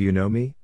Do you know me?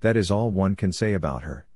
That is all one can say about her.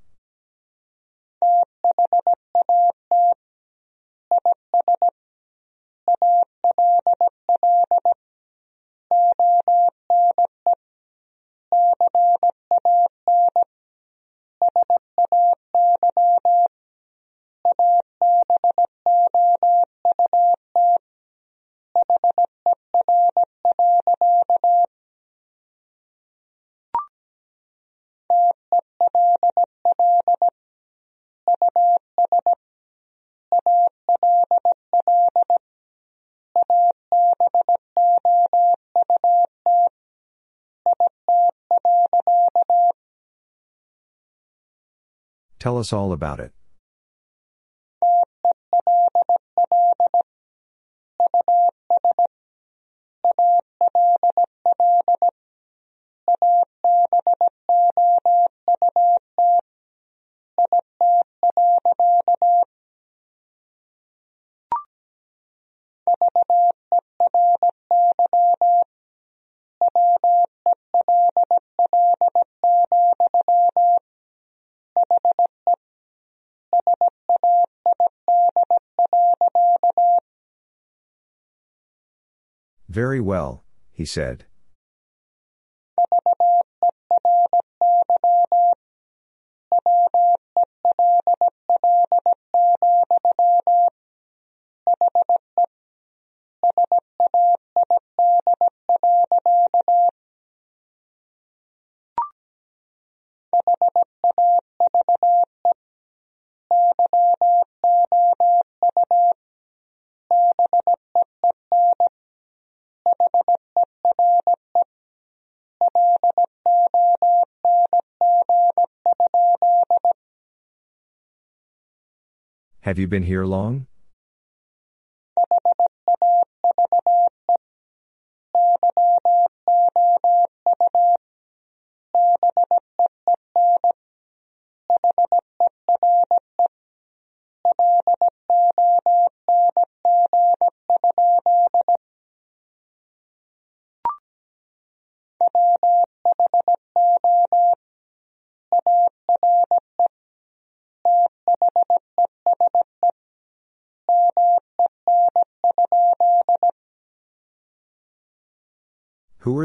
Tell us all about it. Very well, he said. Have you been here long?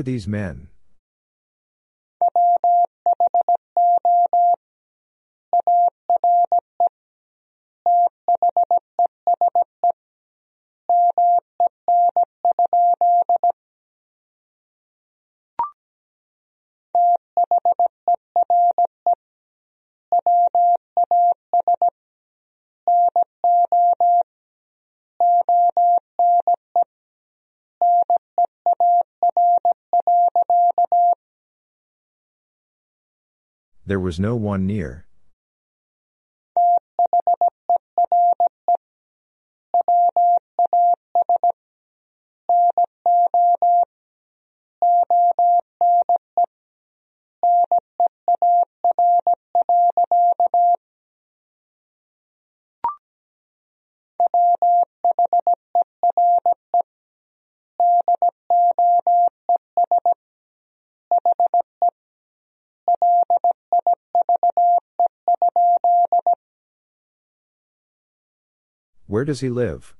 Are these men? There was no one near. Where does he live?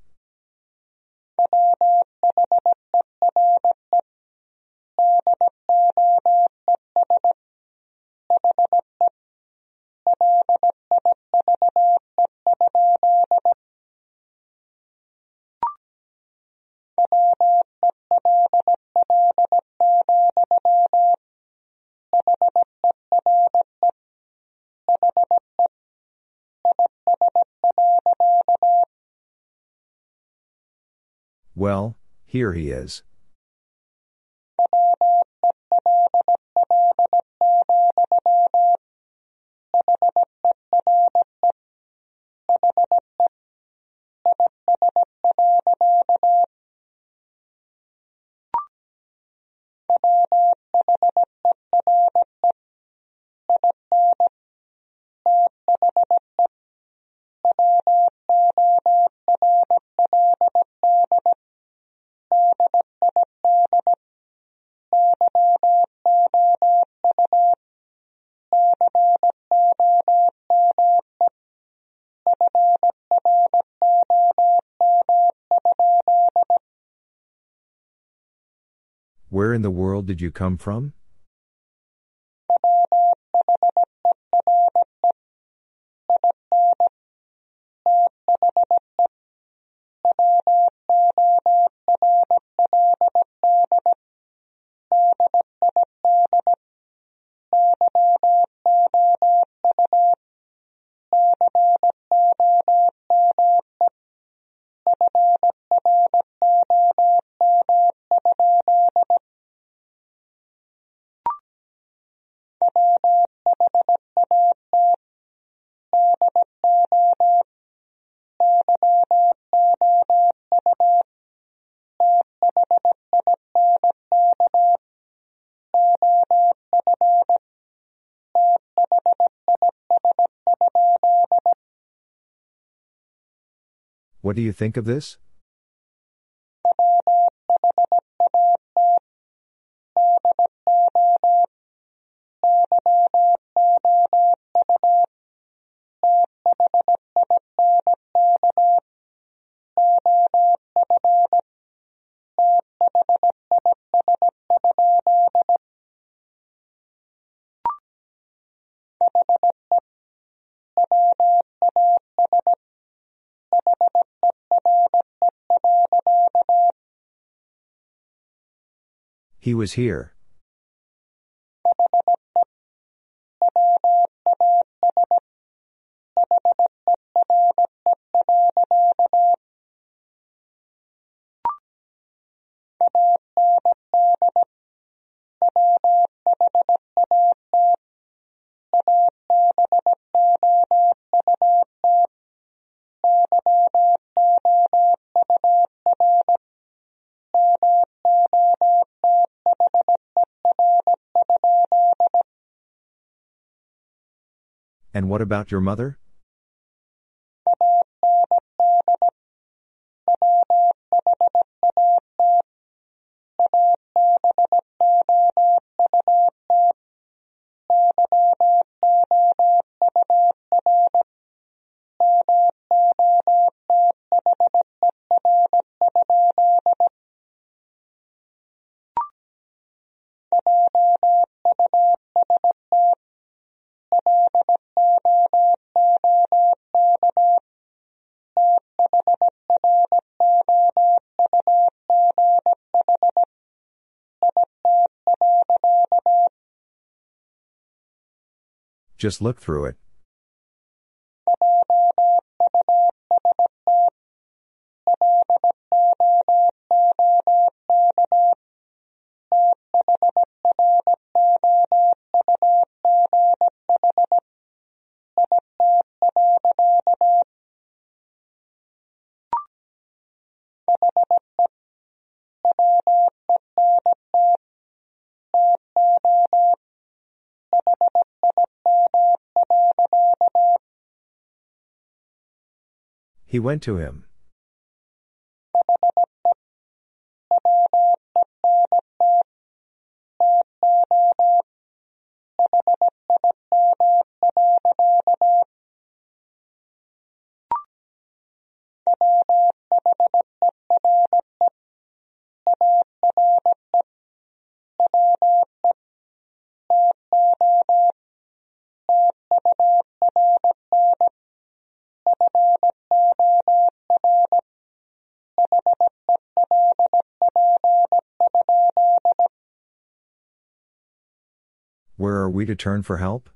Well, here he is. In the world did you come from? What do you think of this? He was here. And what about your mother? Just look through it. He went to him. We to turn for help?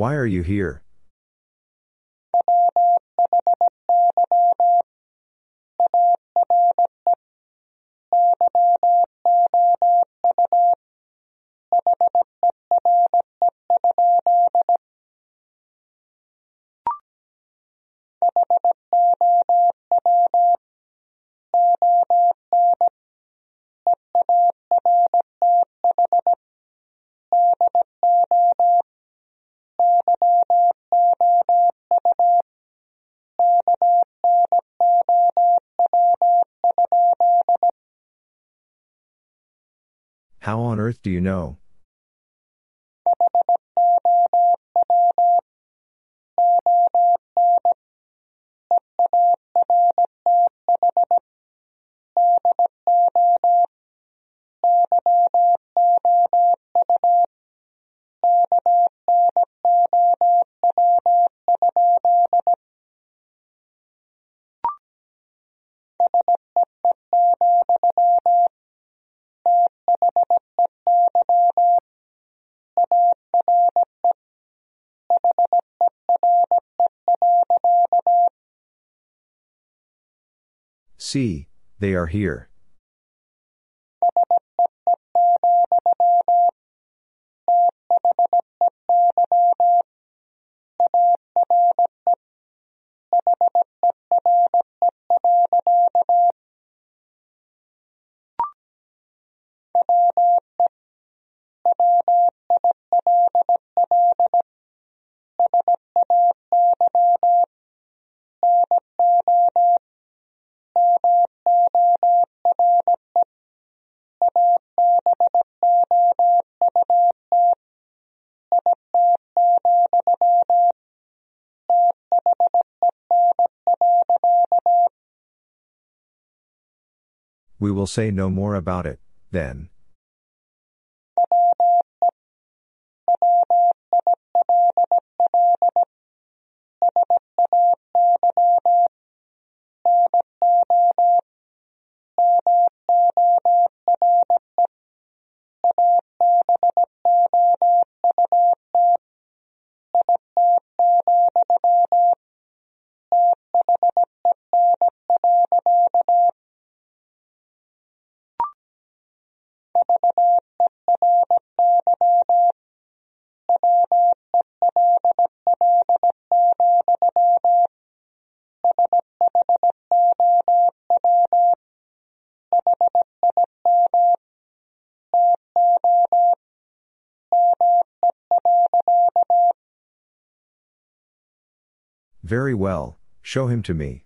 Why are you here? Do you know? See, they are here. We will say no more about it, then. Very well, show him to me.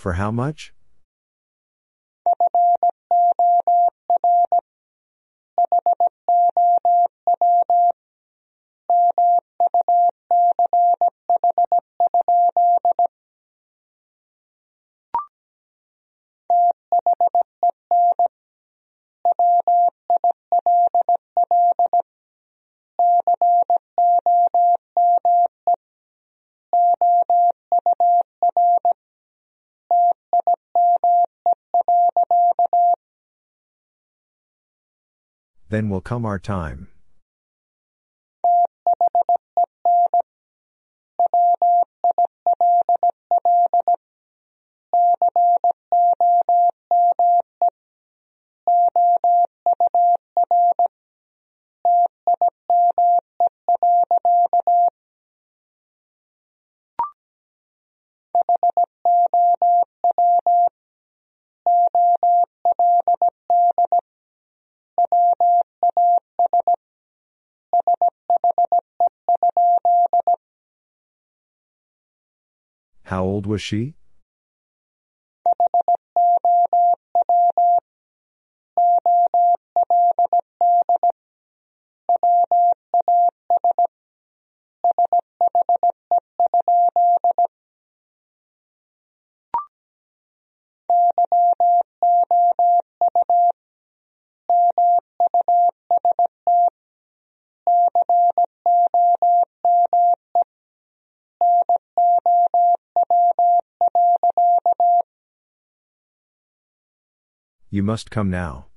For how much? Then will come our time. Old was she? You must come now.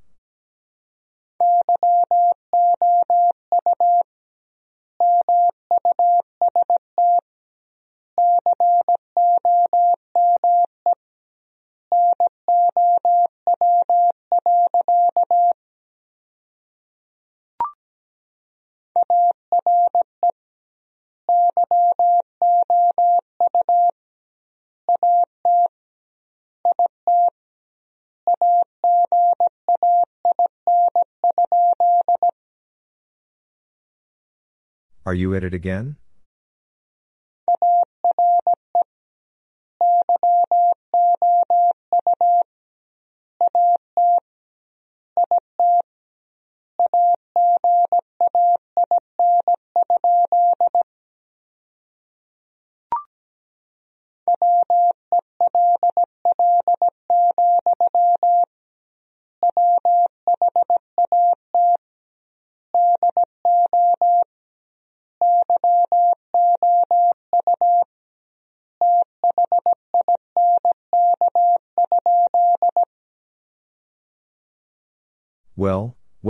Are you at it again?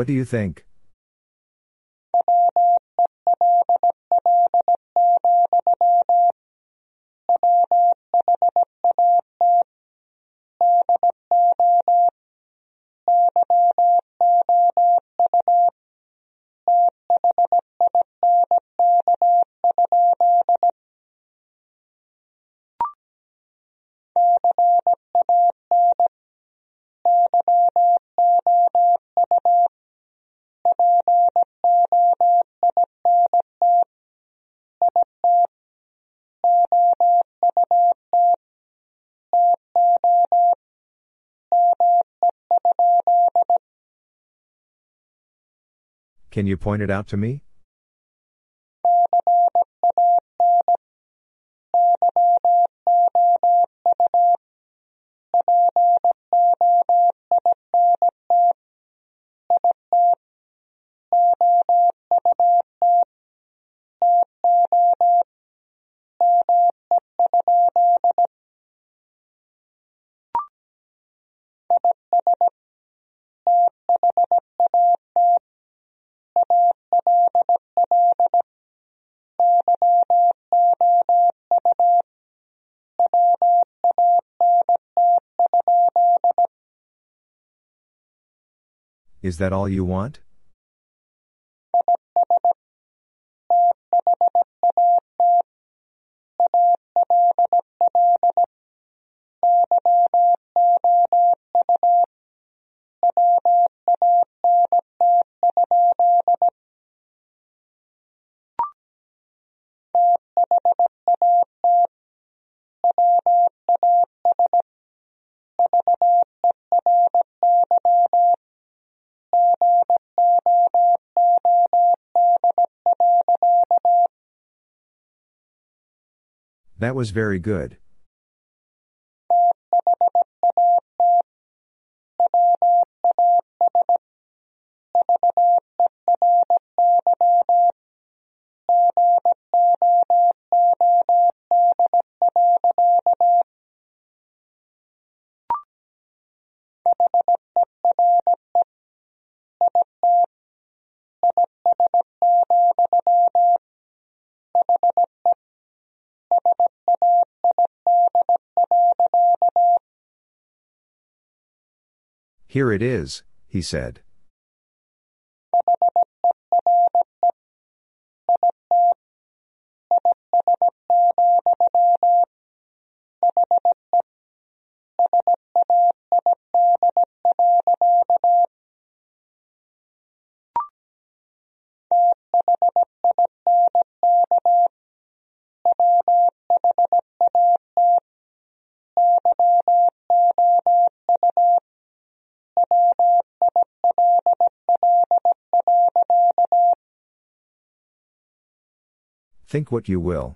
What do you think? Can you point it out to me? Is that all you want? That was very good. Here it is, he said. Think what you will.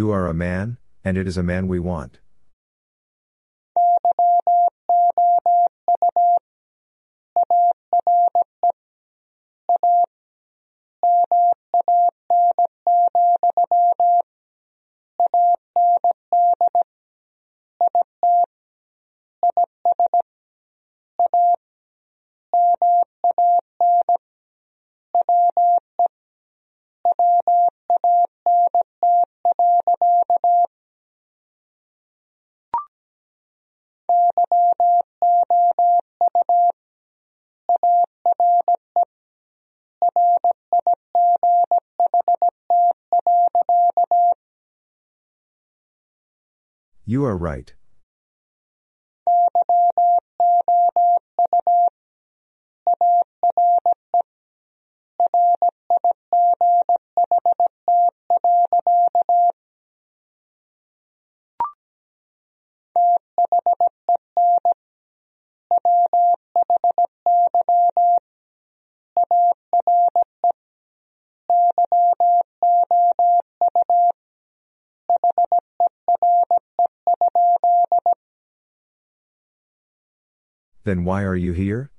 You are a man, and it is a man we want. You are right. Then why are you here?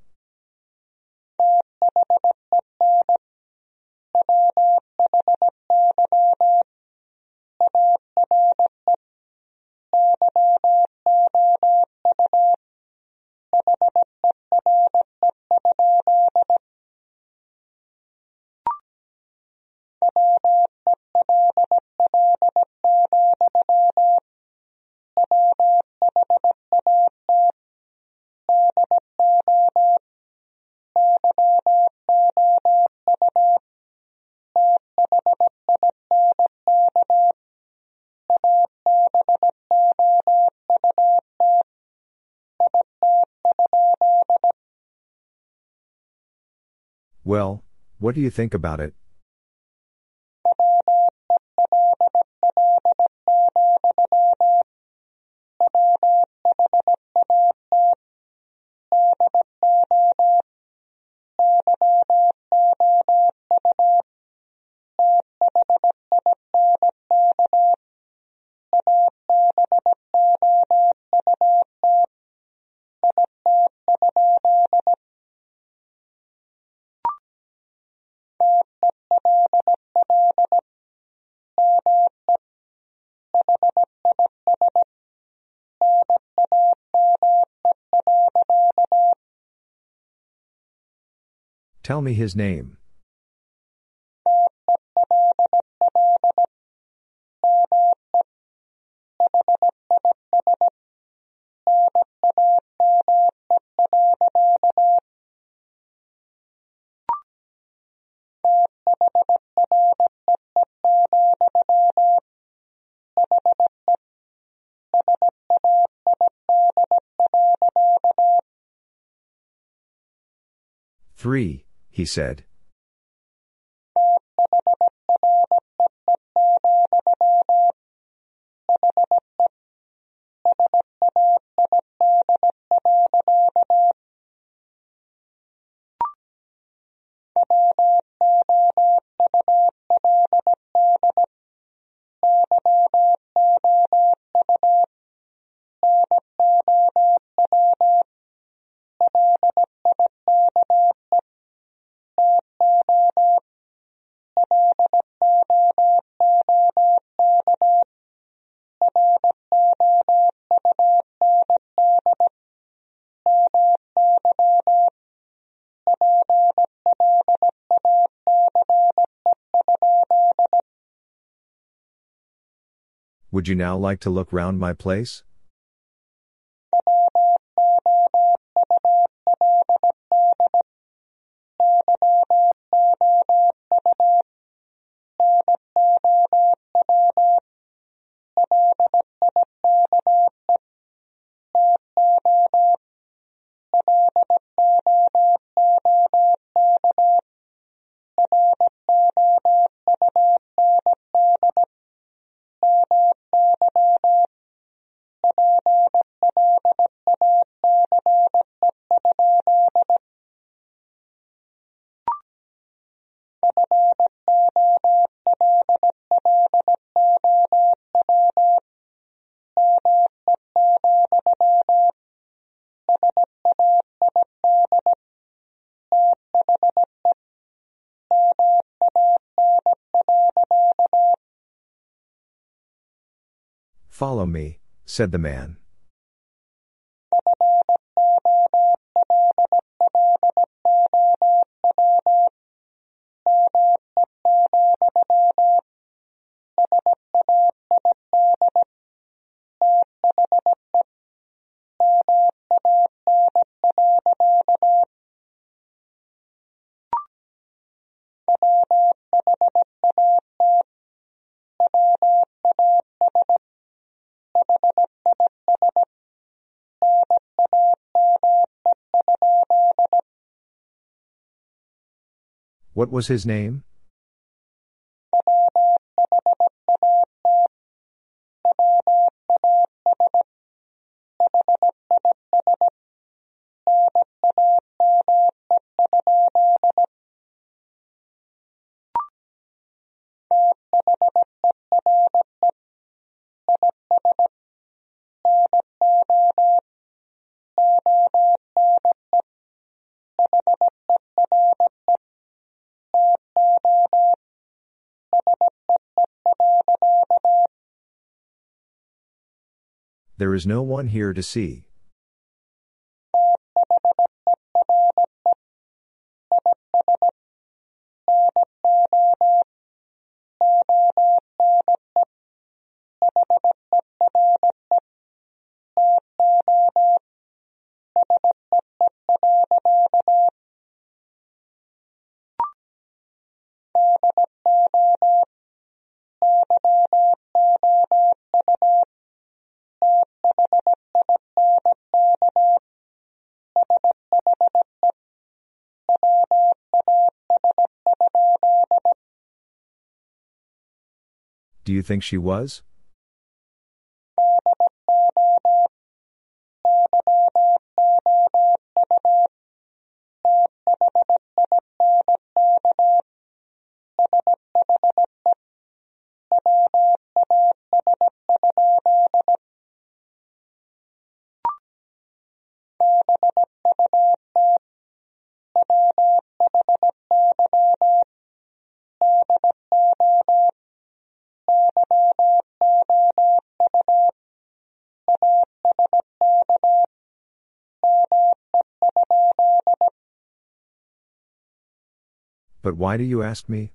What do you think about it? Tell me his name. He said. Would you now like to look round my place? Said the man. What was his name? There is no one here to see. You think she was? But why do you ask me?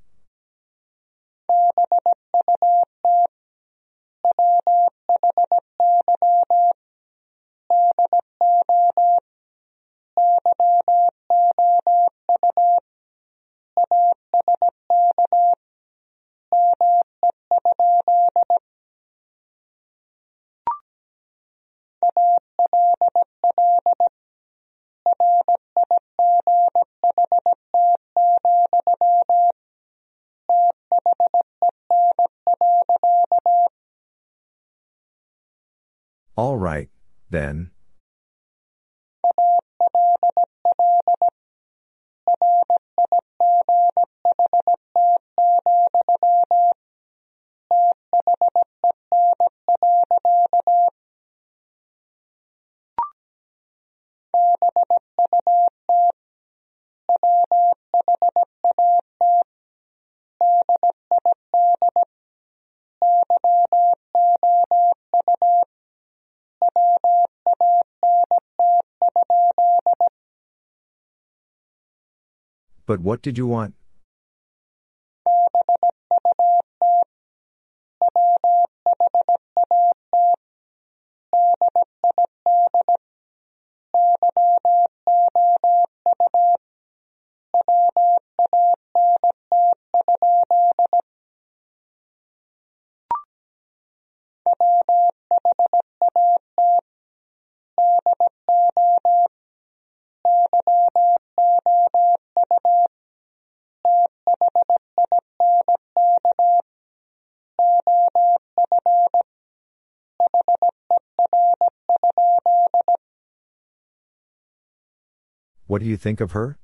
But what did you want? What do you think of her?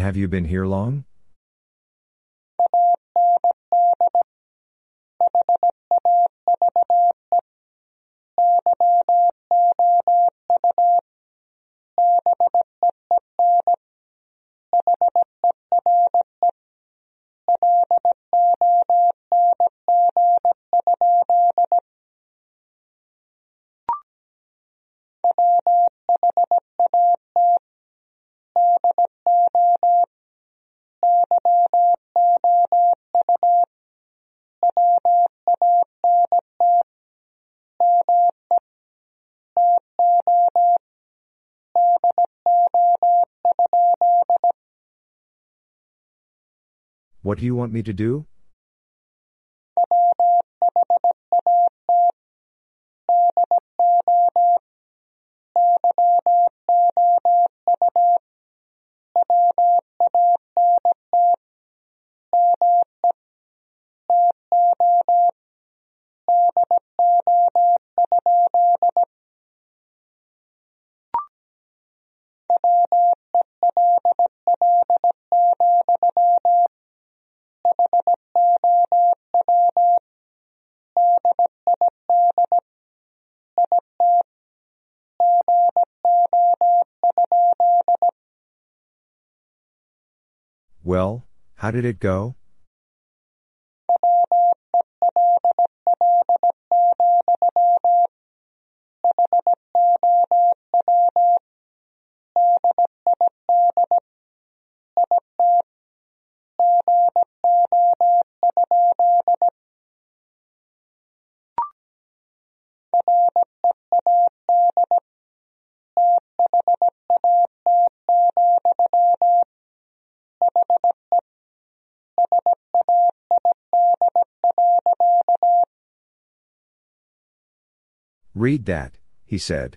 And have you been here long? What do you want me to do? Well, how did it go? Read that, he said.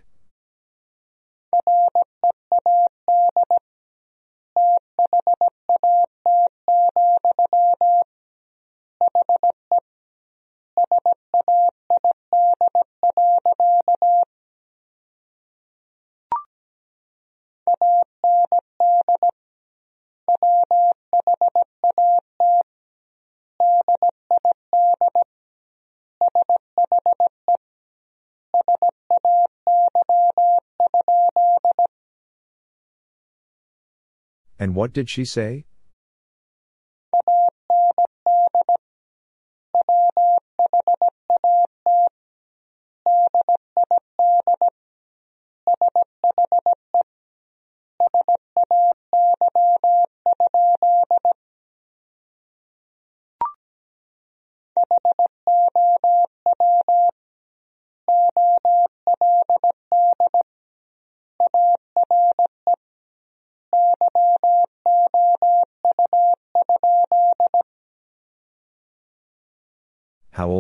What did she say?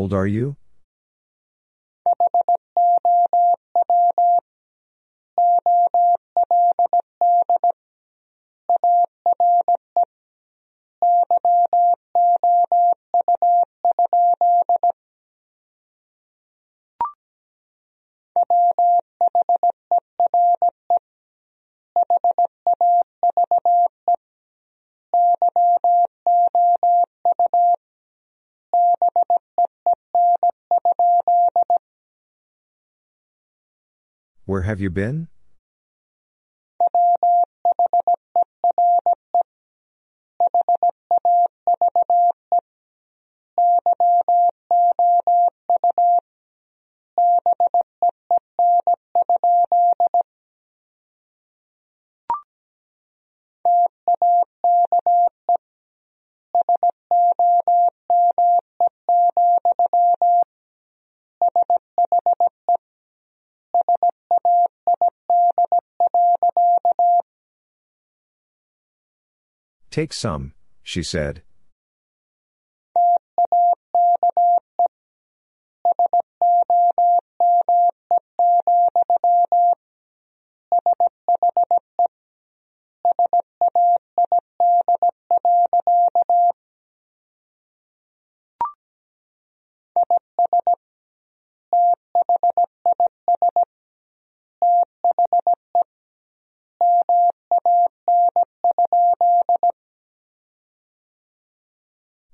Old are you? Where have you been? Take some, she said.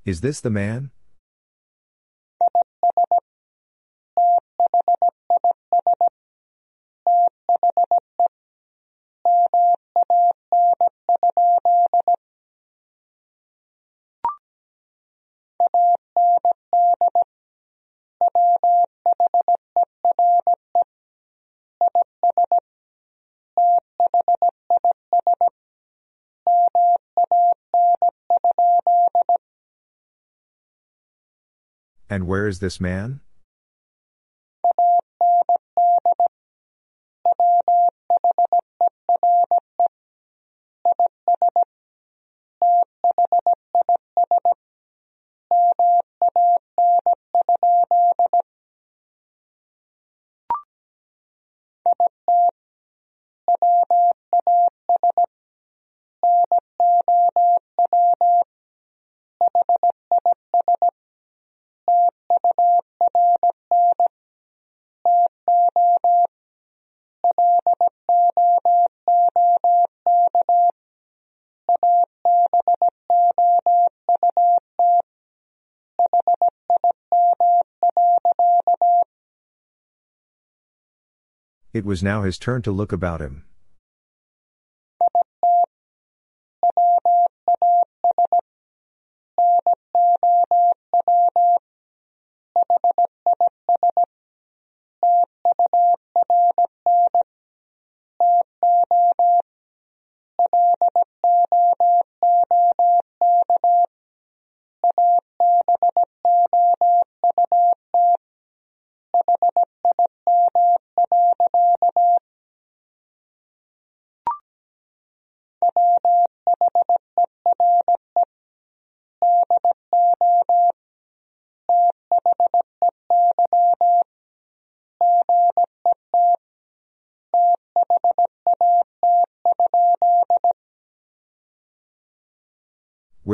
Is this the man? And where is this man? It was now his turn to look about him.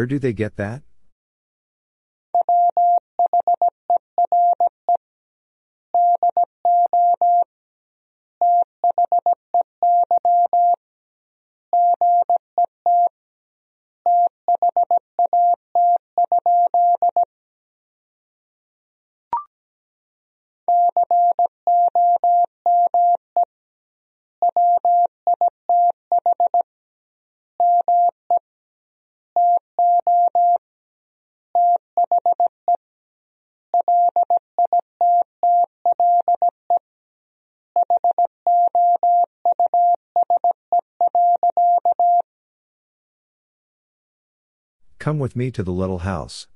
Where do they get that? Come with me to the little house.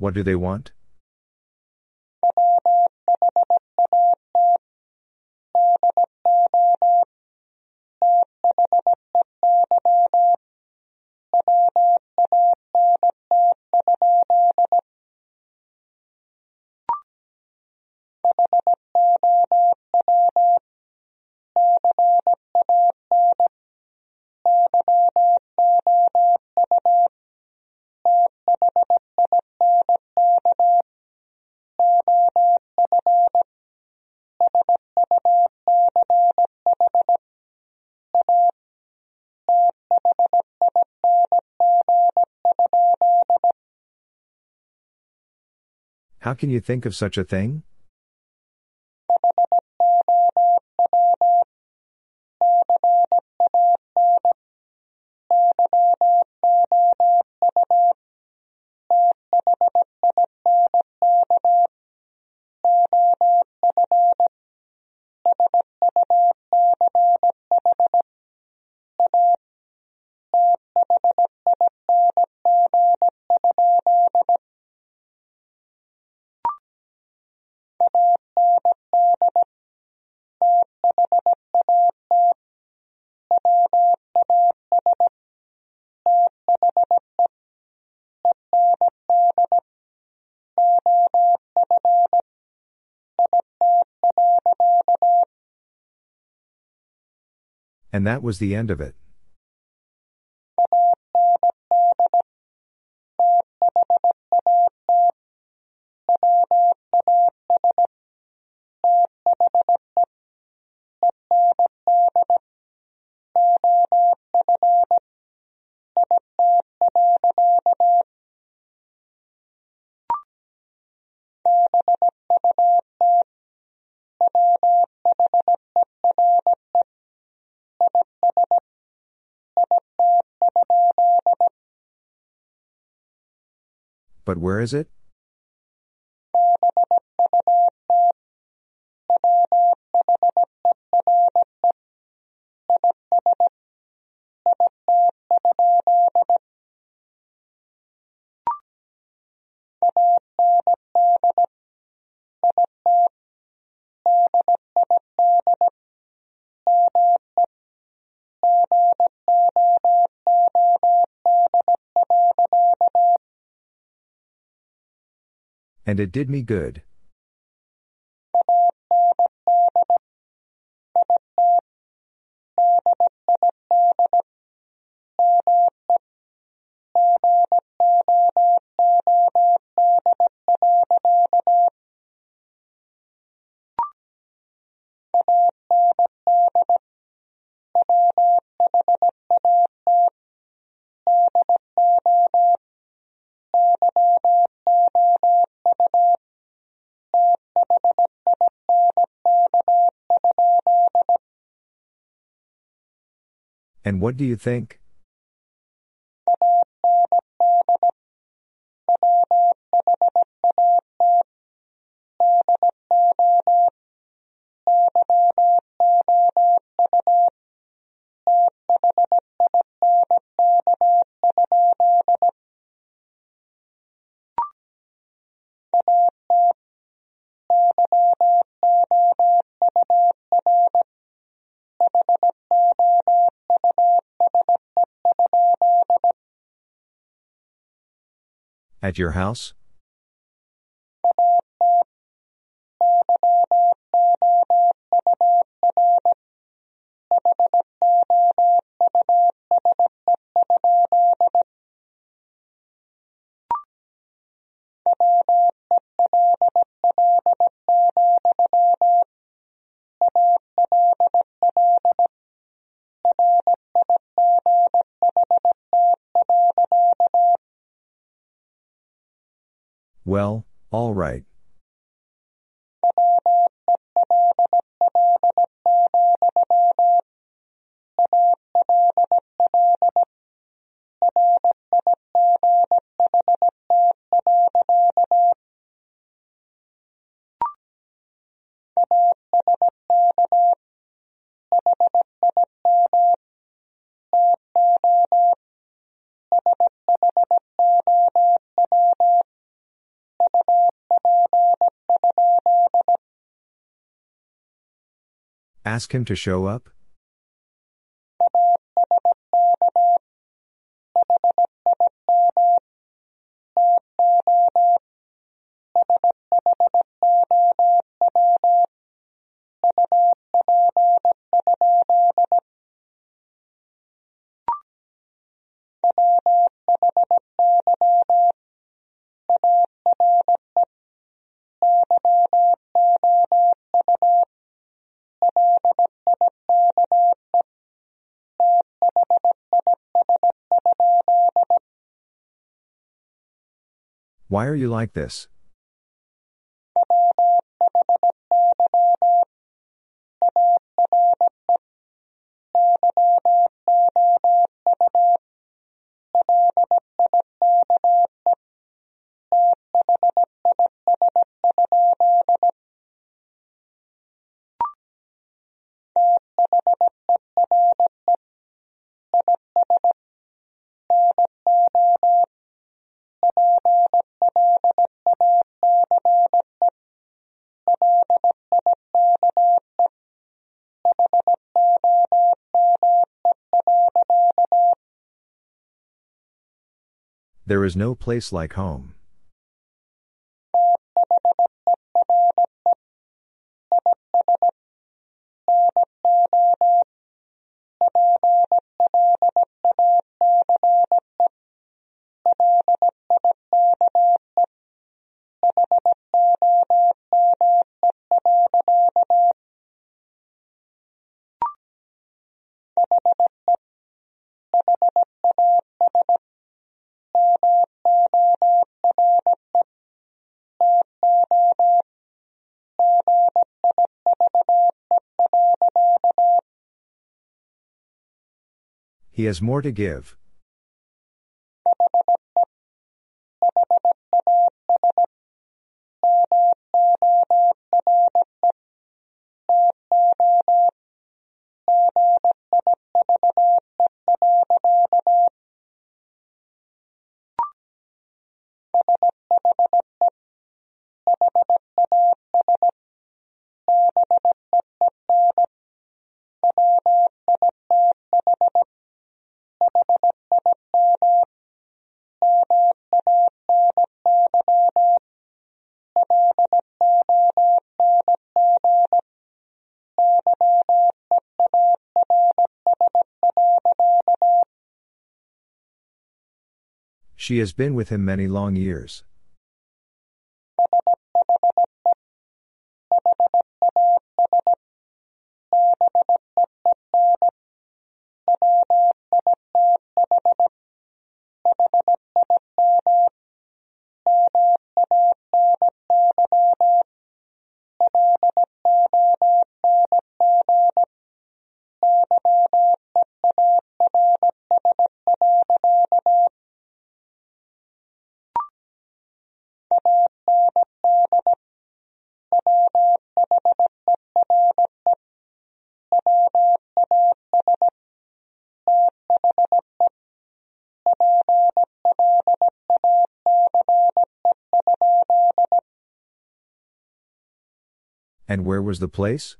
What do they want? Can you think of such a thing? And that was the end of it. But where is it? And it did me good. And what do you think? At your house? Ask him to show up? Why are you like this? There is no place like home. He has more to give. She has been with him many long years. And where was the place?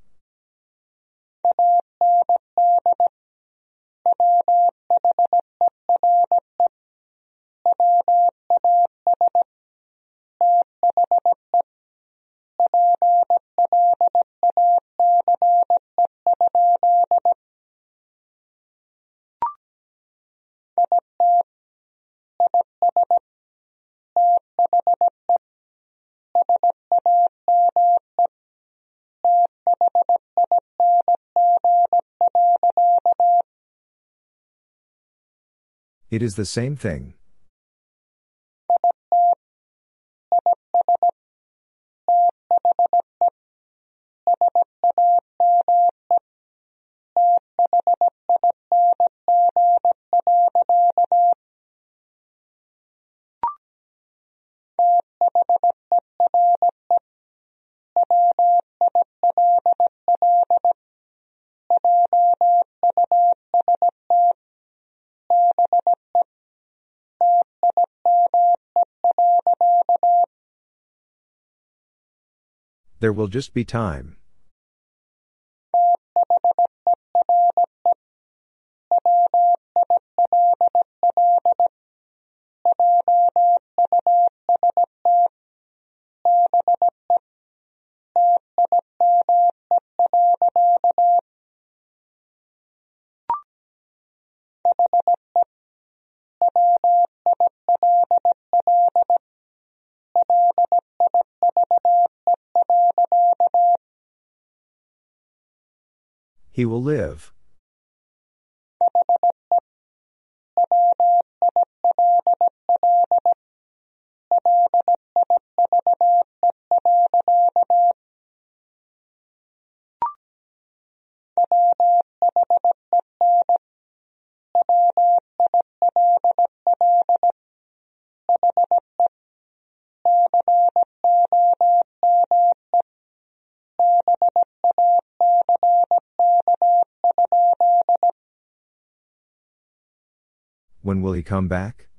It is the same thing. There will just be time. He will live. When will he come back?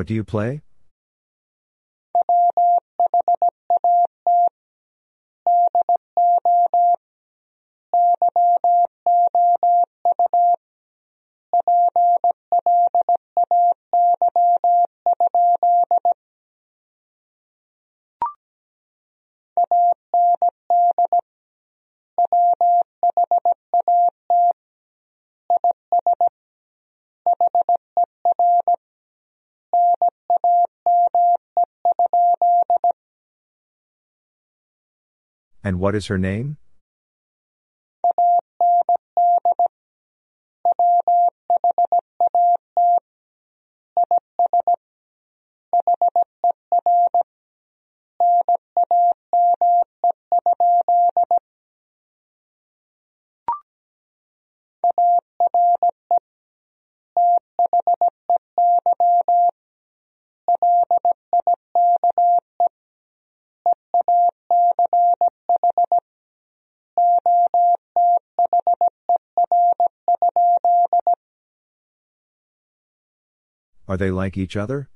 What do you play? What is her name? Are they like each other?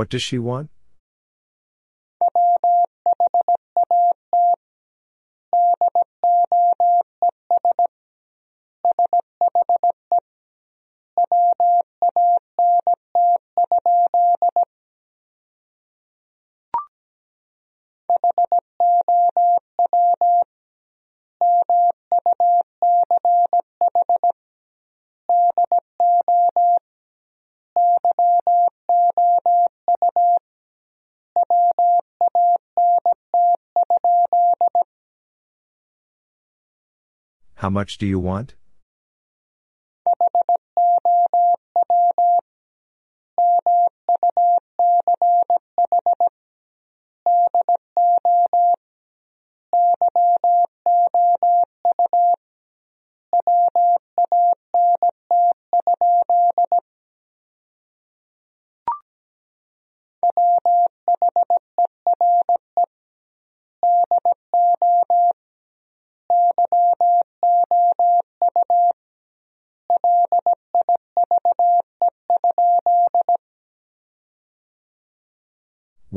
What does she want? How much do you want?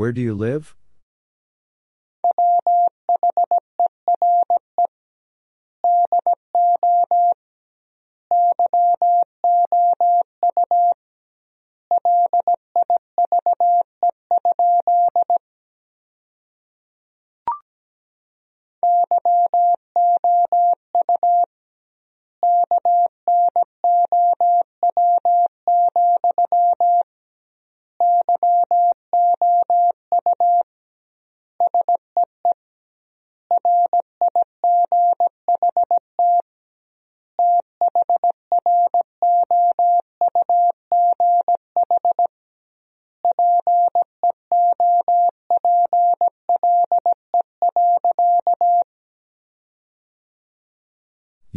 Where do you live?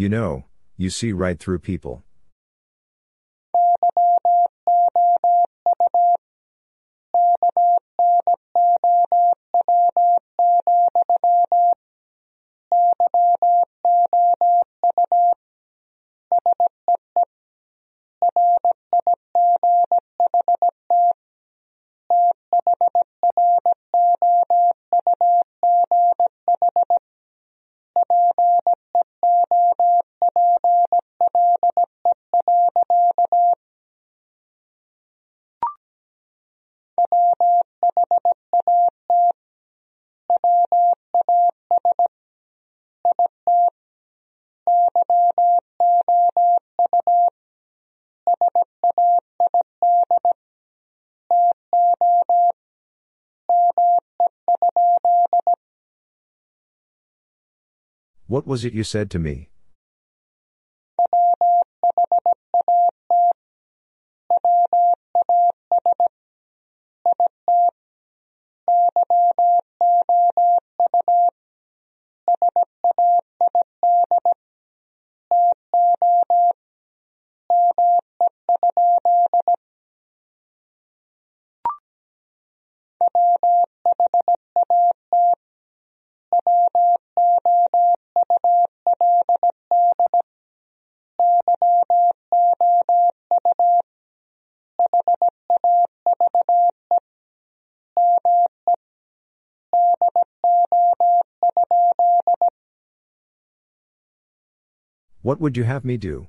You know, you see right through people. What was it you said to me? What would you have me do?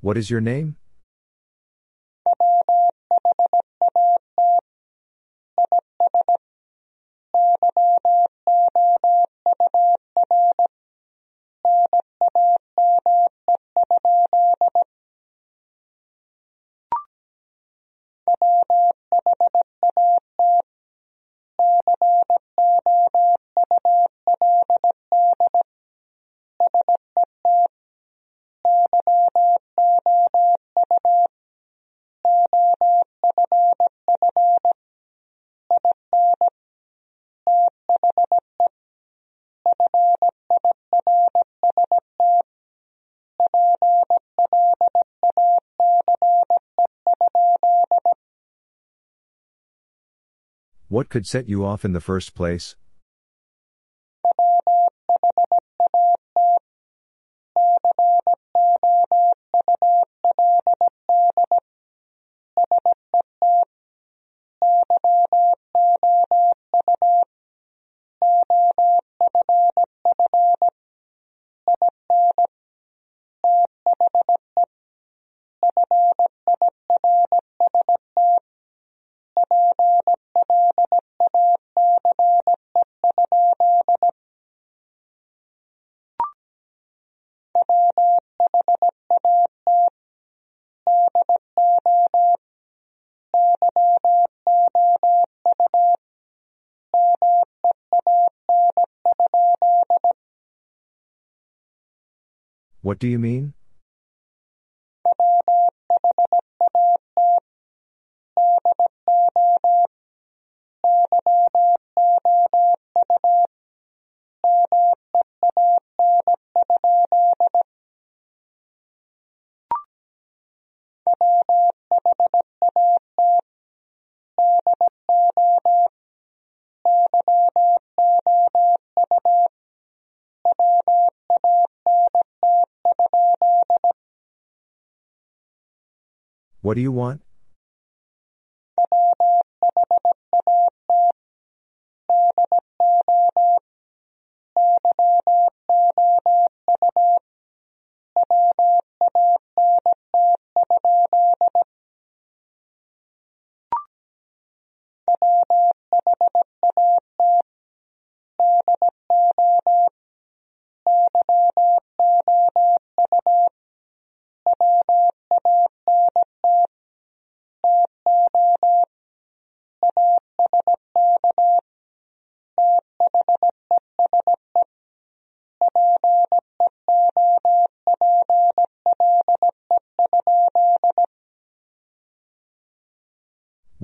What is your name? What could set you off in the first place? What do you mean? Do you want?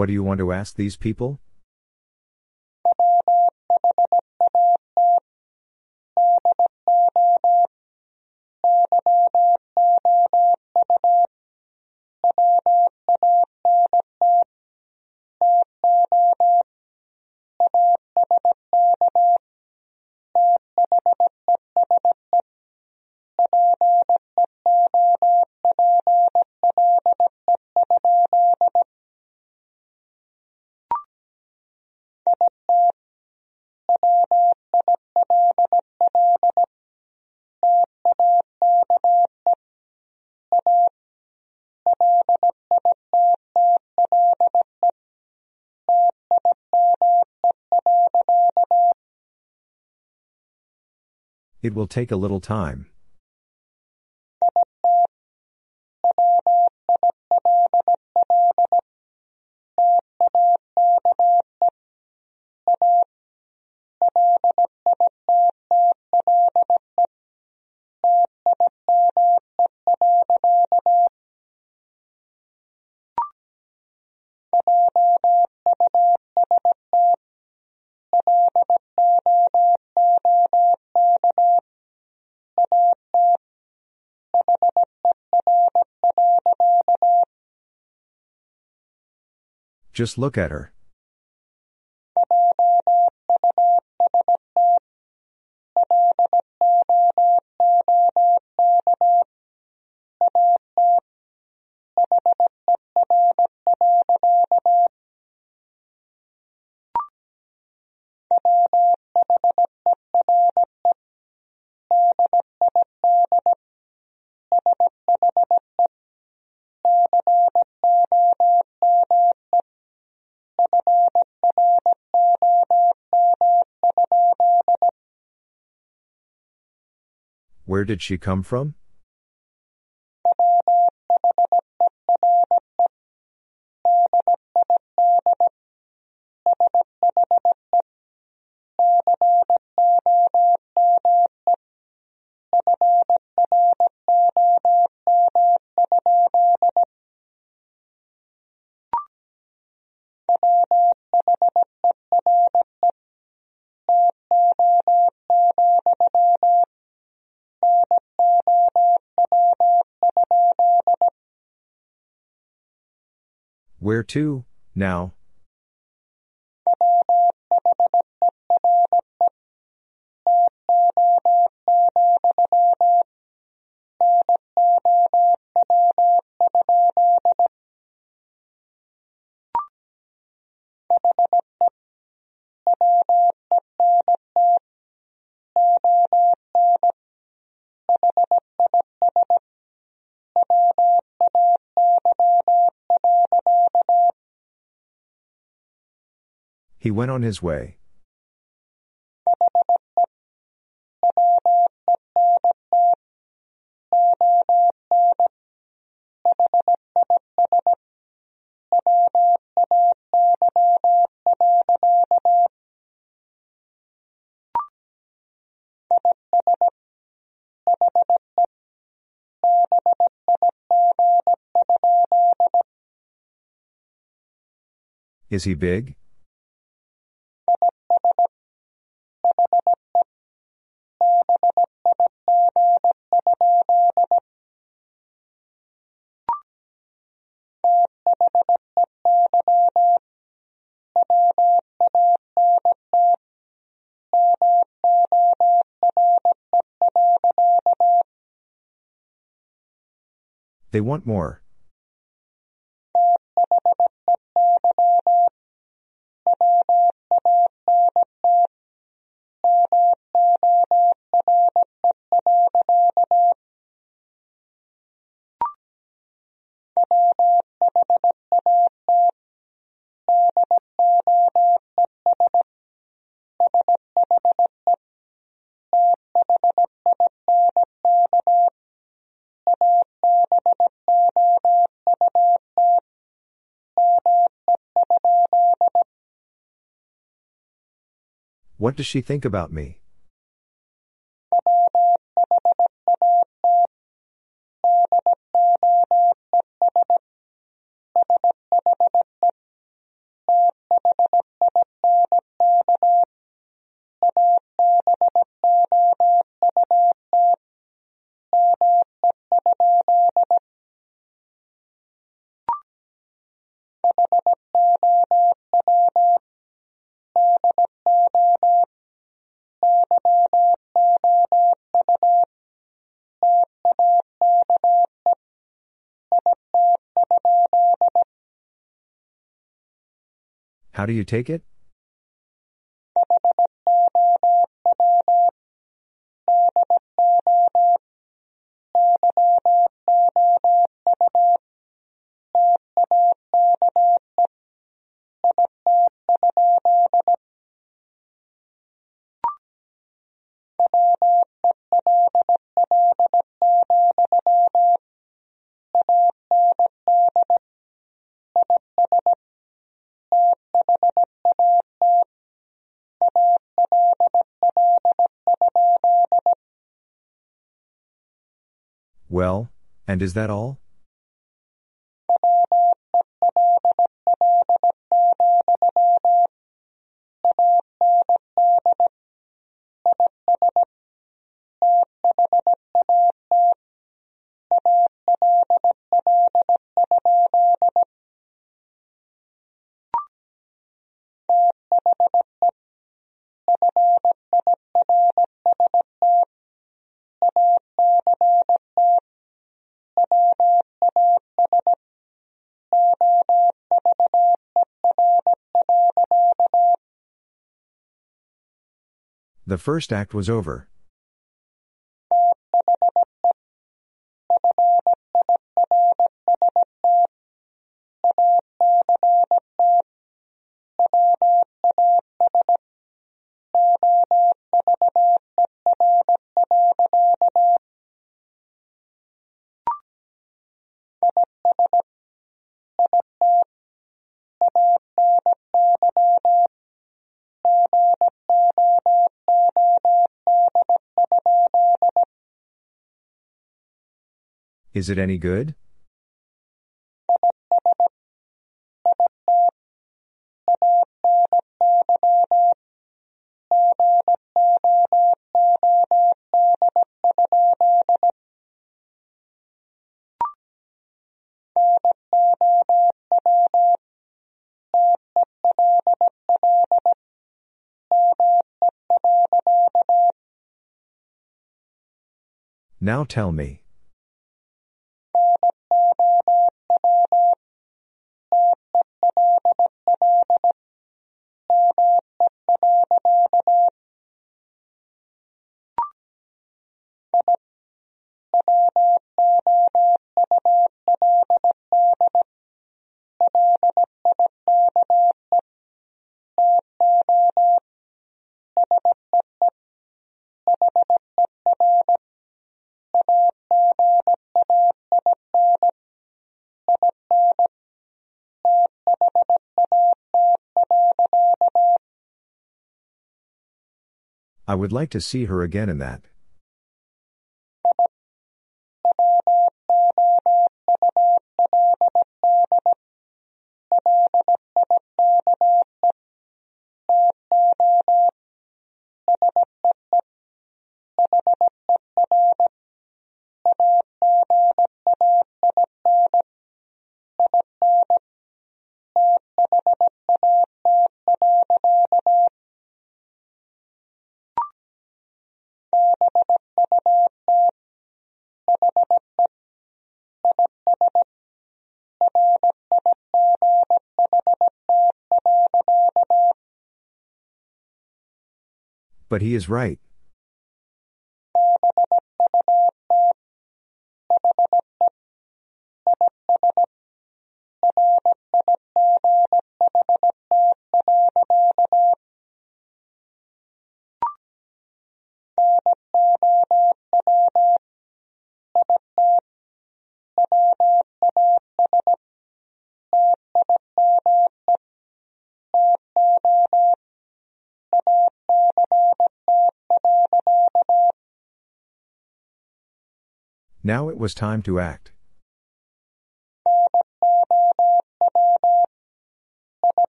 What do you want to ask these people? It will take a little time. Just look at her. Where did she come from? Where to, now? Went on his way. Is he big? They want more. What does she think about me? How do you take it? And is that all? The first act was over. Is it any good? Now tell me. I would like to see her again in that. But he is right. Now it was time to act.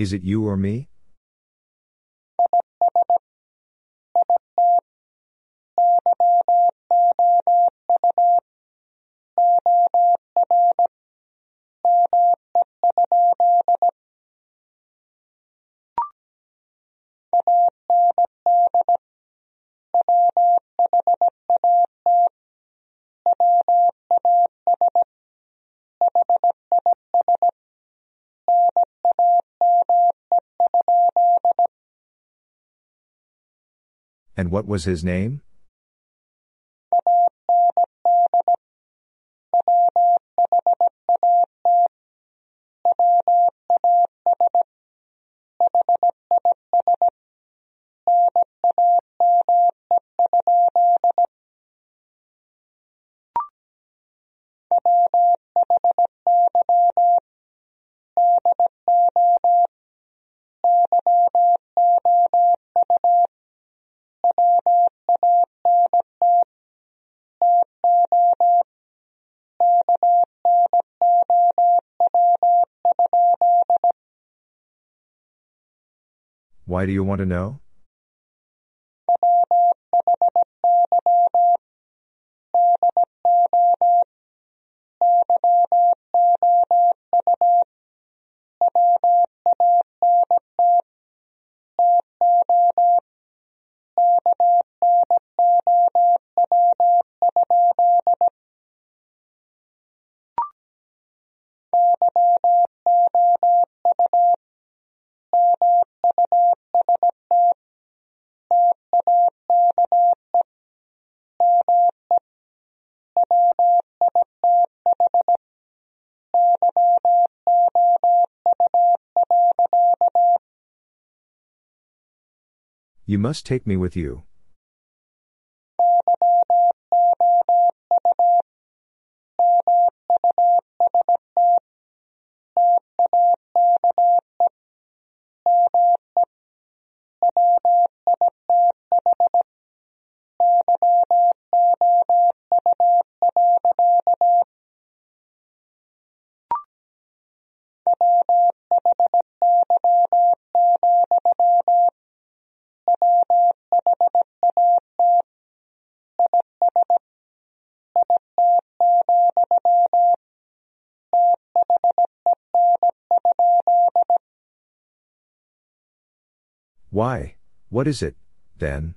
Is it you or me? And what was his name? Why do you want to know? You must take me with you. Why, what is it, then?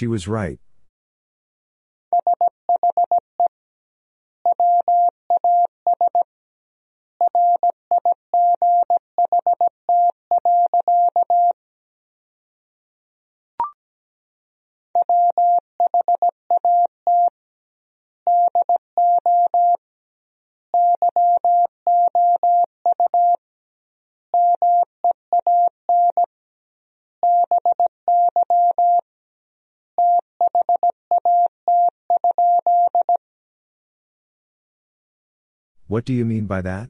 She was right. What do you mean by that?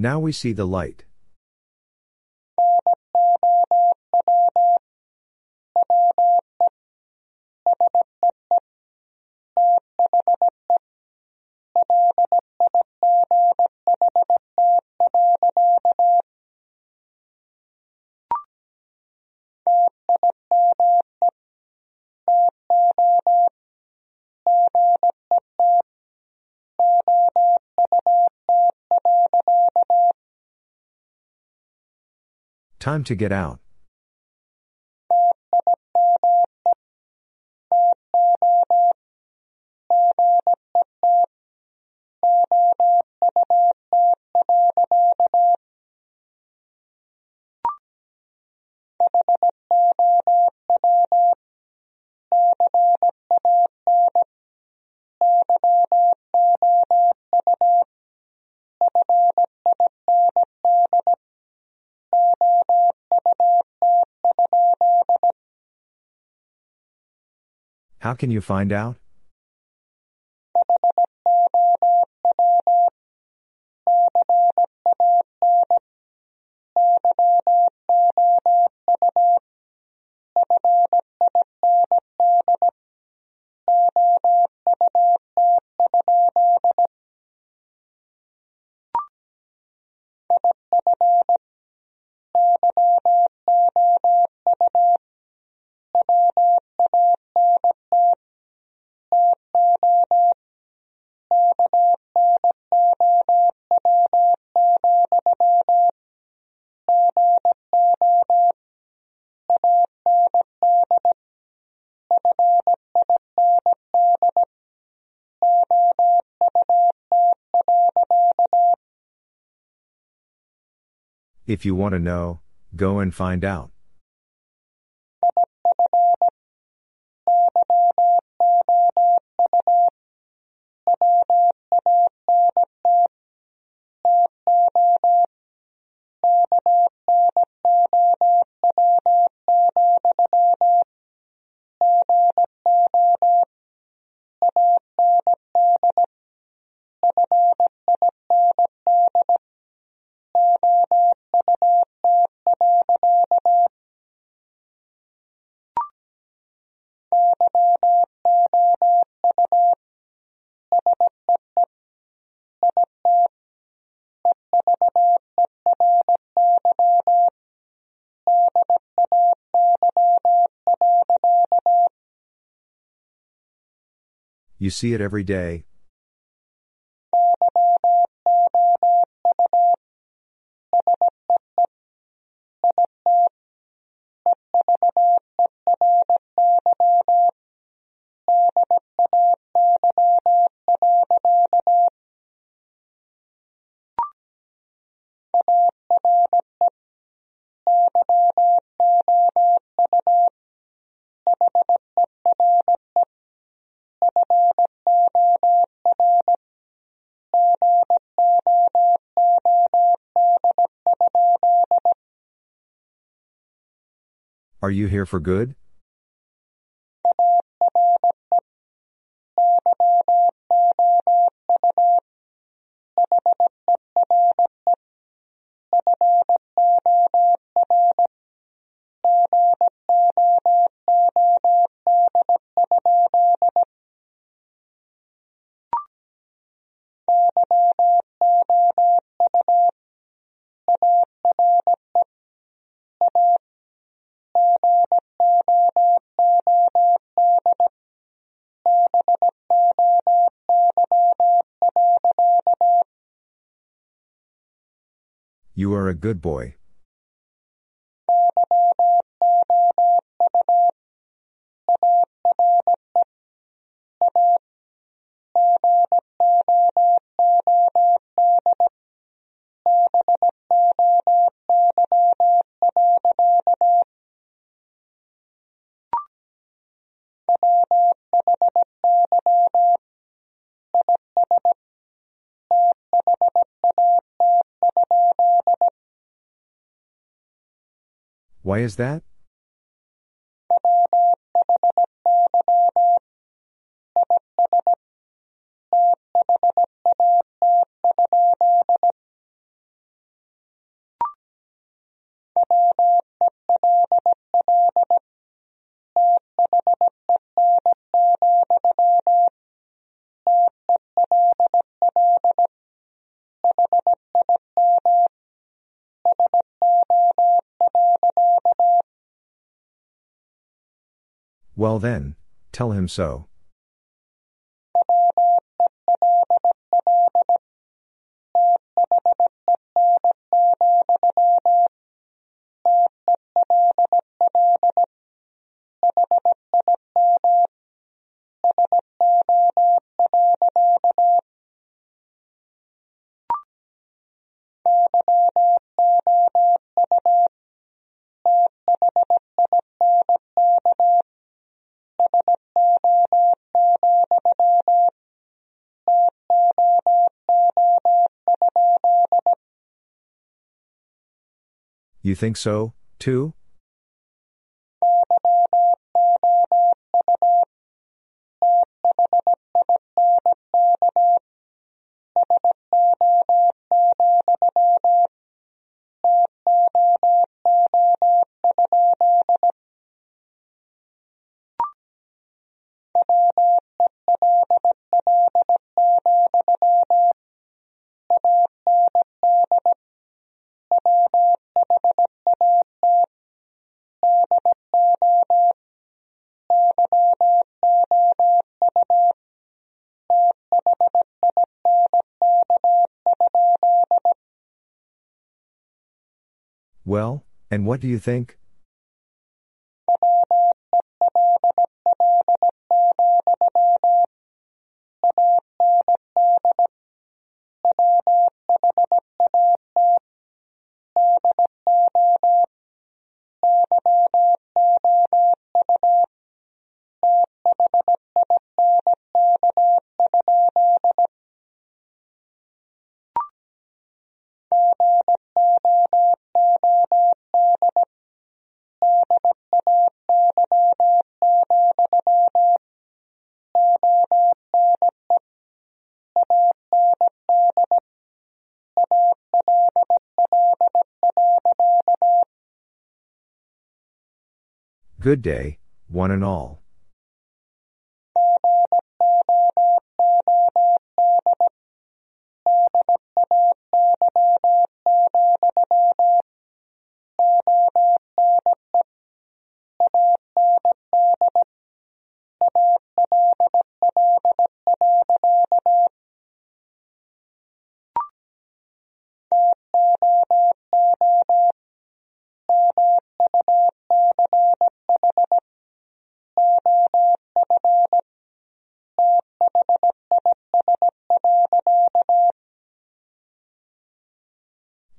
Now we see the light. Time to get out. How can you find out? If you want to know, go and find out. You see it every day. Are you here for good? You are a good boy. Why is that? Well then, tell him so. You think so, too? And what do you think? Good day, one and all.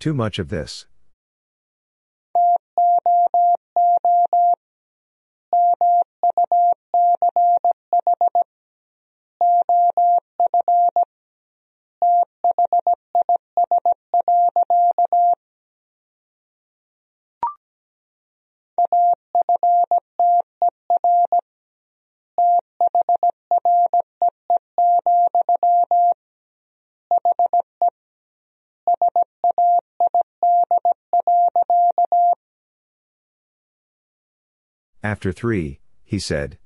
Too much of this. After three, he said.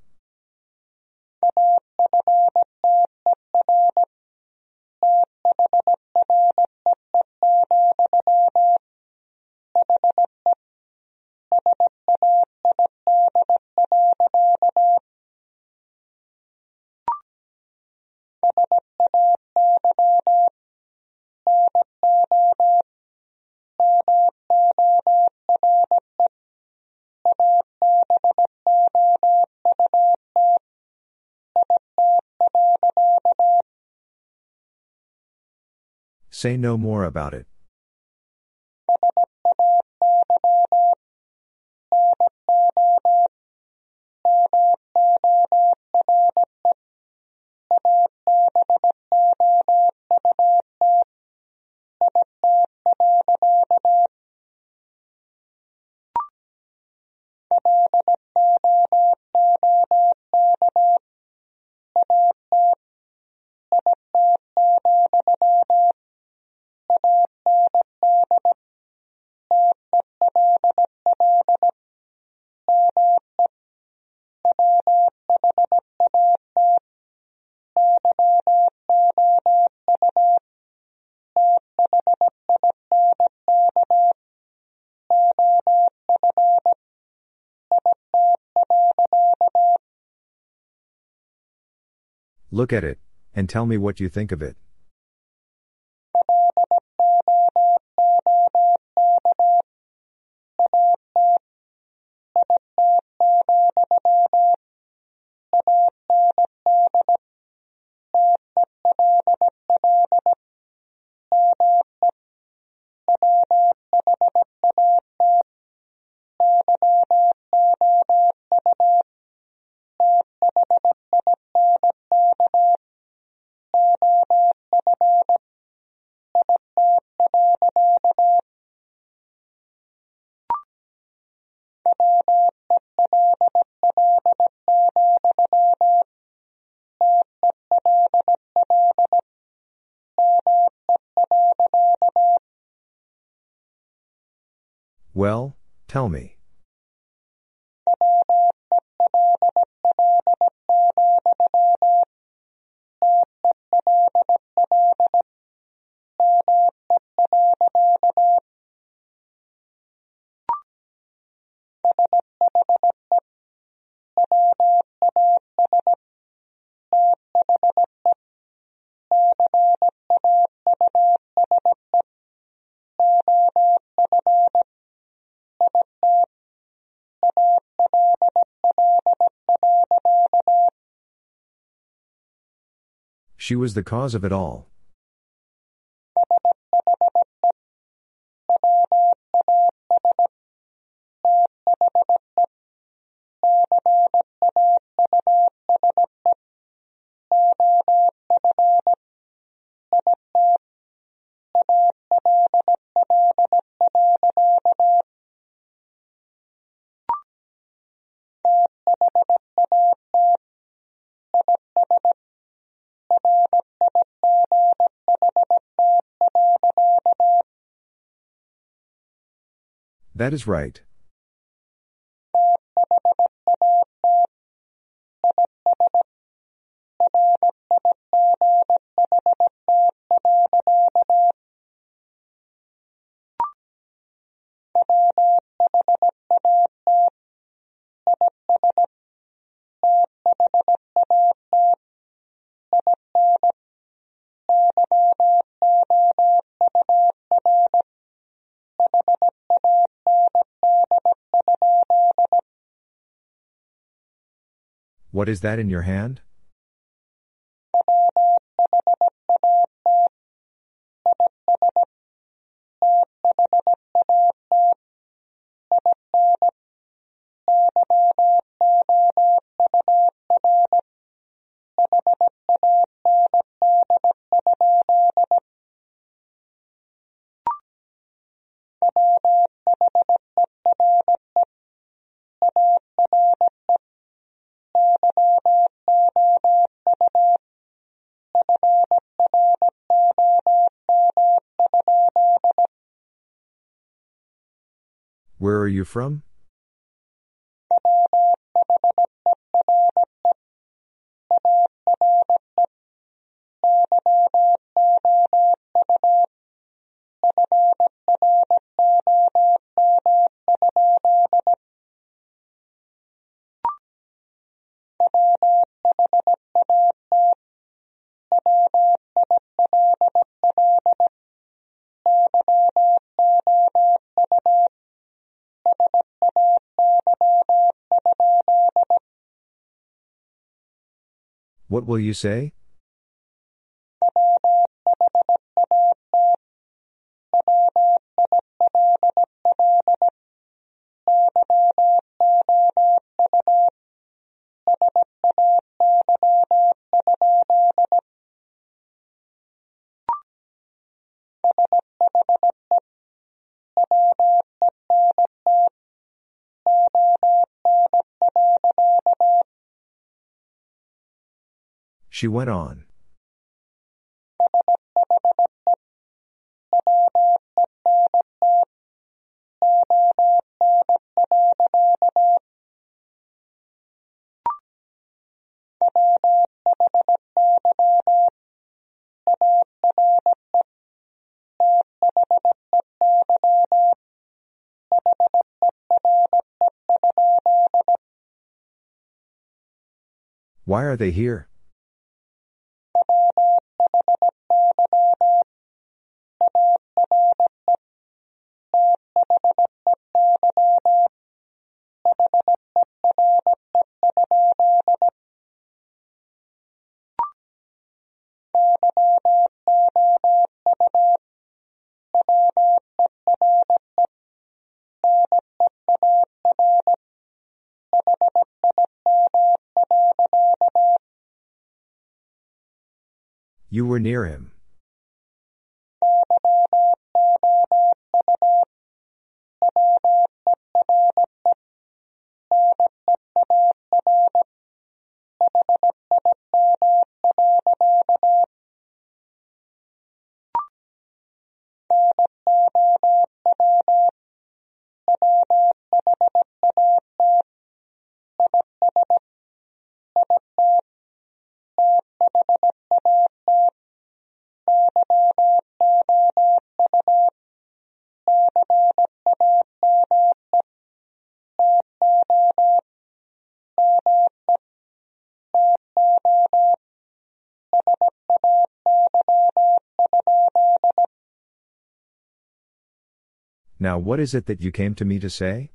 Say no more about it. Look at it, and tell me what you think of it. Tell me. She was the cause of it all. That is right. What is that in your hand? Are you from? What will you say? She went on. Why are they here? You were near him. Now what is it that you came to me to say?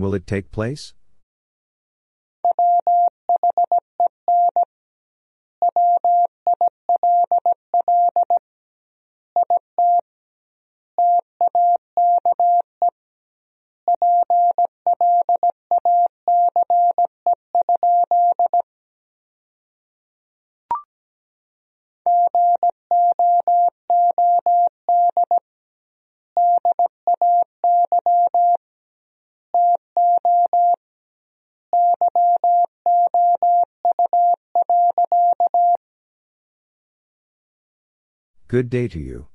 Will it take place? Good day to you.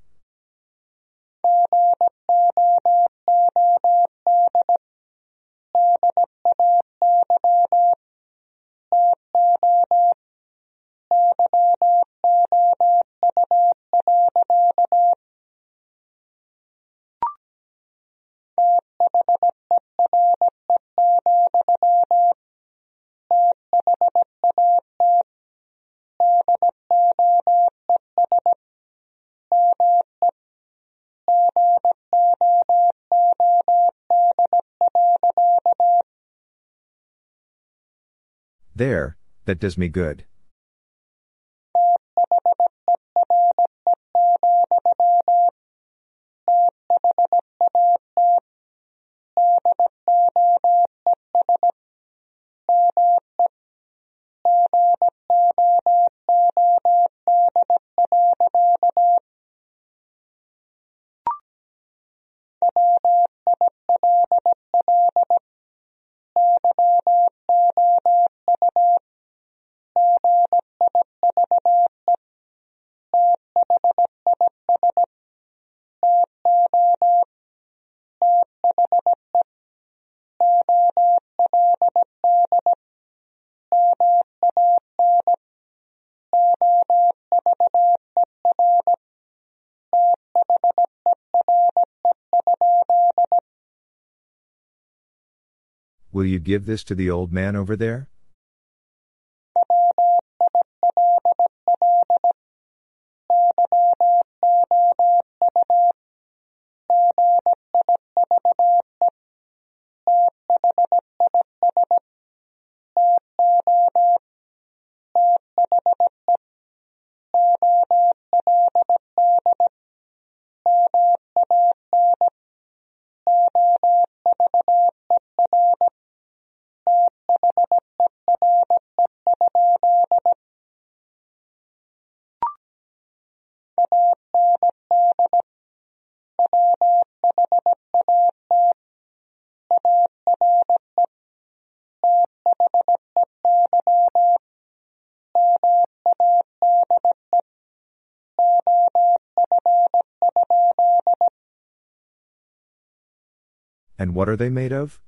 There, that does me good. Will you give this to the old man over there? And what are they made of?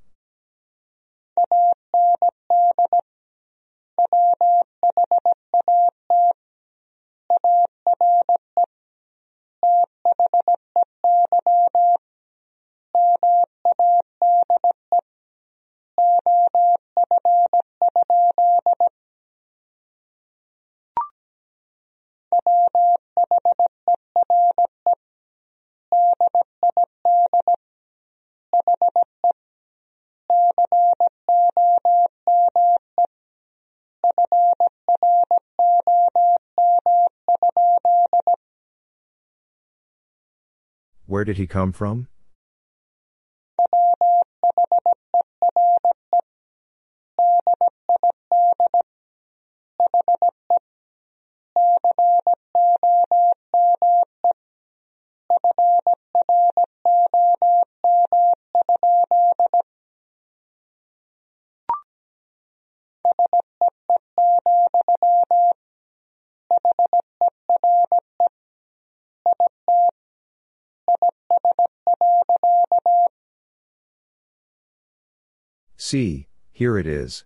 Did he come from? See, here it is.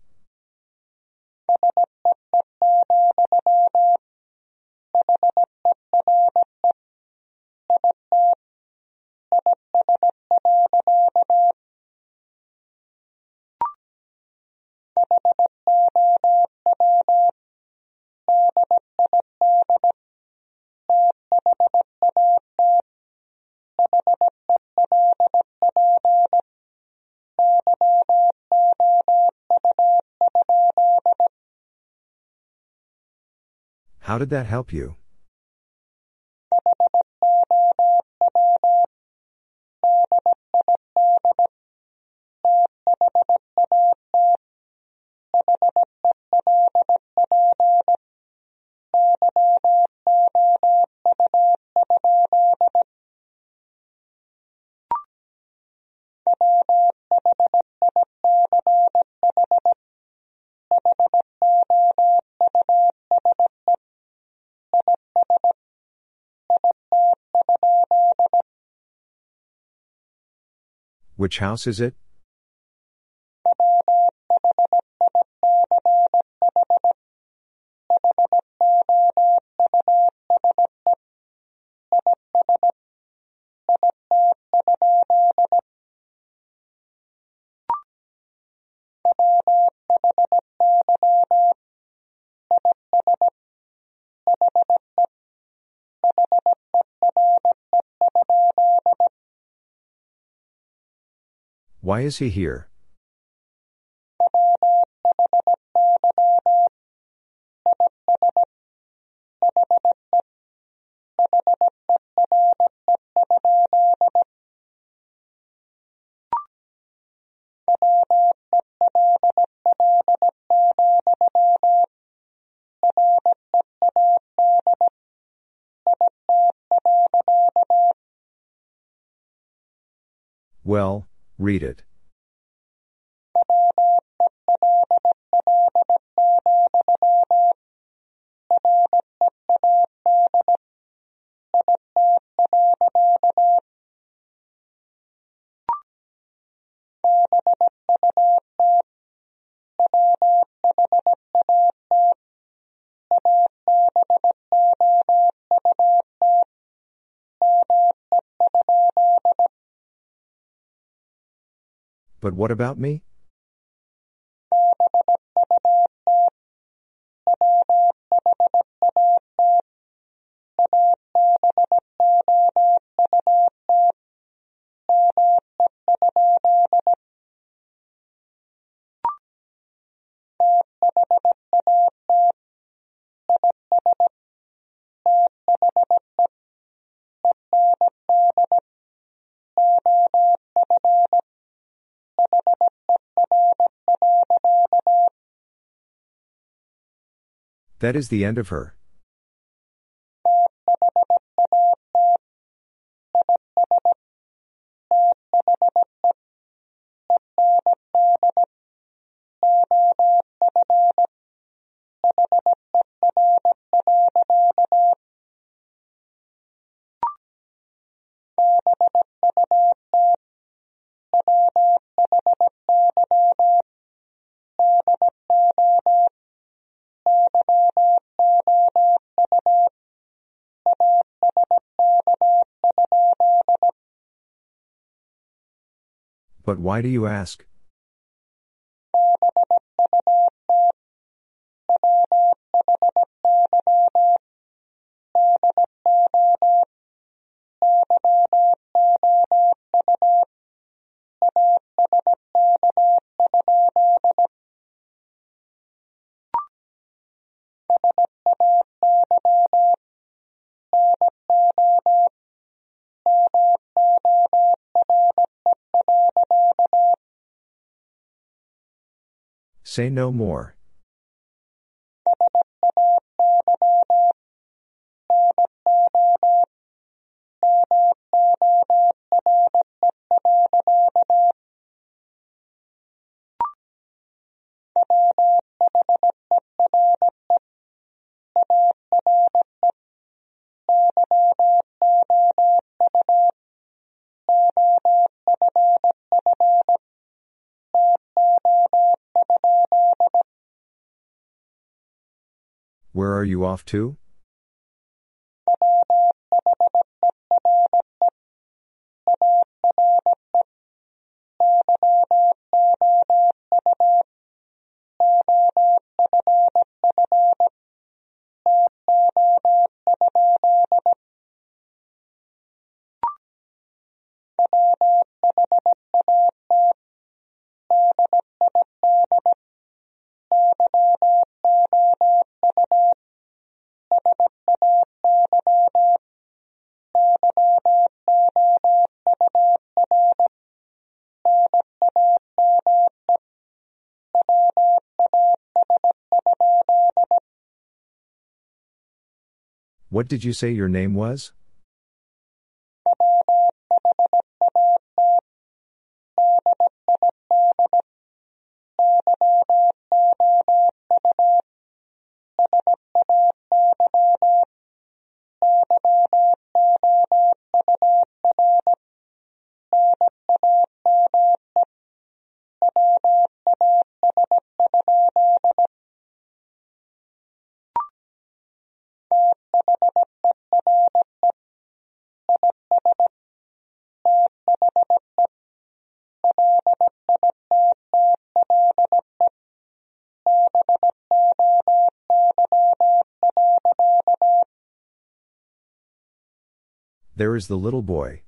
Did that help you? Which house is it? Why is he here? Well, read it. But what about me? That is the end of her. But why do you ask? Say no more. Are you off to? What did you say your name was? There is the little boy.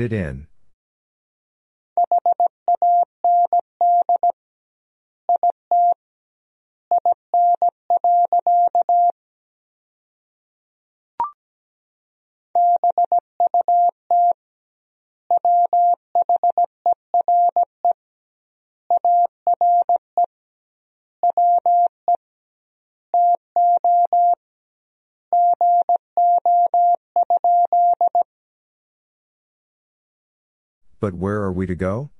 It in. But where are we to go?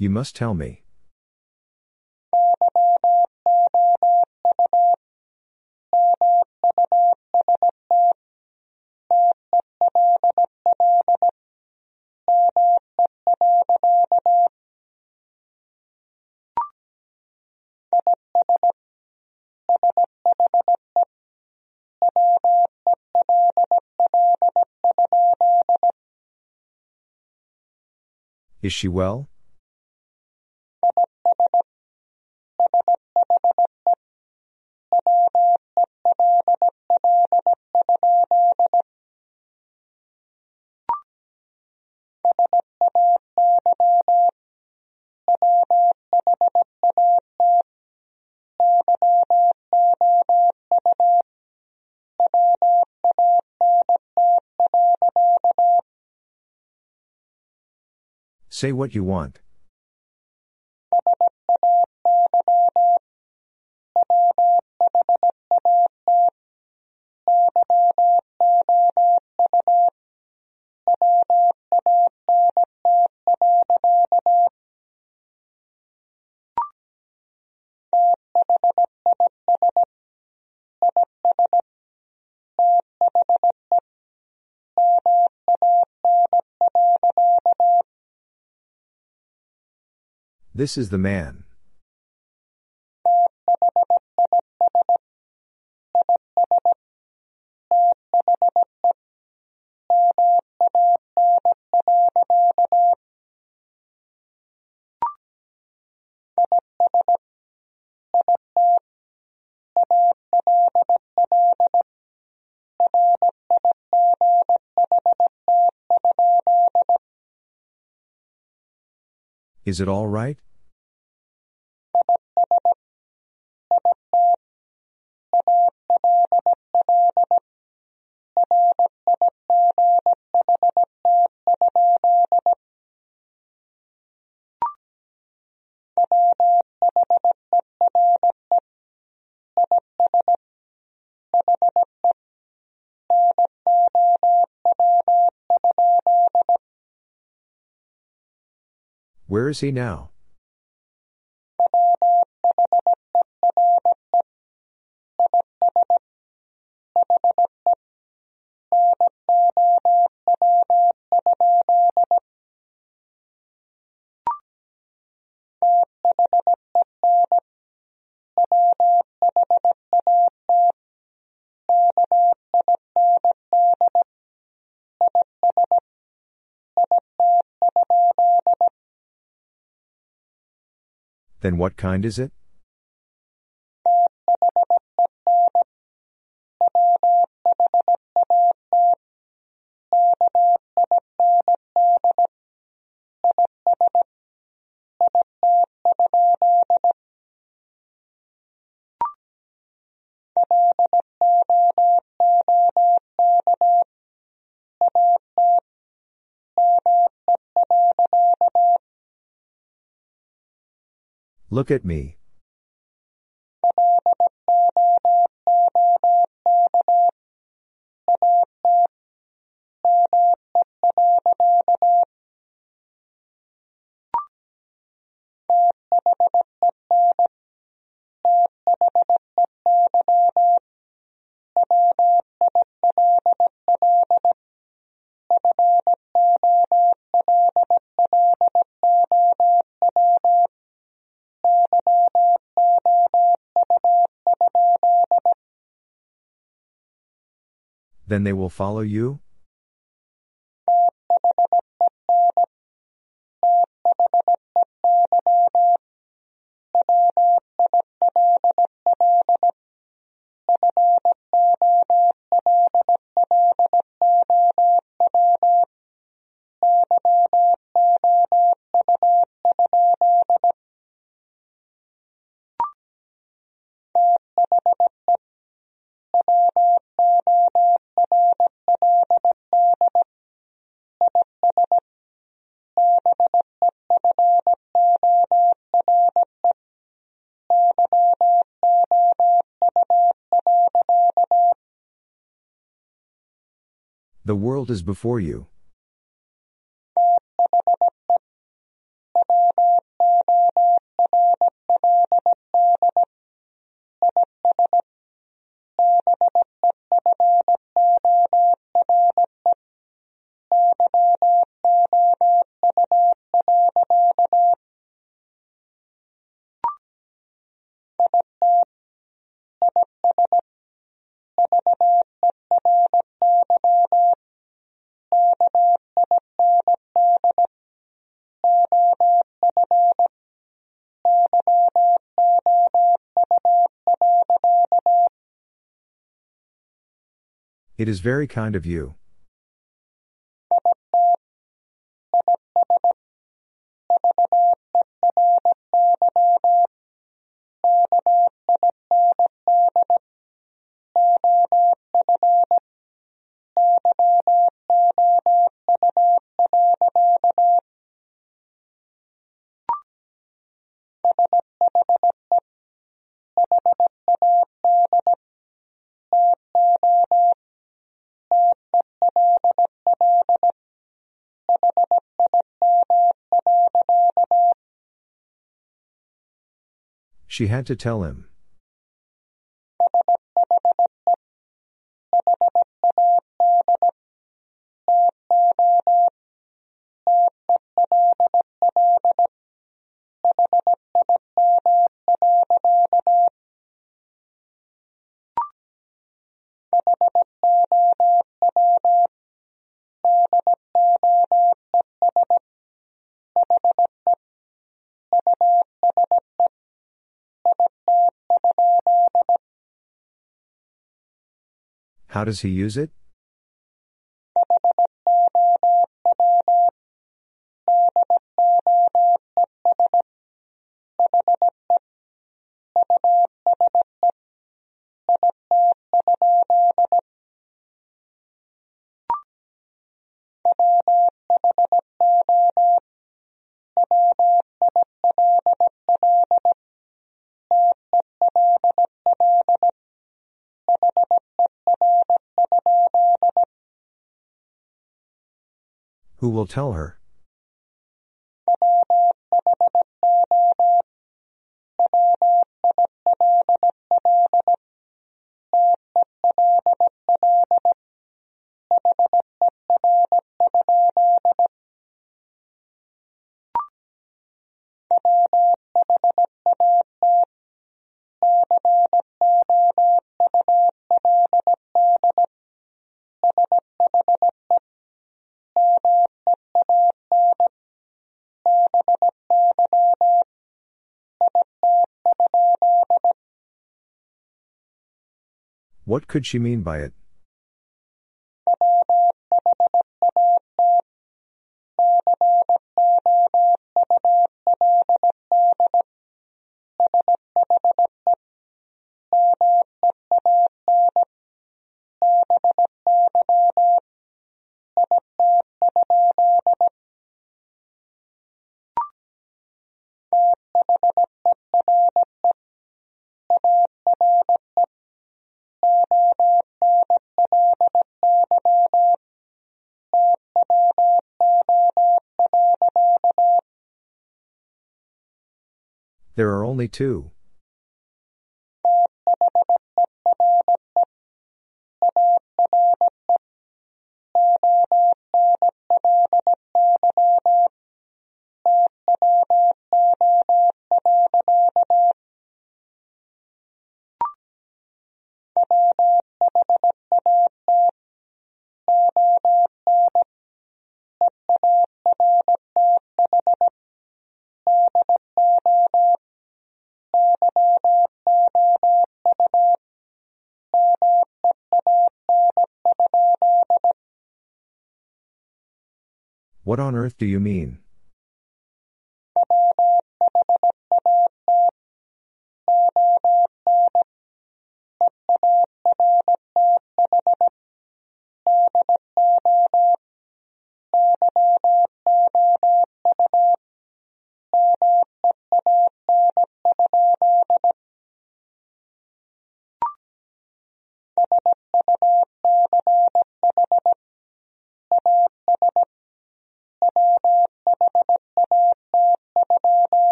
You must tell me. Is she well? Say what you want. This is the man. Is it all right? Where is he now? Then what kind is it? Look at me. Then they will follow you? The world is before you. It is very kind of you. She had to tell him. How does he use it? Who will tell her? What could she mean by it? Only two. What on earth do you mean?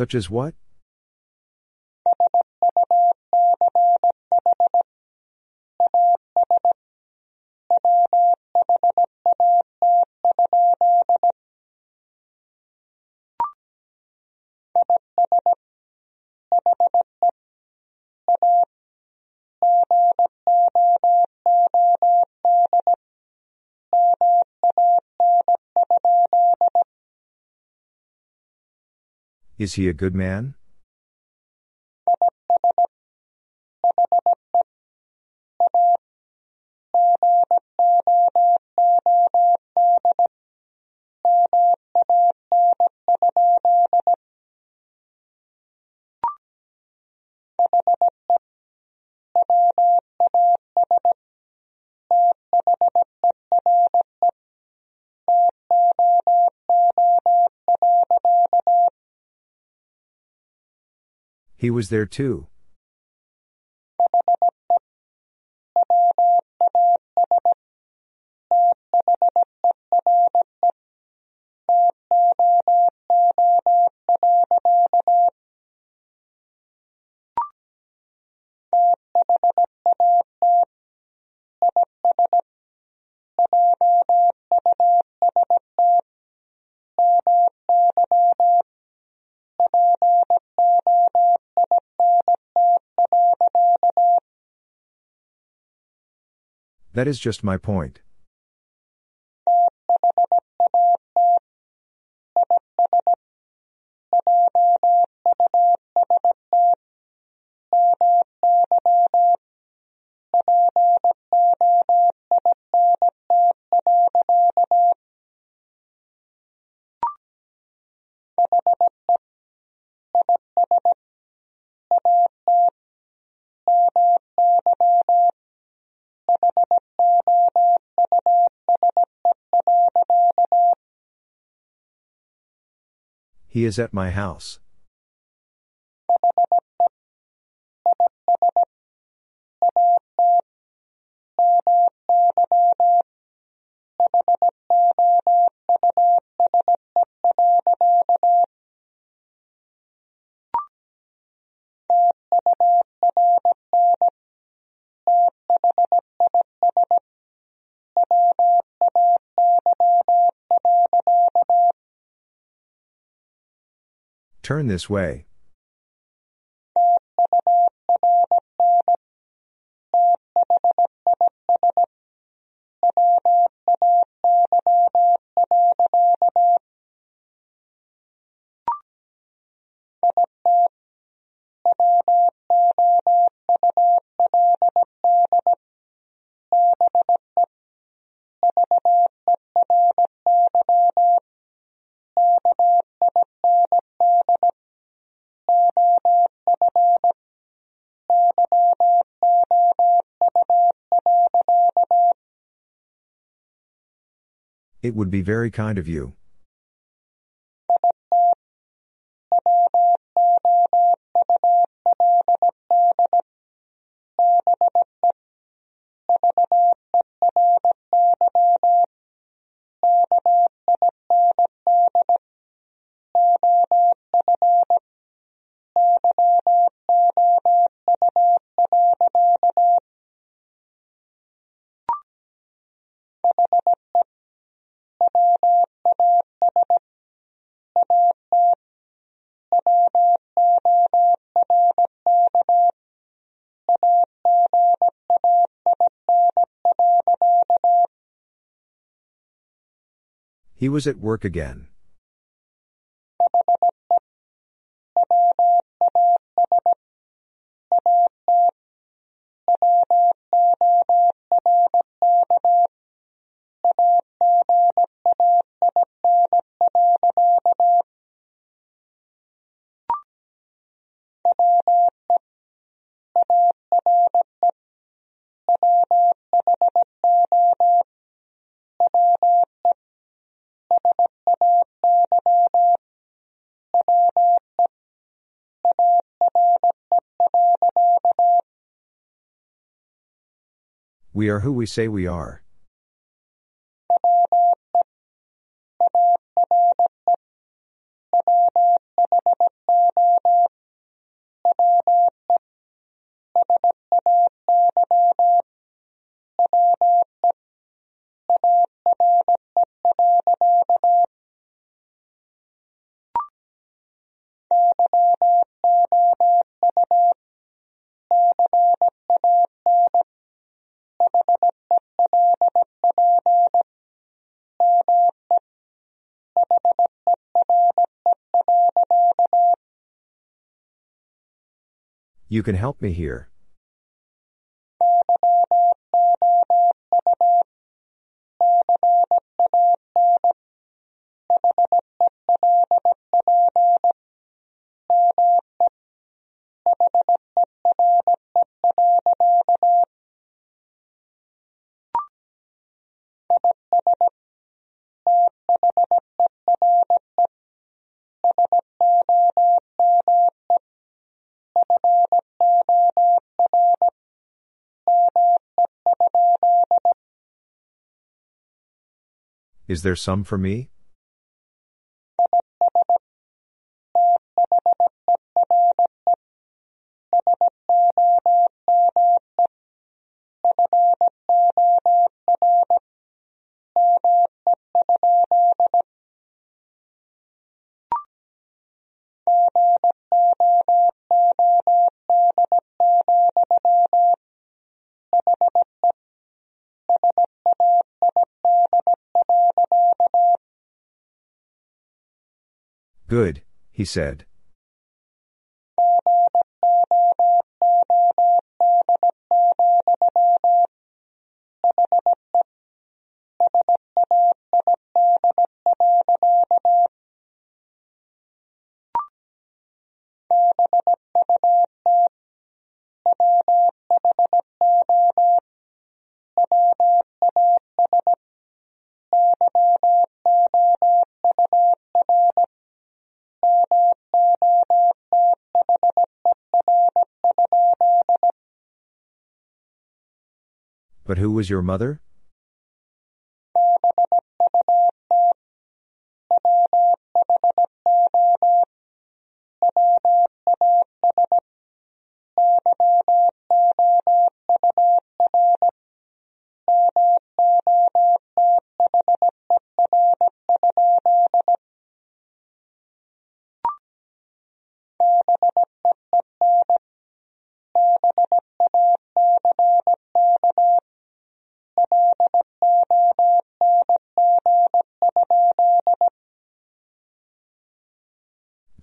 Such as what? Is he a good man? He was there too. That is just my point. He is at my house. Turn this way. It would be very kind of you. He was at work again. We are who we say we are. You can help me here. Is there some for me? Good, he said. Who was your mother?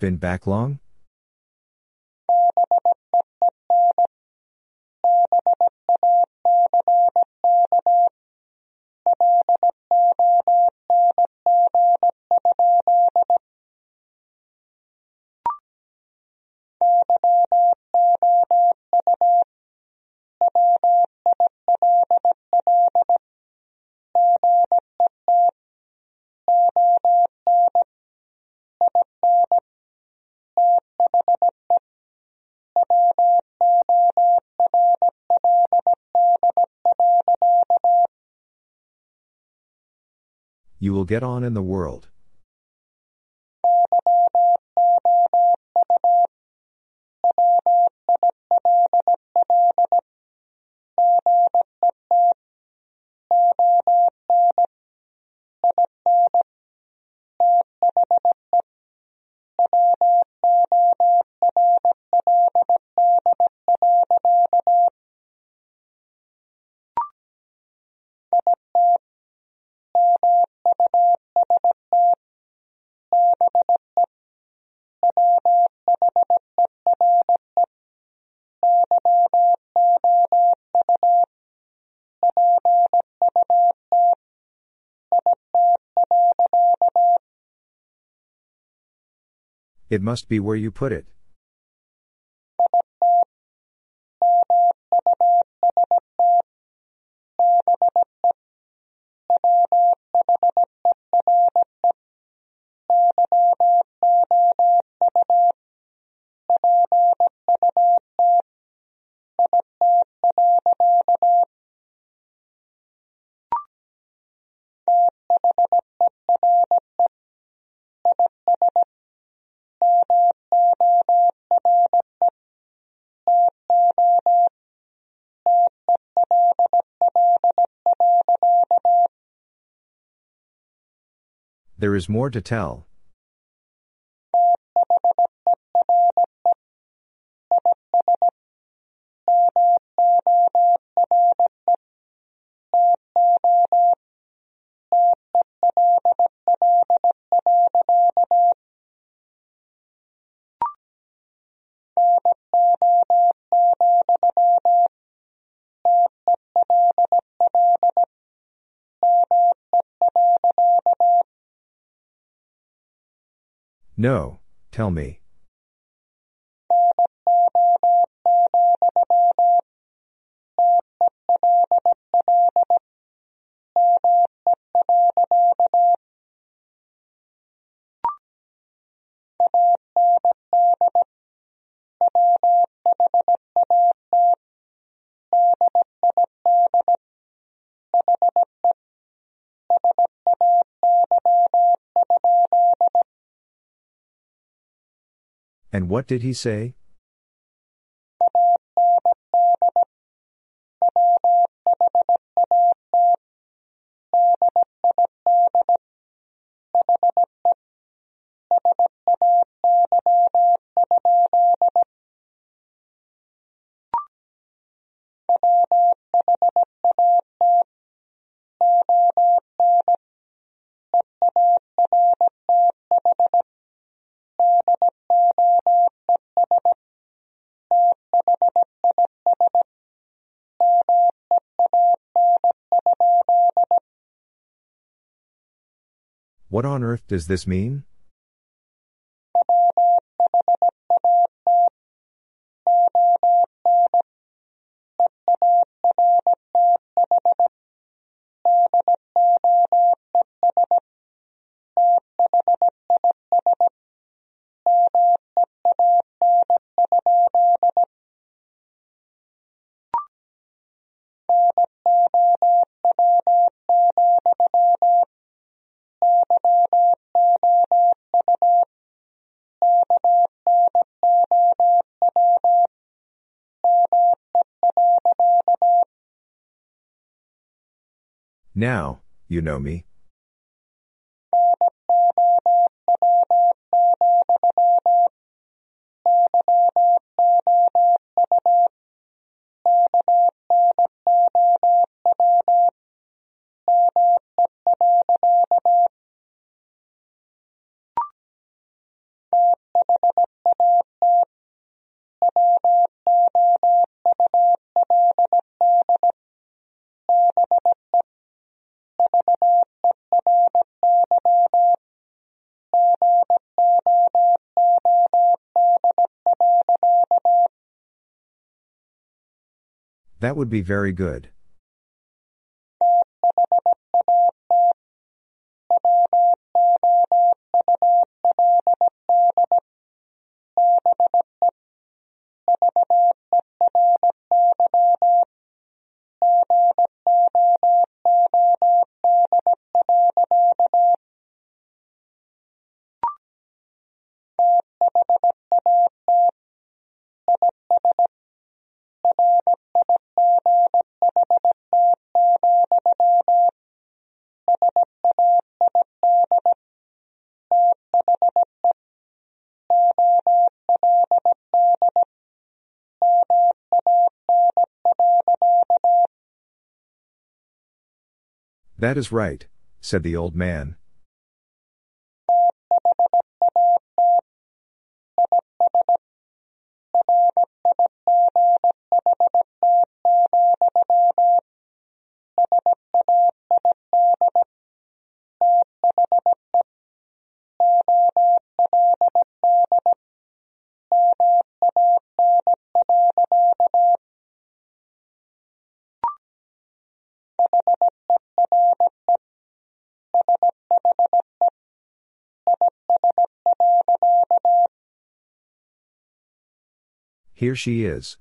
Been back long? You will get on in the world. It must be where you put it. There is more to tell. No, tell me. And what did he say? What on earth does this mean? Now, you know me. That would be very good. That is right, said the old man. Here she is.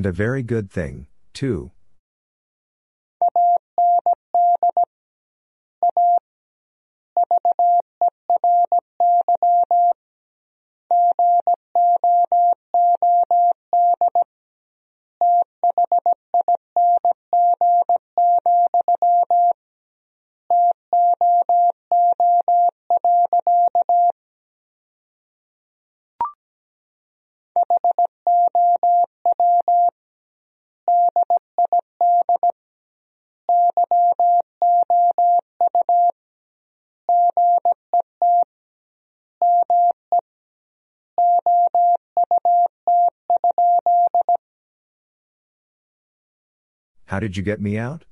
And a very good thing, too. How did you get me out?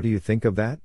What do you think of that?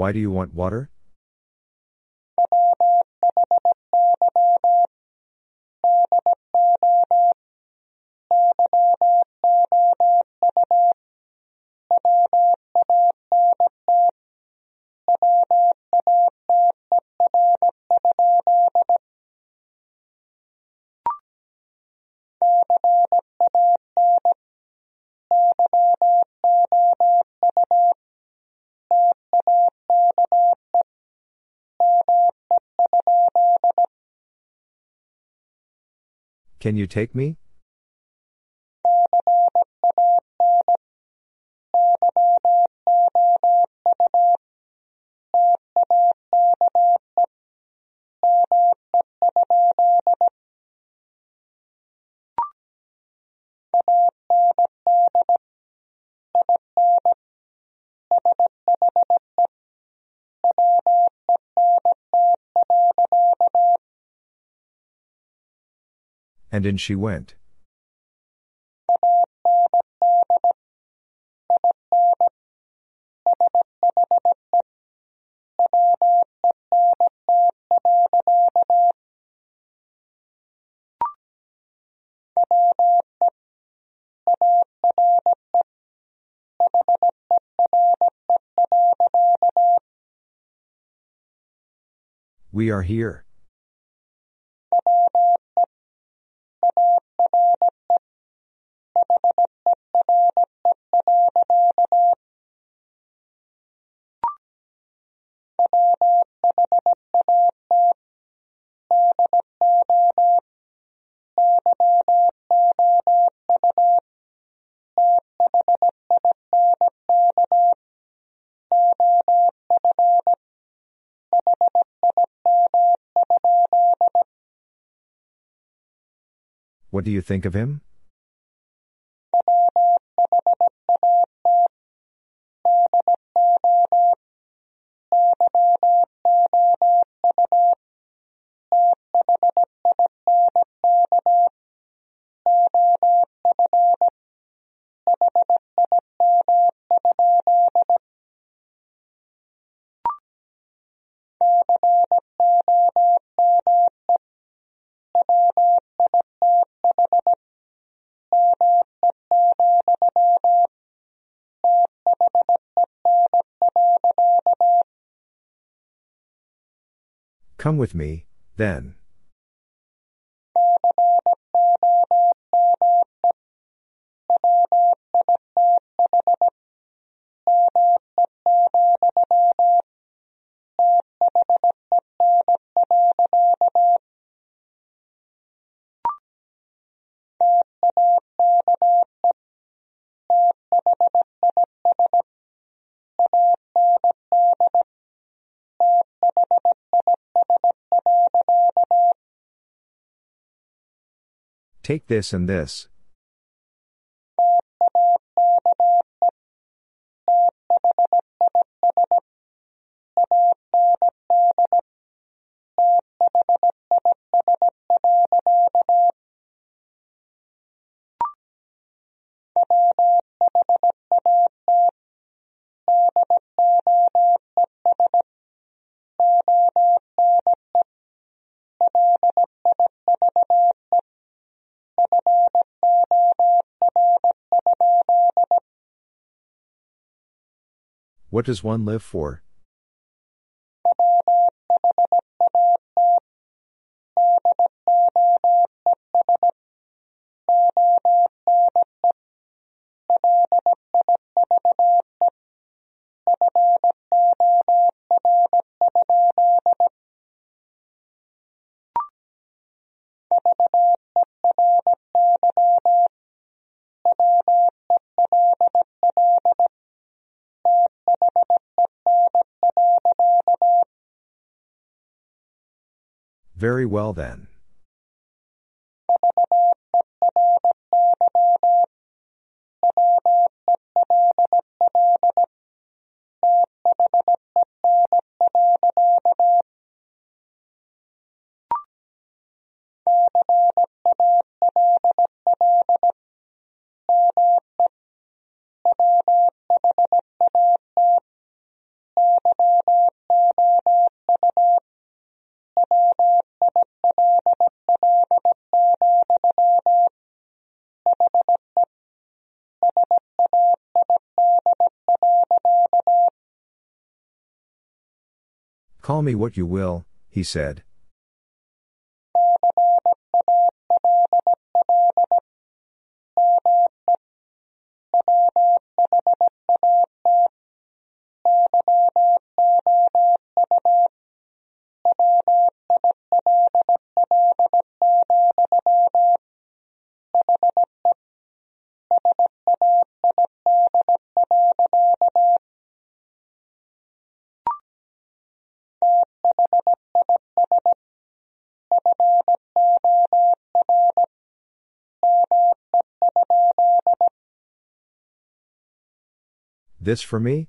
Why do you want water? Can you take me? And in she went. We are here. What do you think of him? Come with me, then. Take this and this. What does one live for? Very well then. Call me what you will, he said. This for me?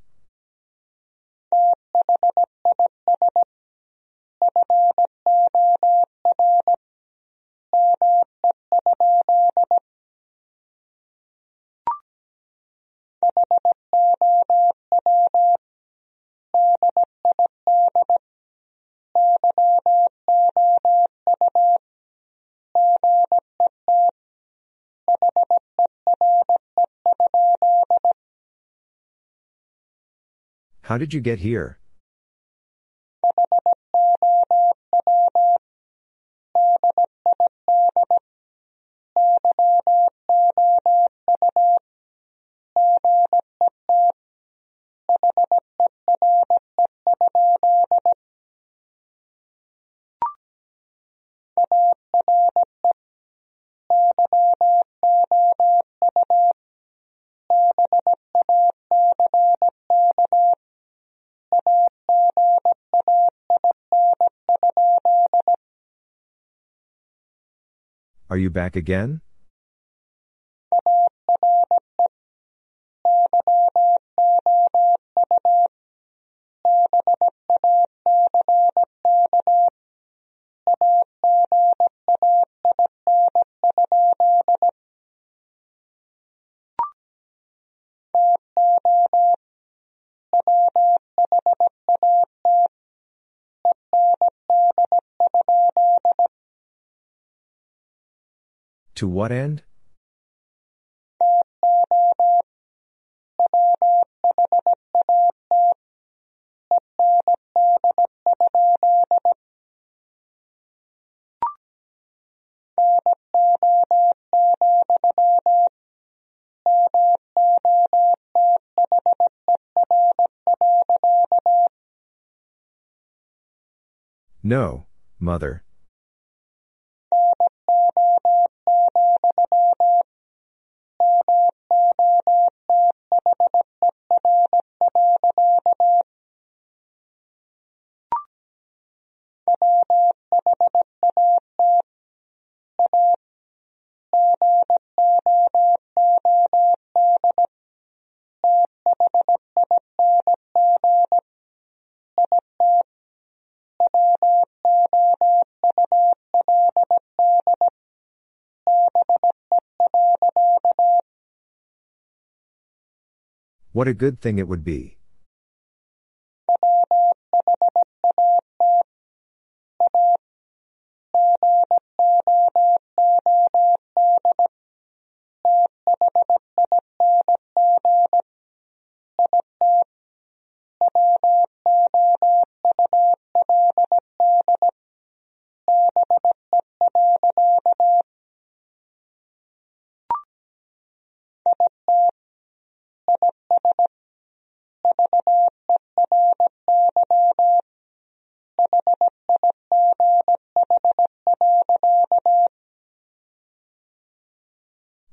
How did you get here? You back again? To what end? No, mother. What a good thing it would be.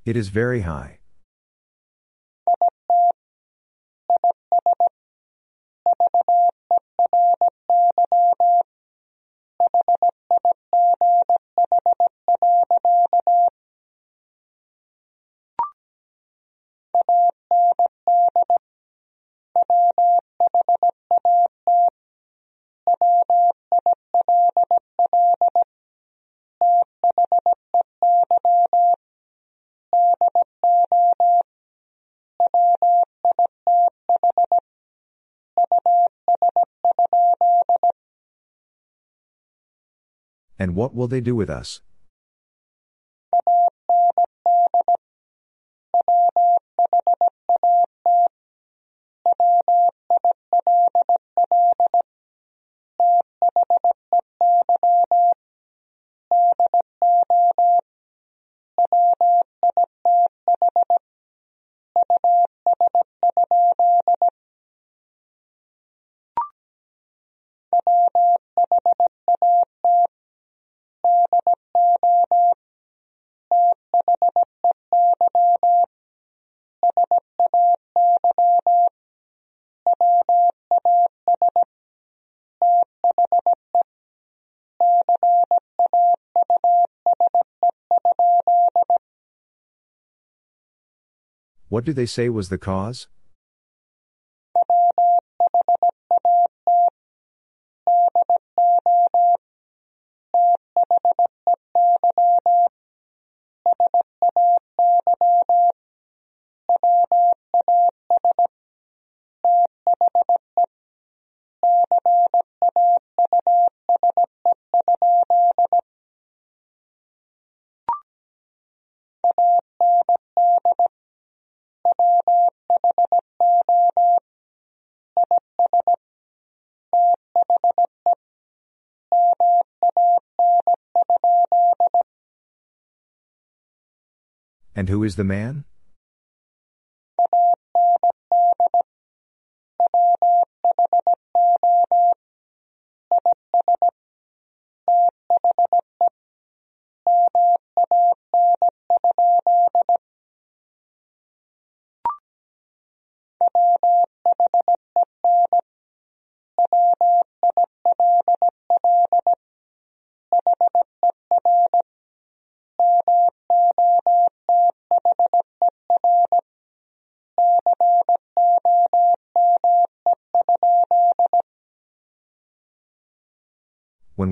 It is very high. And what will they do with us? What do they say was the cause? And who is the man?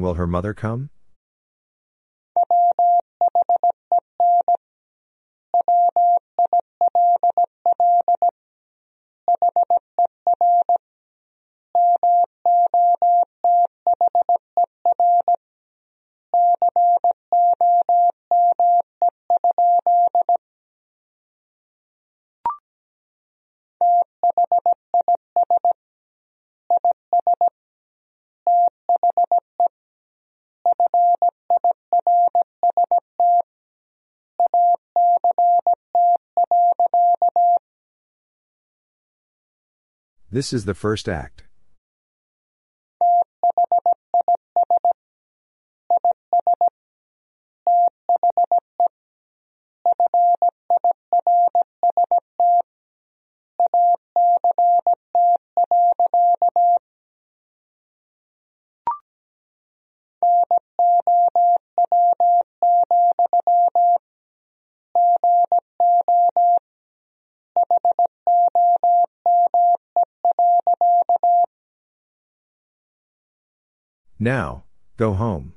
Will her mother come? This is the first act. Now, go home.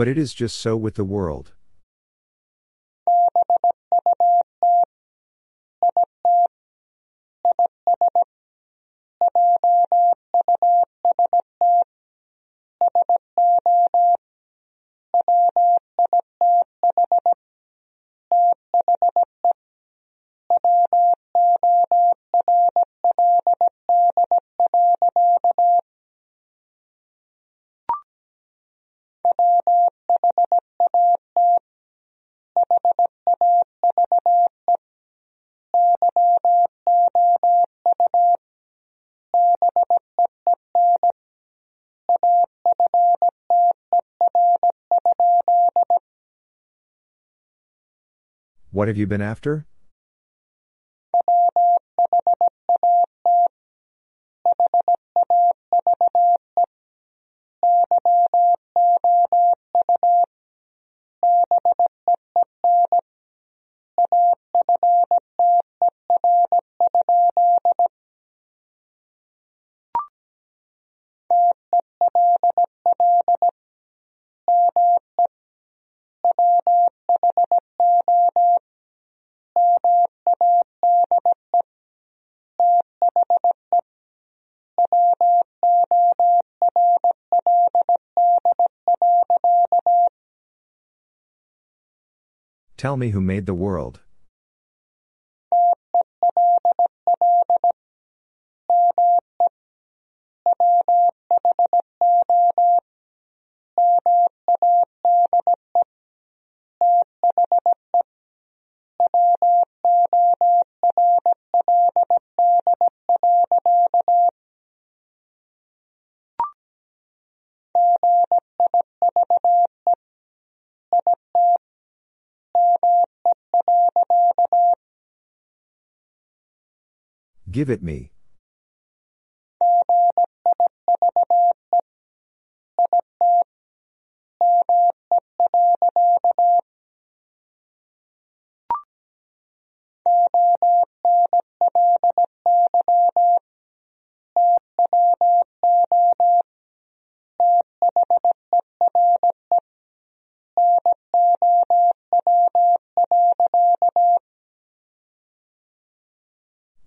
But it is just so with the world. What have you been after? Tell me who made the world. Give it me.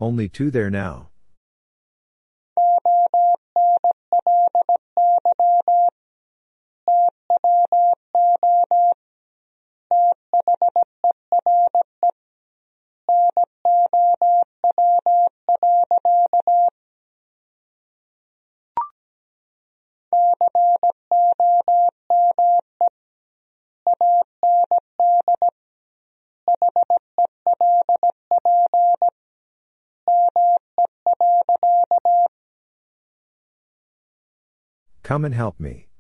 Only two there now. Come and help me.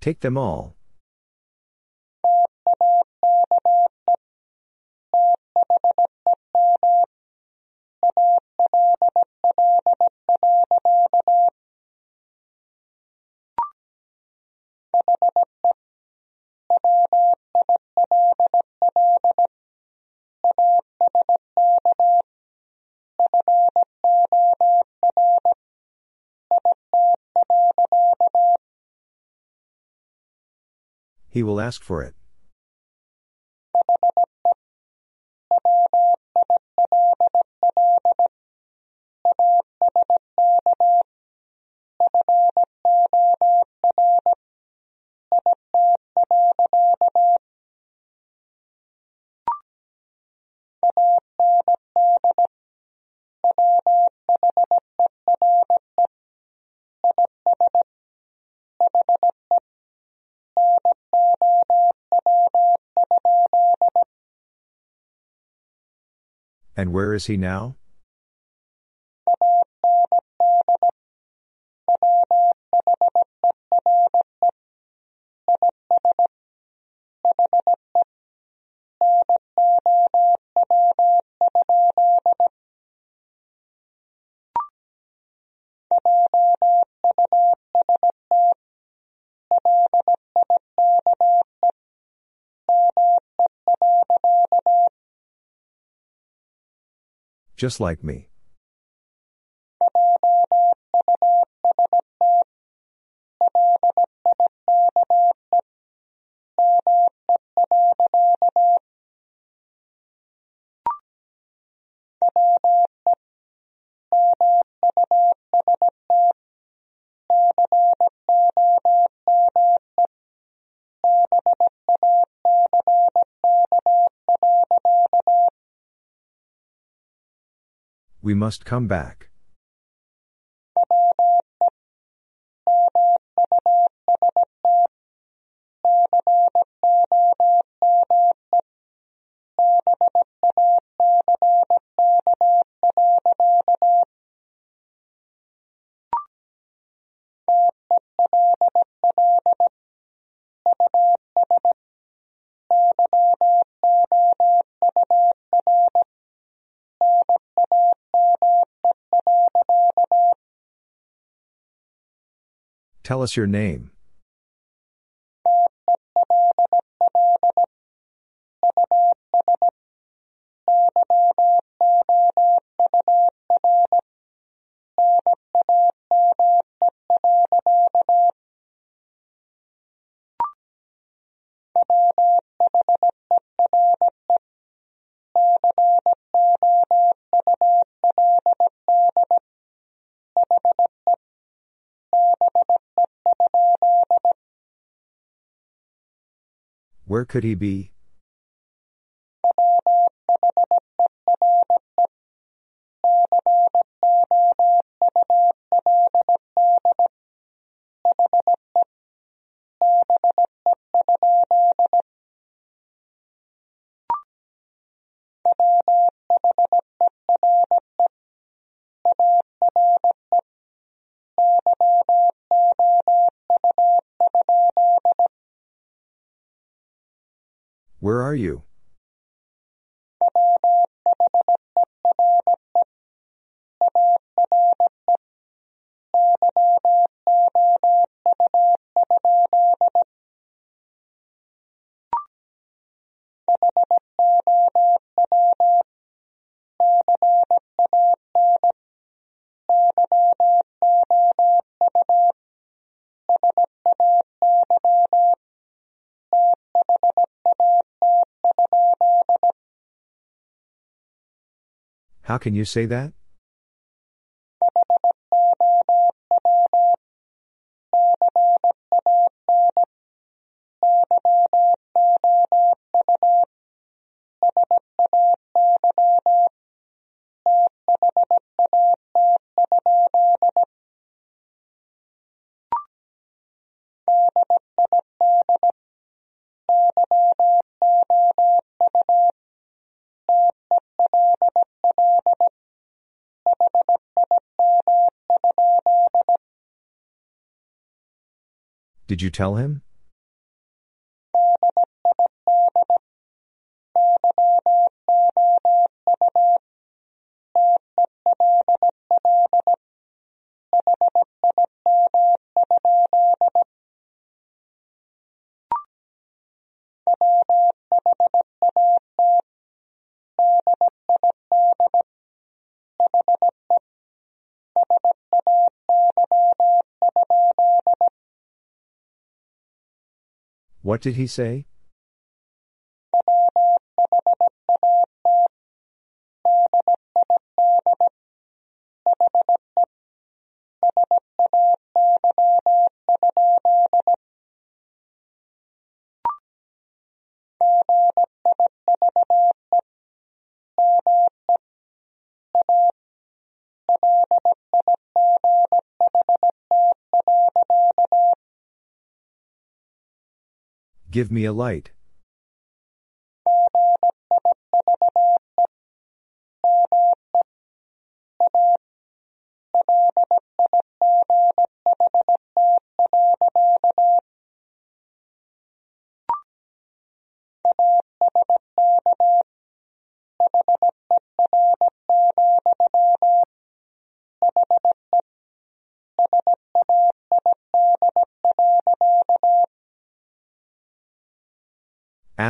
Take them all. He will ask for it. Where is he now? Just like me. We must come back. Tell us your name. Where could he be? You? Can you say that? Did you tell him? What did he say? Give me a light.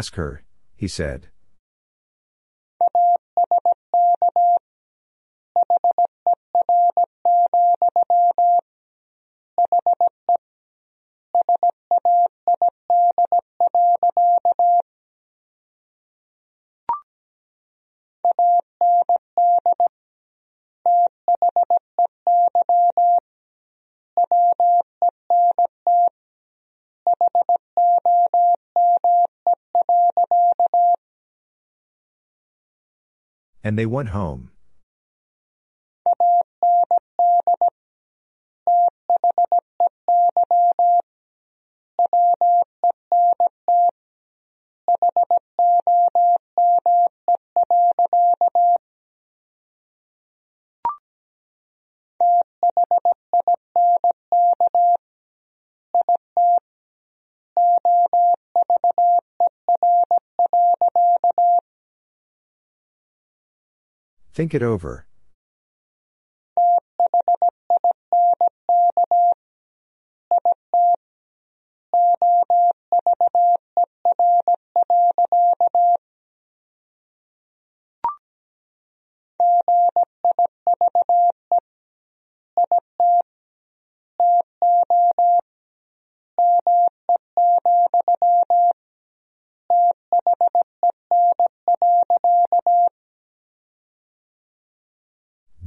Ask her, he said. And they went home. Think it over.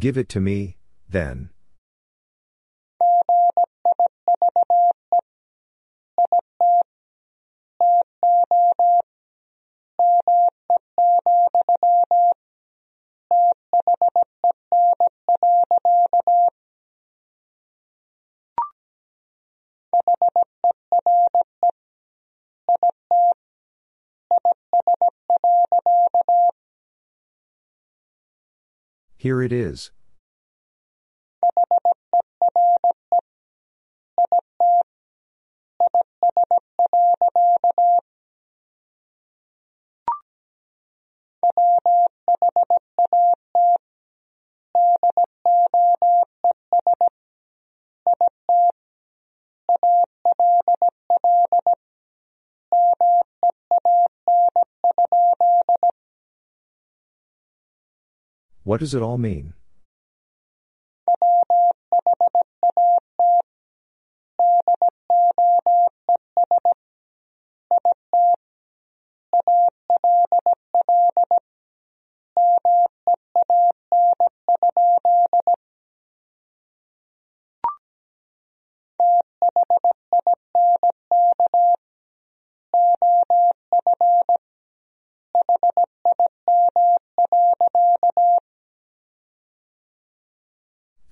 Give it to me, then. Here it is. What does it all mean?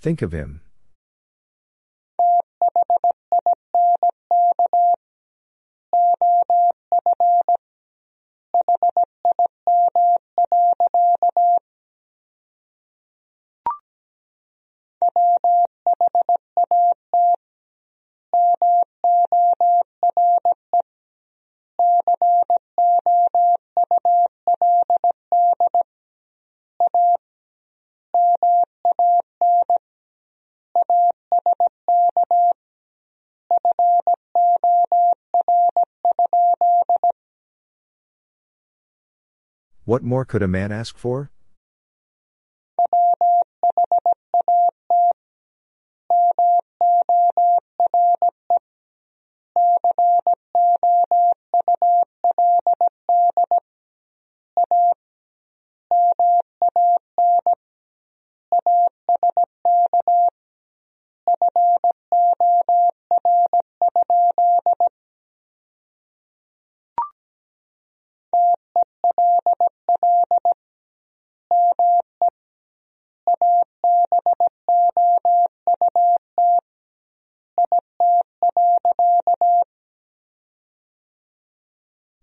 Think of him. What more could a man ask for?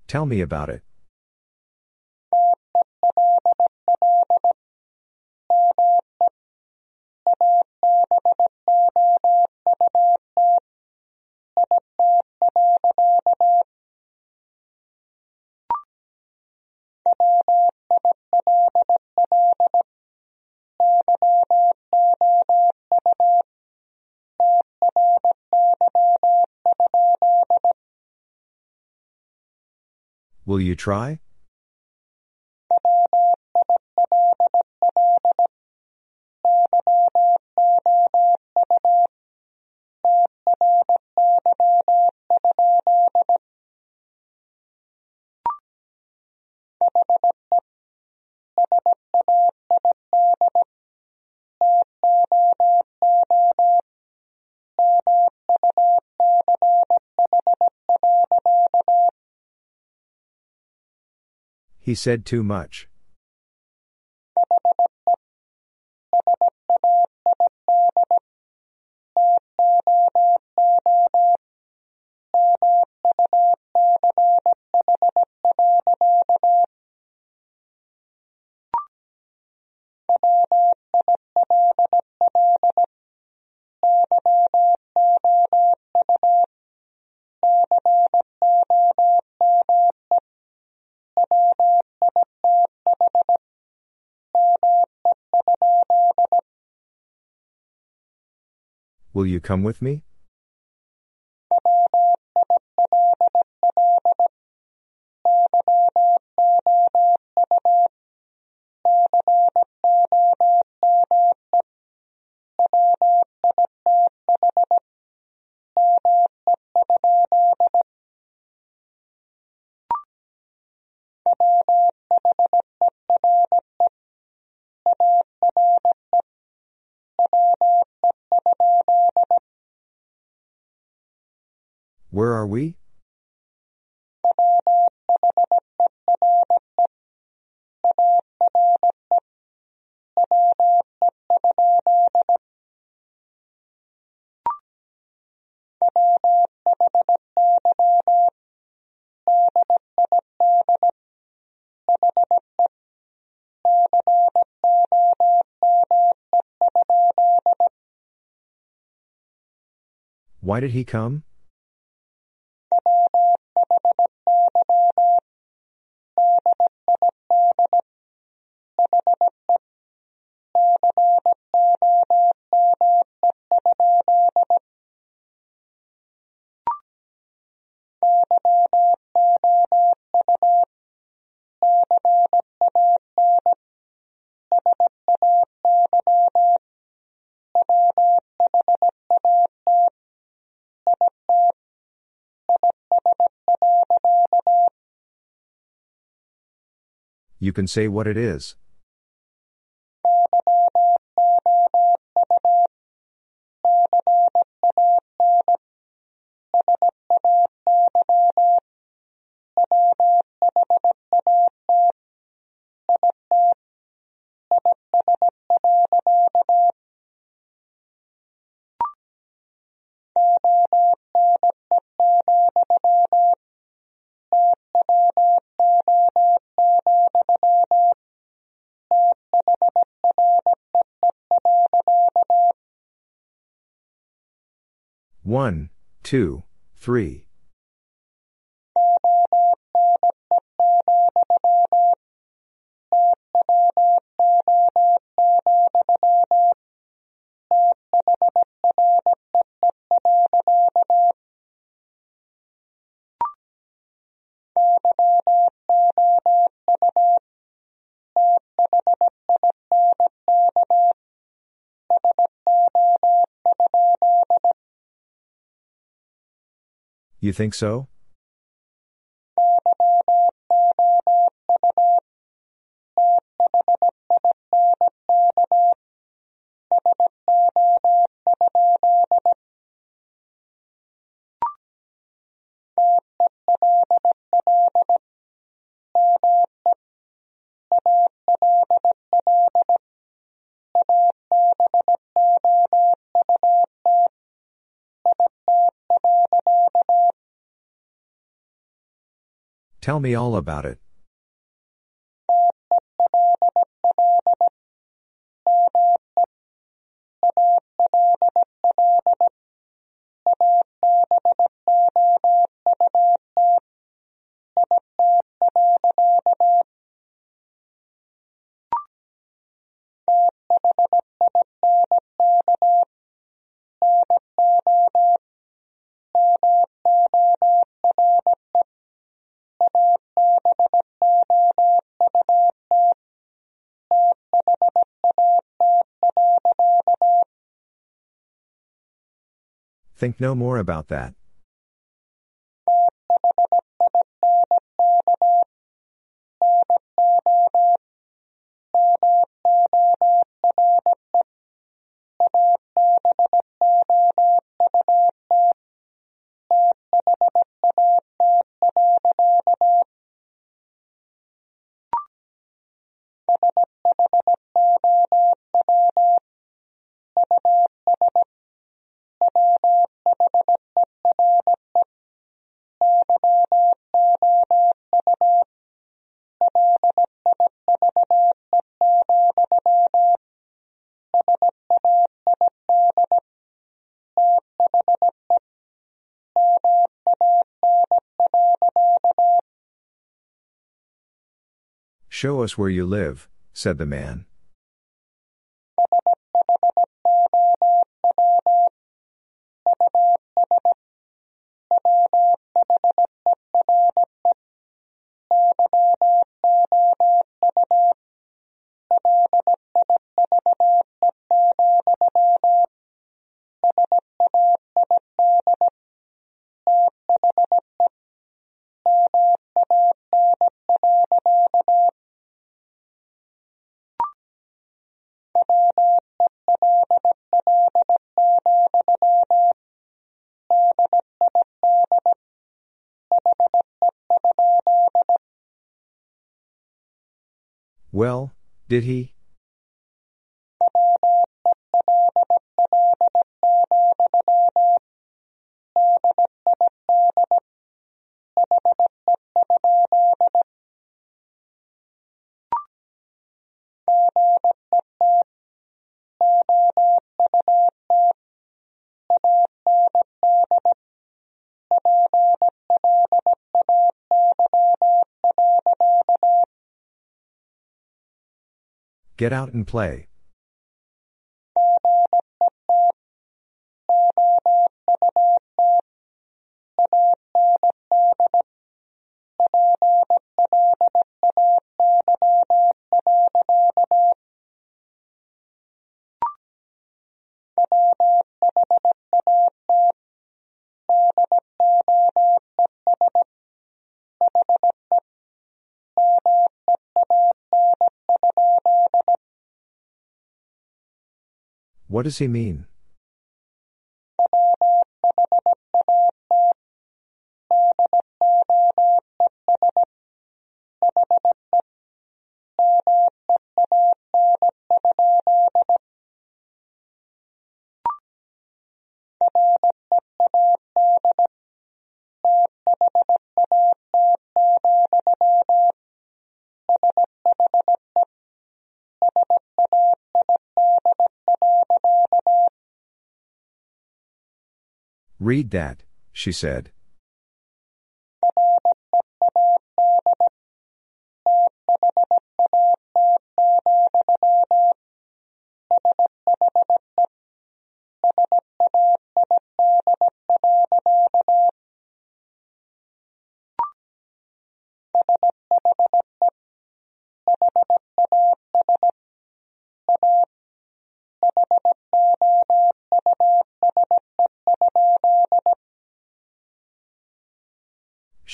Tell me about it. Will you try? He said too much. Will you come with me? We? Why did he come? You can say what it is. One, two, three. You think so? Tell me all about it. Think no more about that. Show us where you live, said the man. Well, did he? Get out and play. What does he mean? Read that, she said.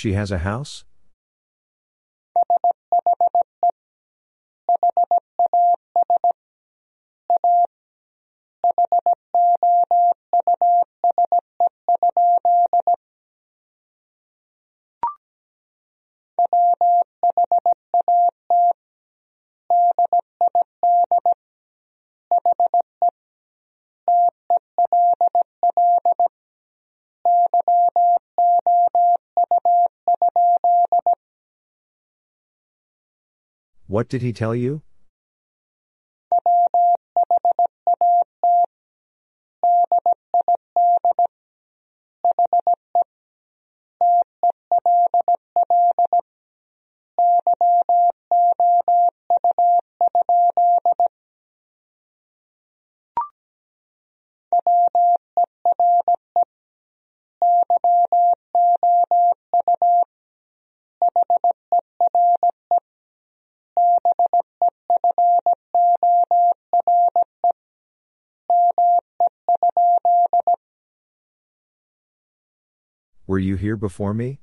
She has a house? What did he tell you? Were you here before me?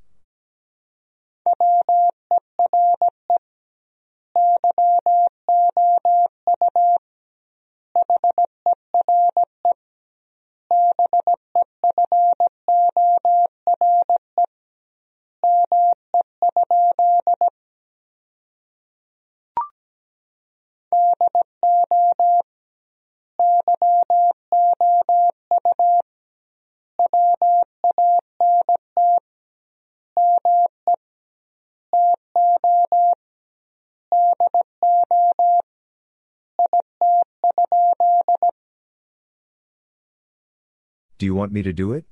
Do you want me to do it?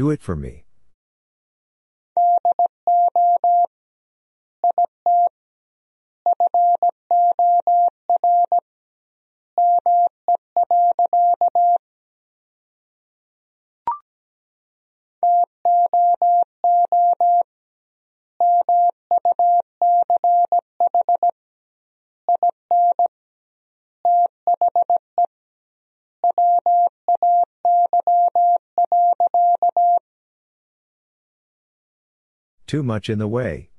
Do it for me. Too much in the way.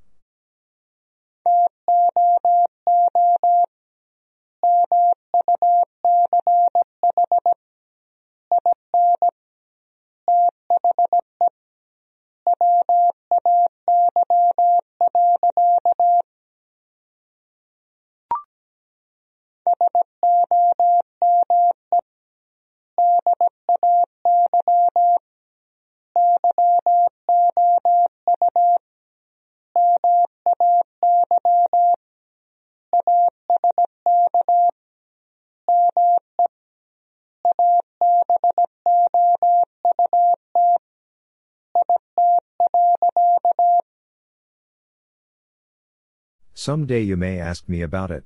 Some day you may ask me about it.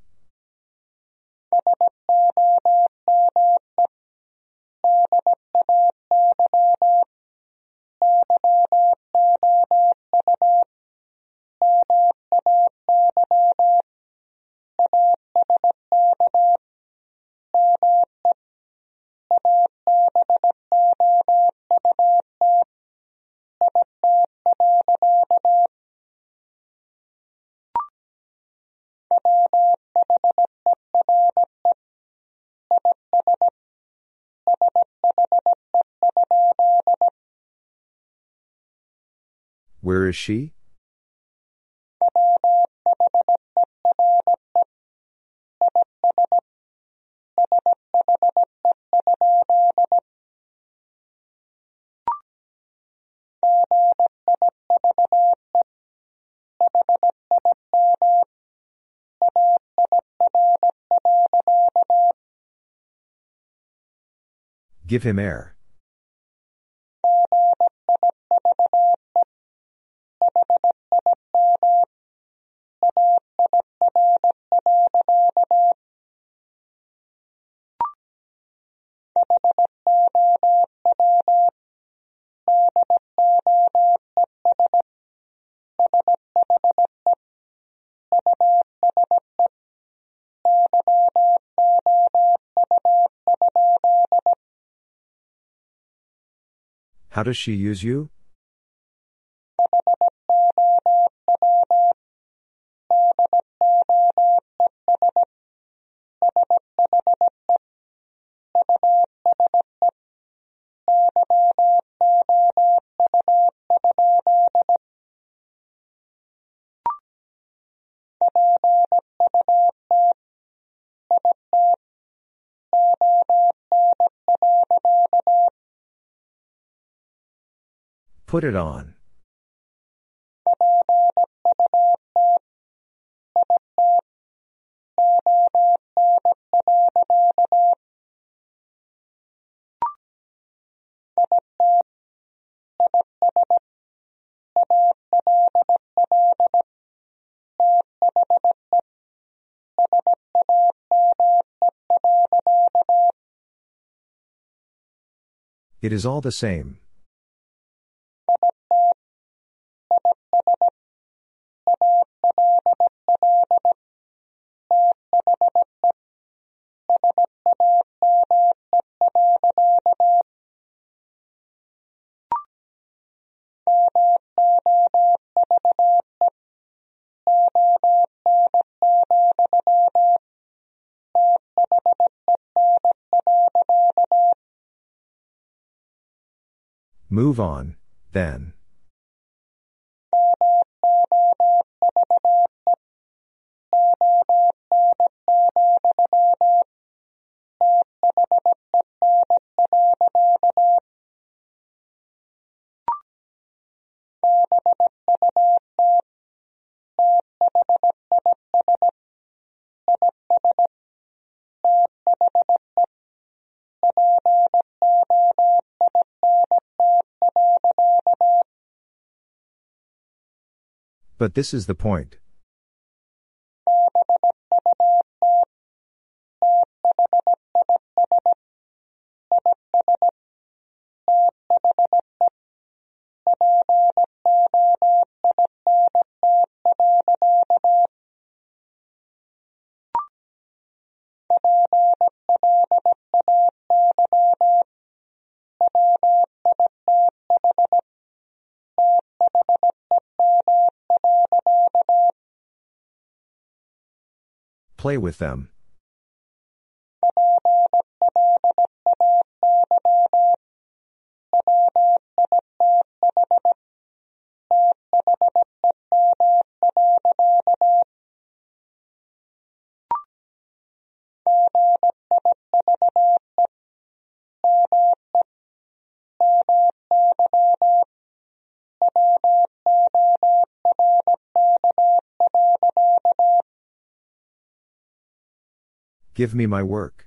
Where is she? Give him air. How does she use you? Put it on. It is all the same. Move on, then. But this is the point. Play with them. Give me my work.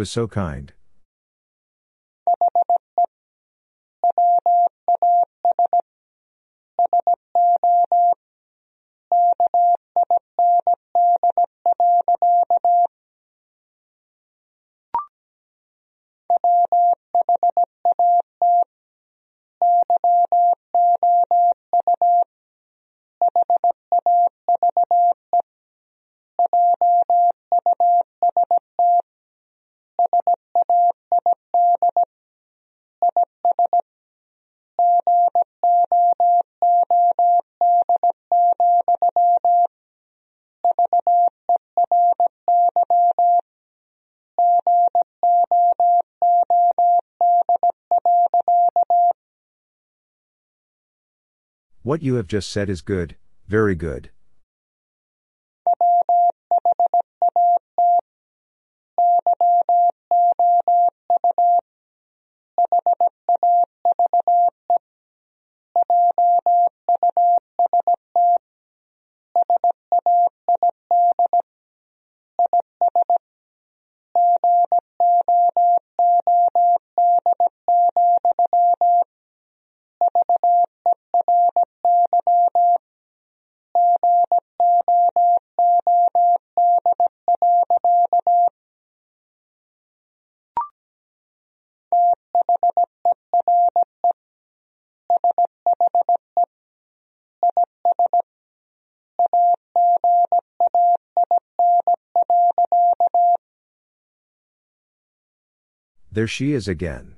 Was so kind. What you have just said is good, very good. There she is again.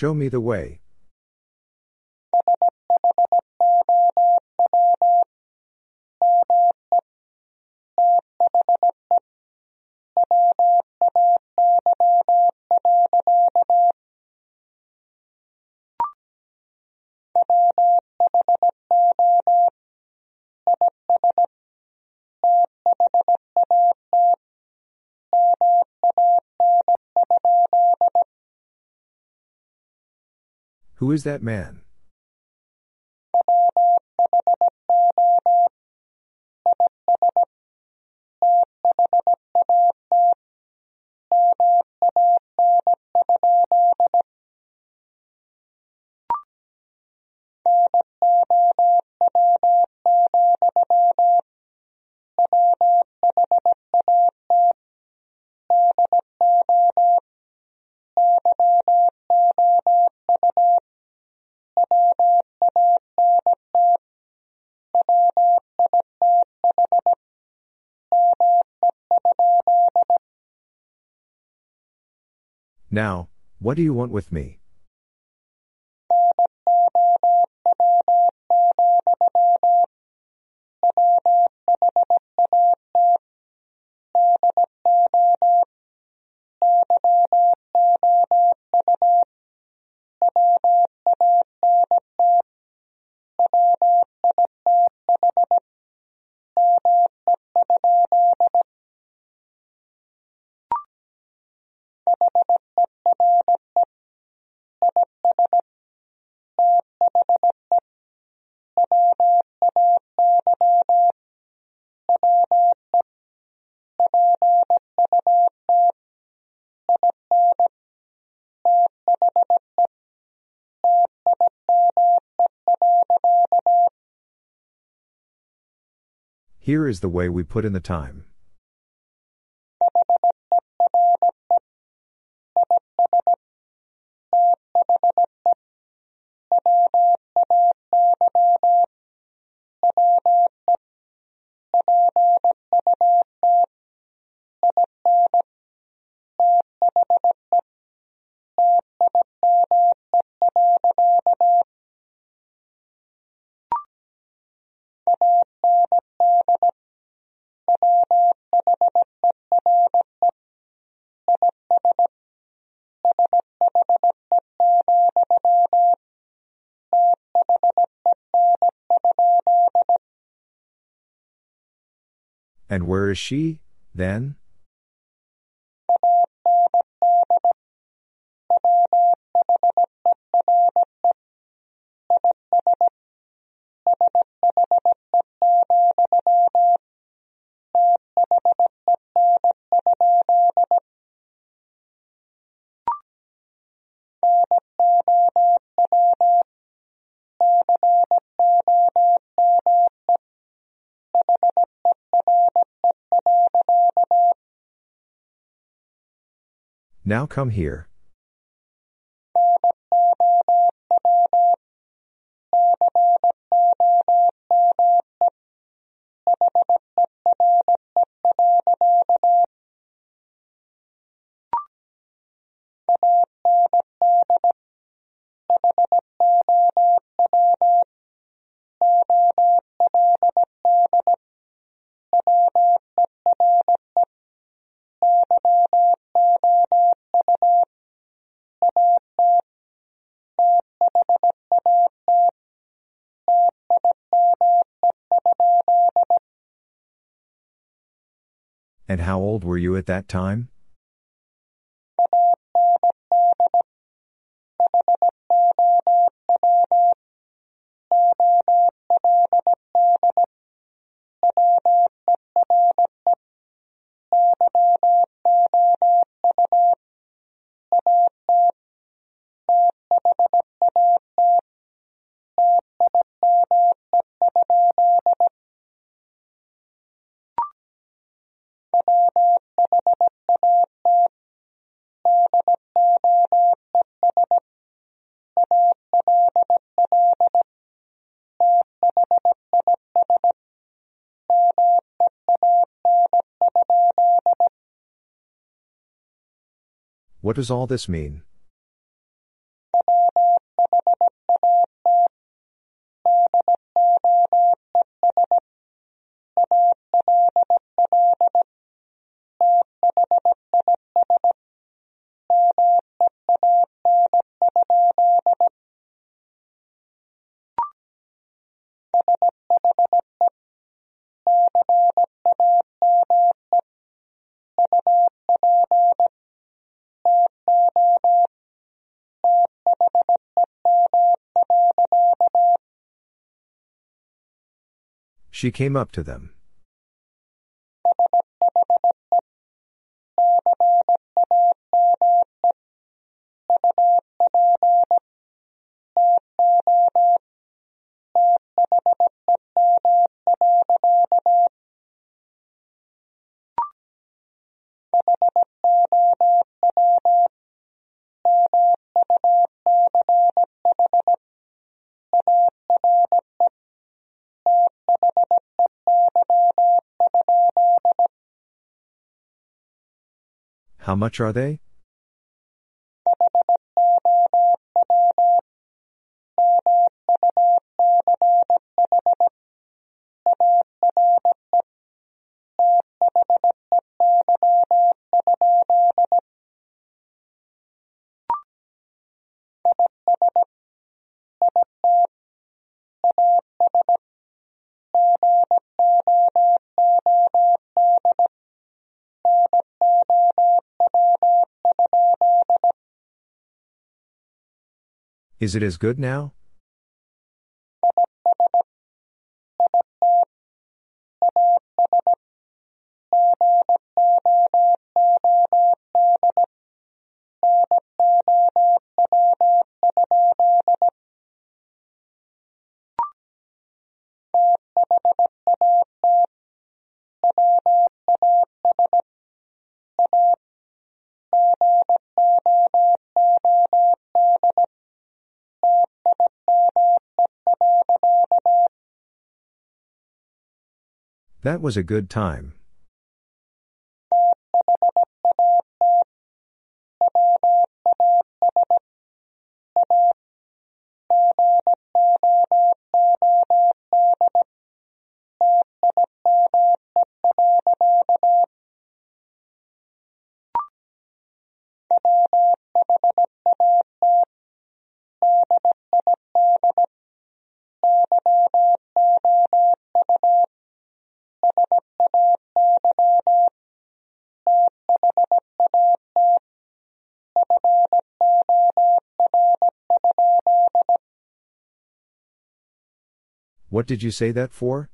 Show me the way. Who is that man? Now, what do you want with me? Here is the way we put in the time. Where is she, then? Now come here. And how old were you at that time? What does all this mean? She came up to them. How much are they? Is it as good now? That was a good time. What did you say that for?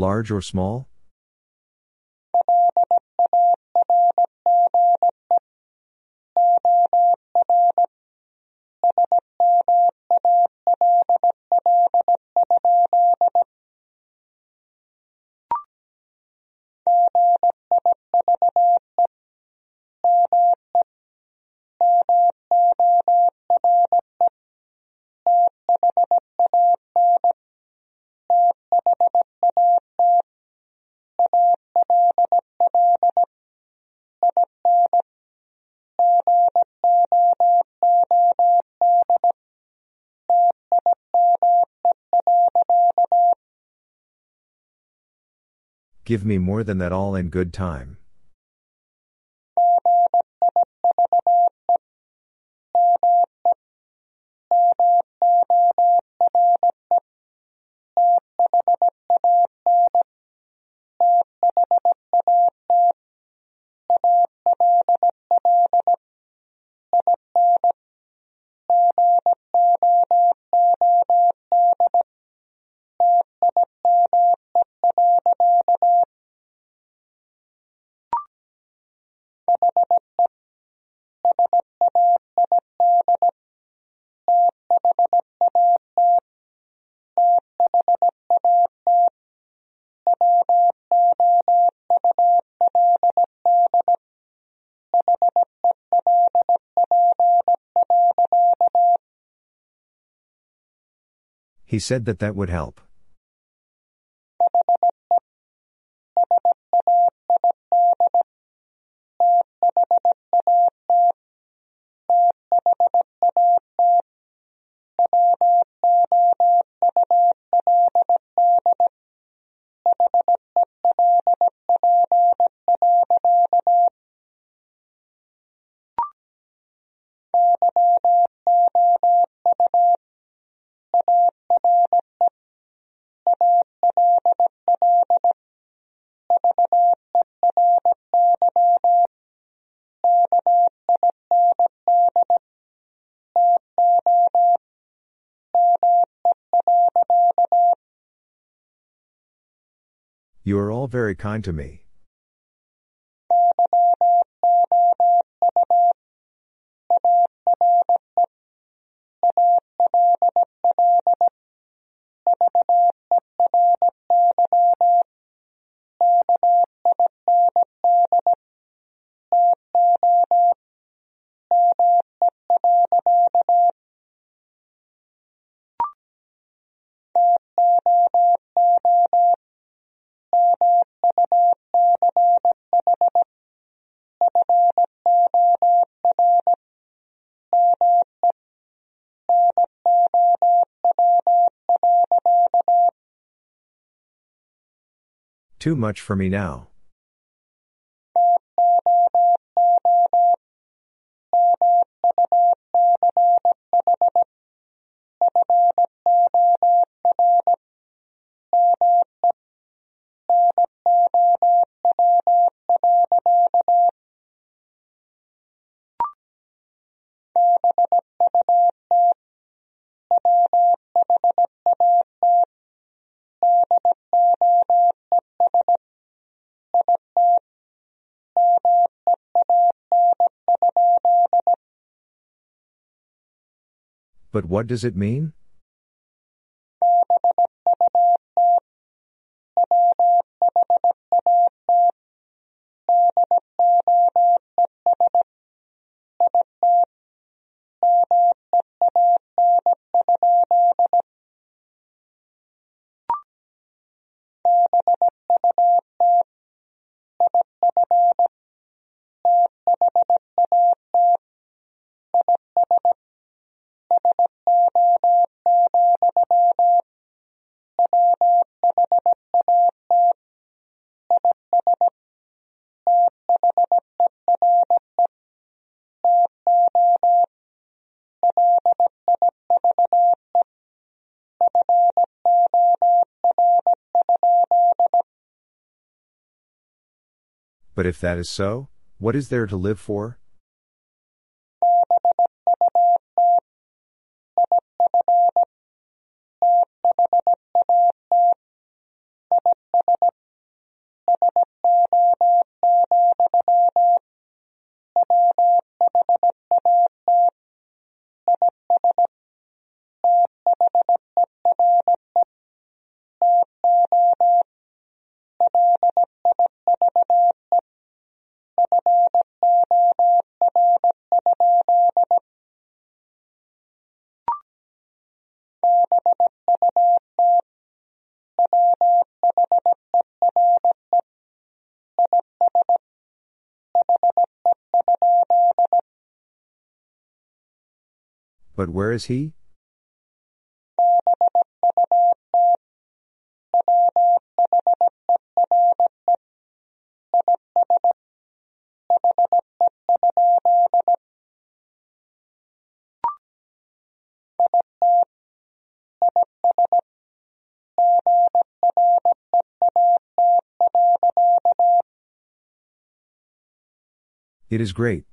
Large or small? Give me more than that all in good time. Said that that would help. You are all very kind to me. Too much for me now. But what does it mean? But if that is so, what is there to live for? But where is he? It is great.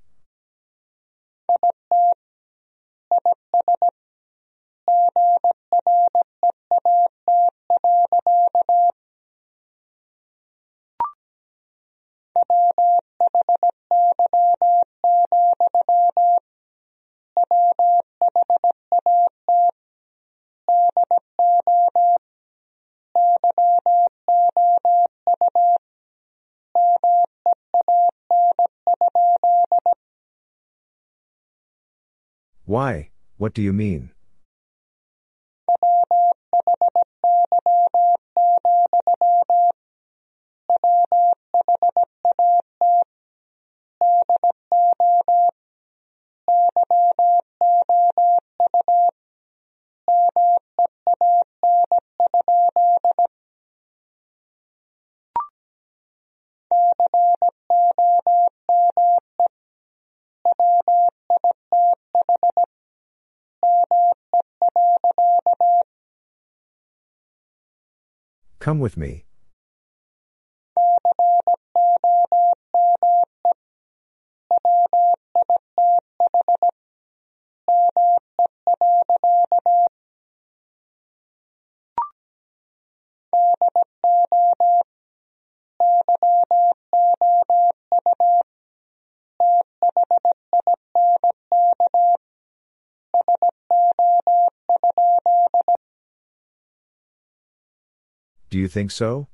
Why, what do you mean? Come with me. Do you think so?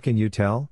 Can you tell?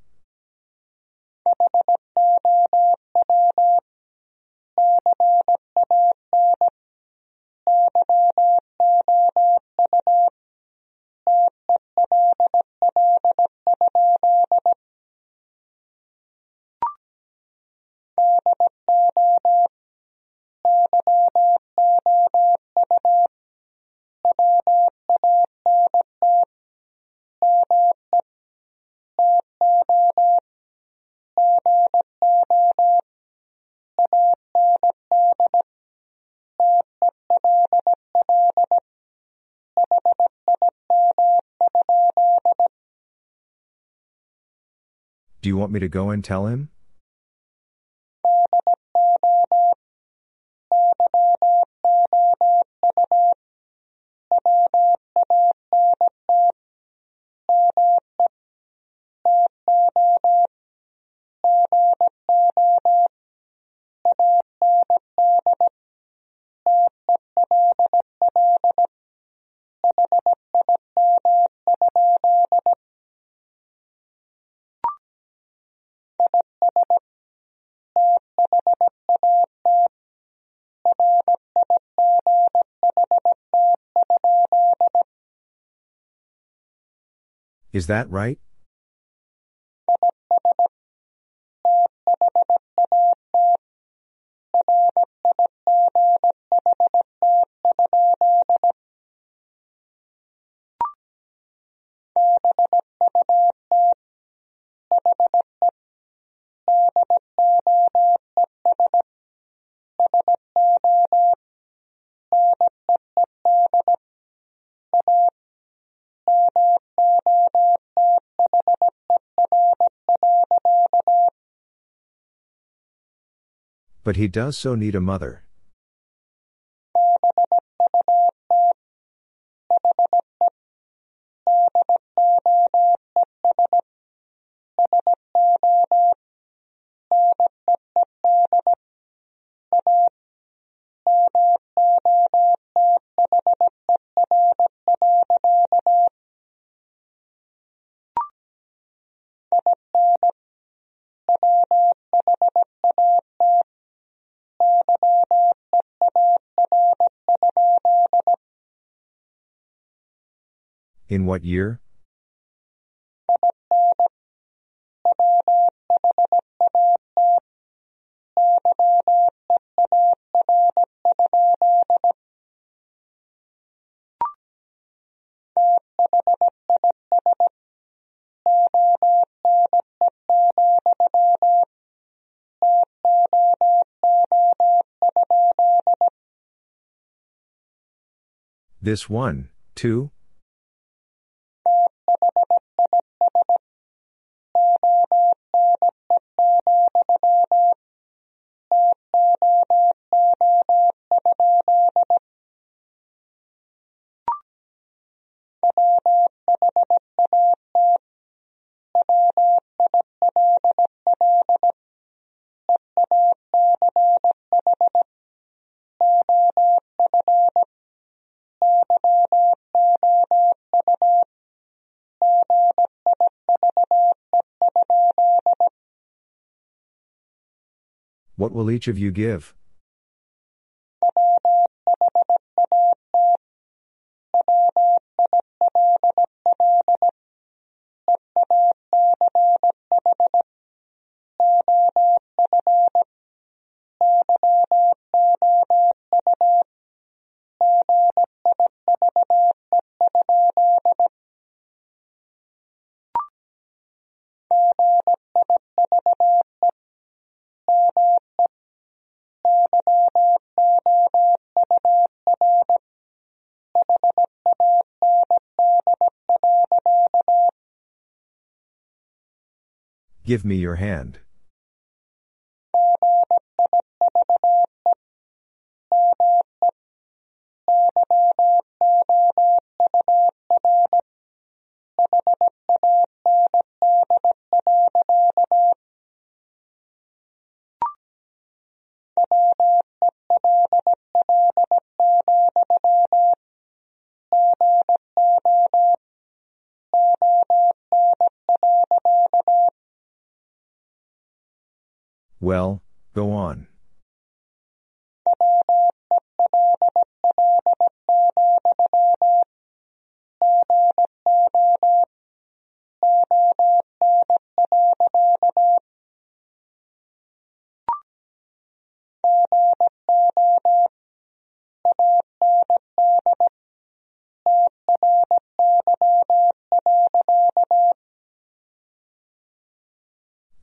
Do you want me to go and tell him? Is that right? But he does so need a mother. In what year? This one, too? What will each of you give? Give me your hand. Well, go on.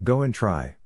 Go and try.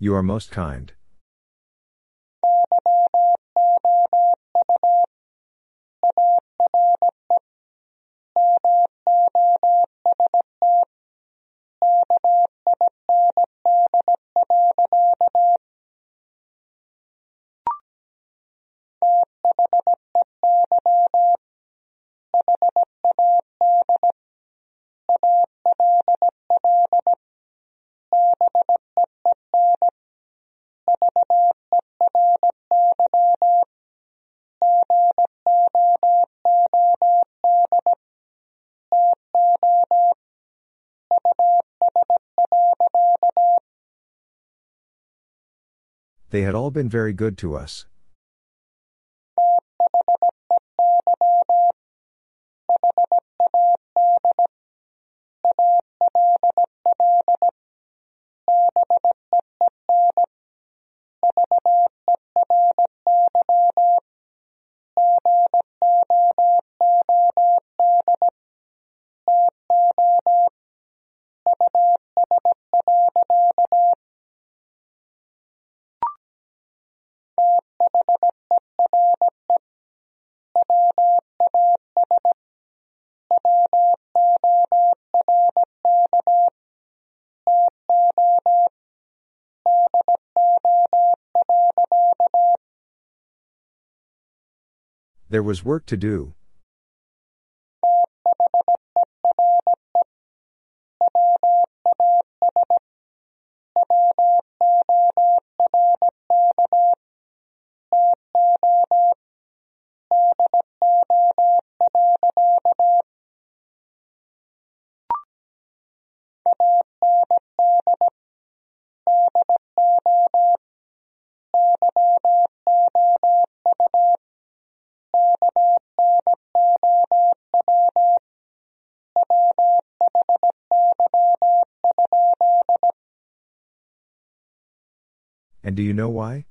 You are most kind. They had all been very good to us. There was work to do. Do you know why?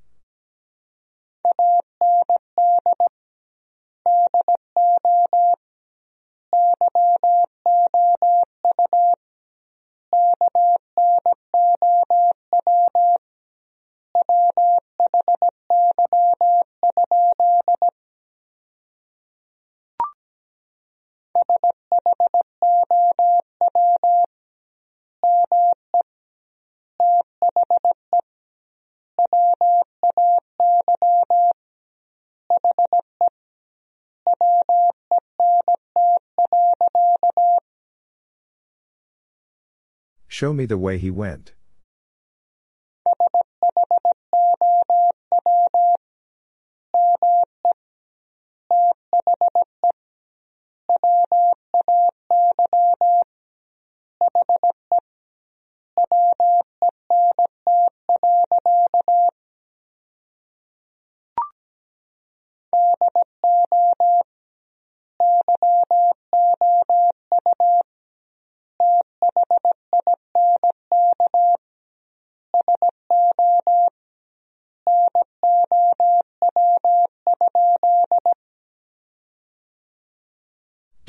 Show me the way he went.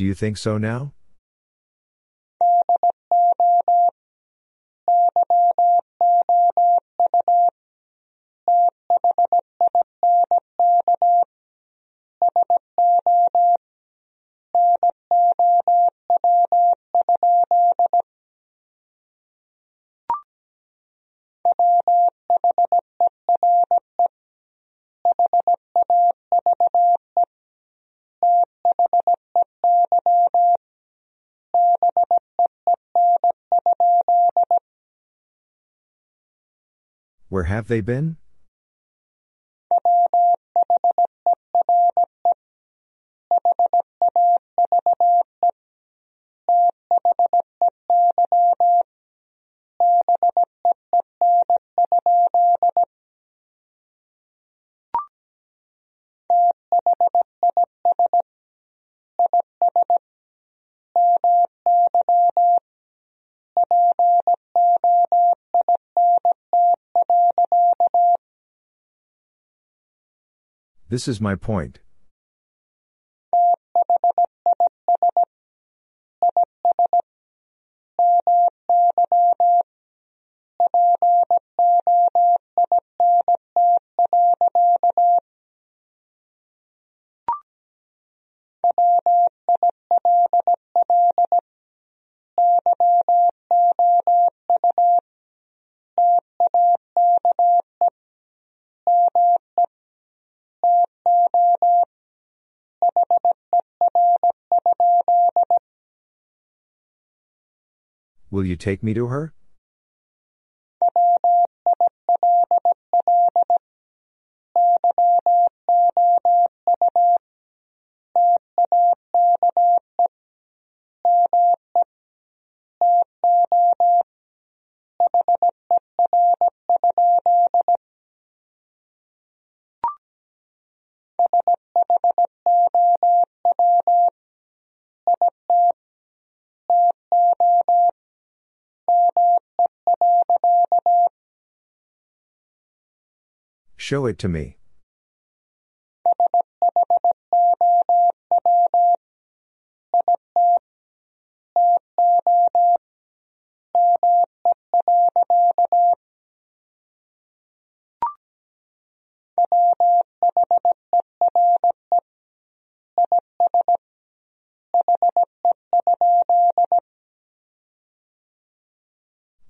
You think so now? Where have they been? This is my point. Will you take me to her? Show it to me.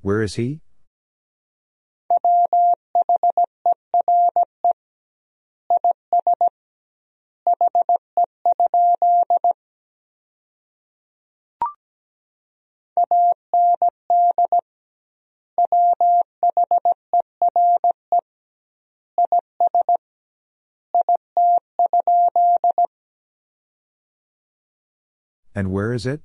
Where is he? And where is it?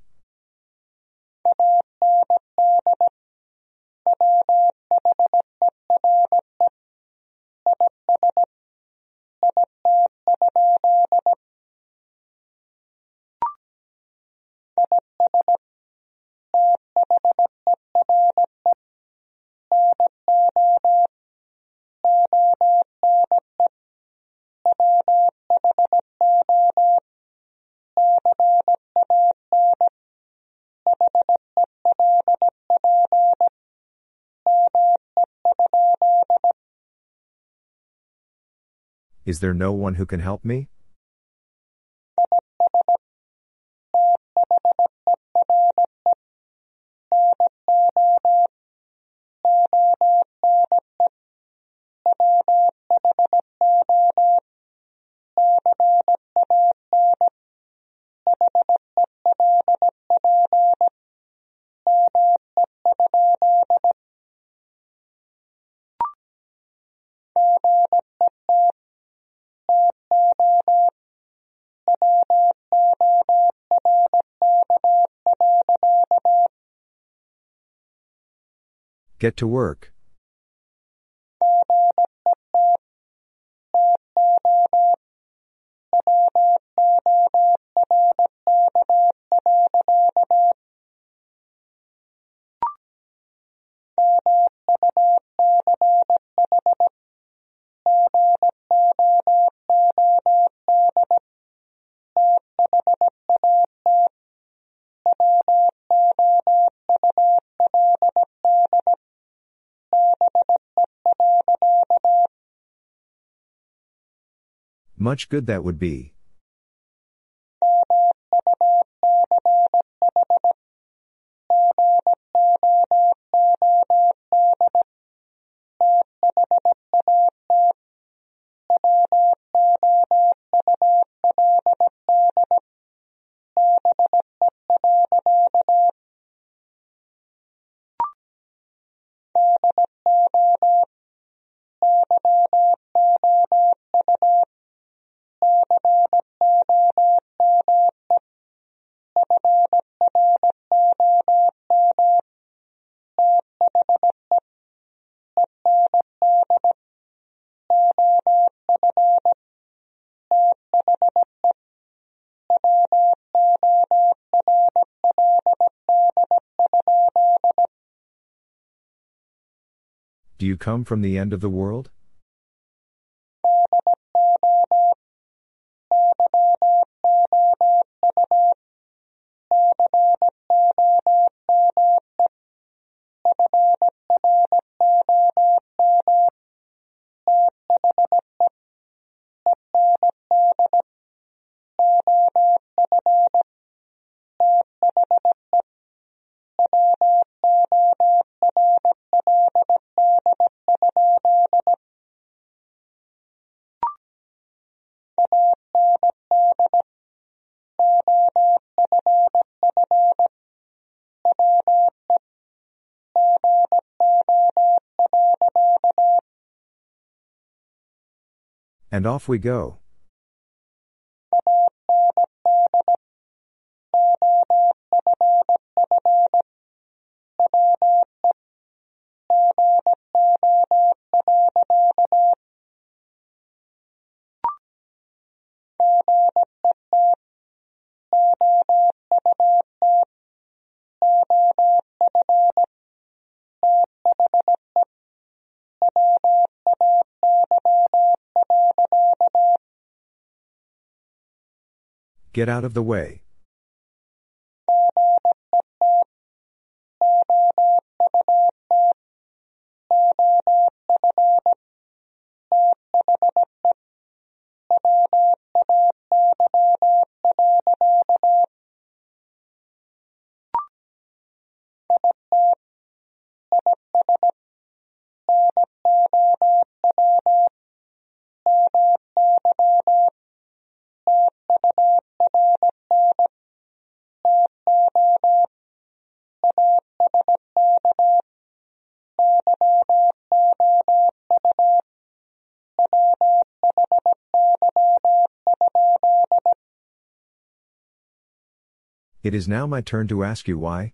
Is there no one who can help me? Get to work. Much good that would be. Come from the end of the world? And off we go. Get out of the way. It is now my turn to ask you why.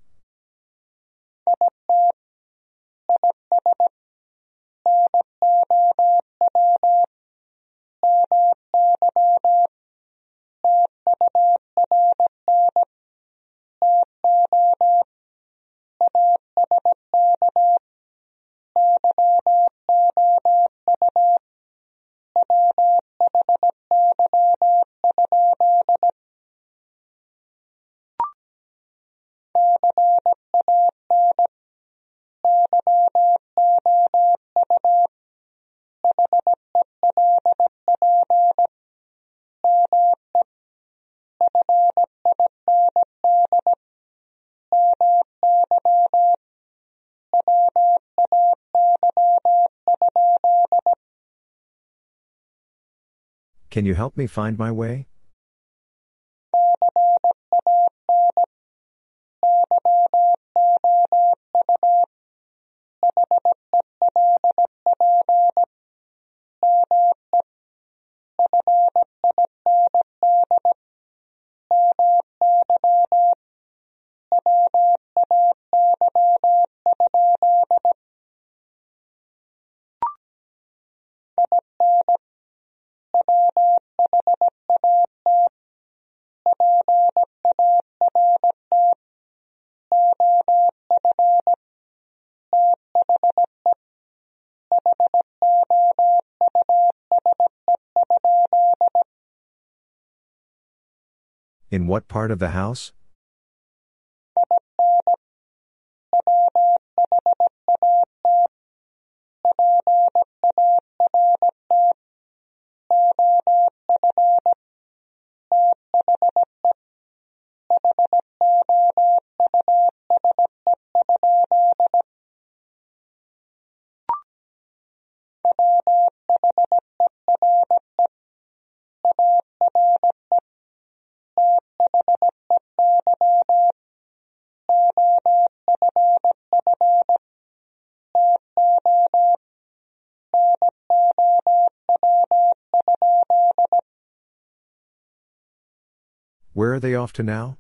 Can you help me find my way? What part of the house? Where are they off to now?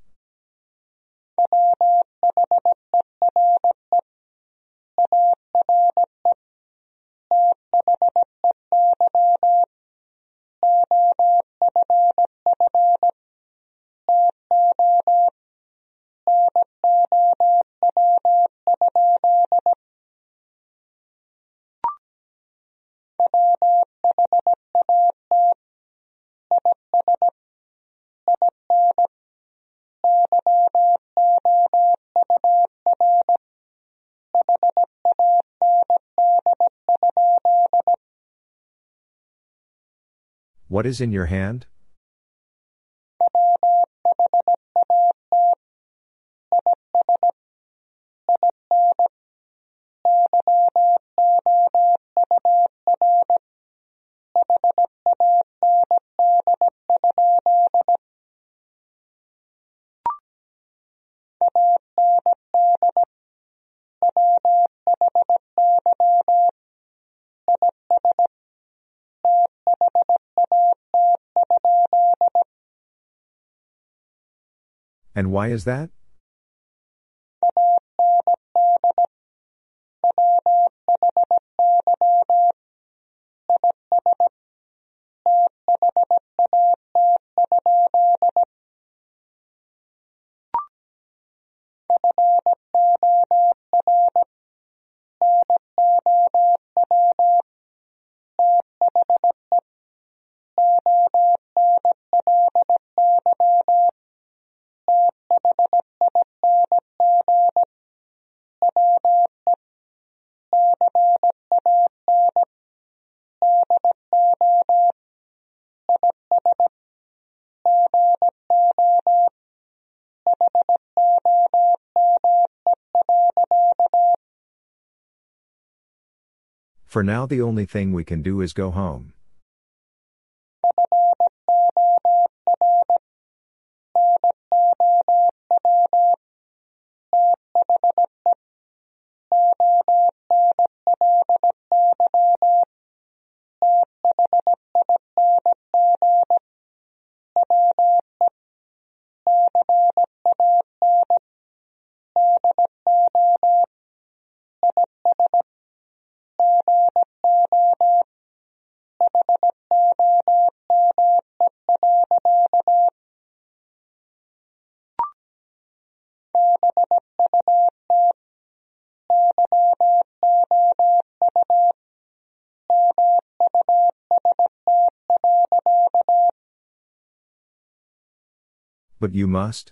What is in your hand? And why is that? For now, the only thing we can do is go home. But you must?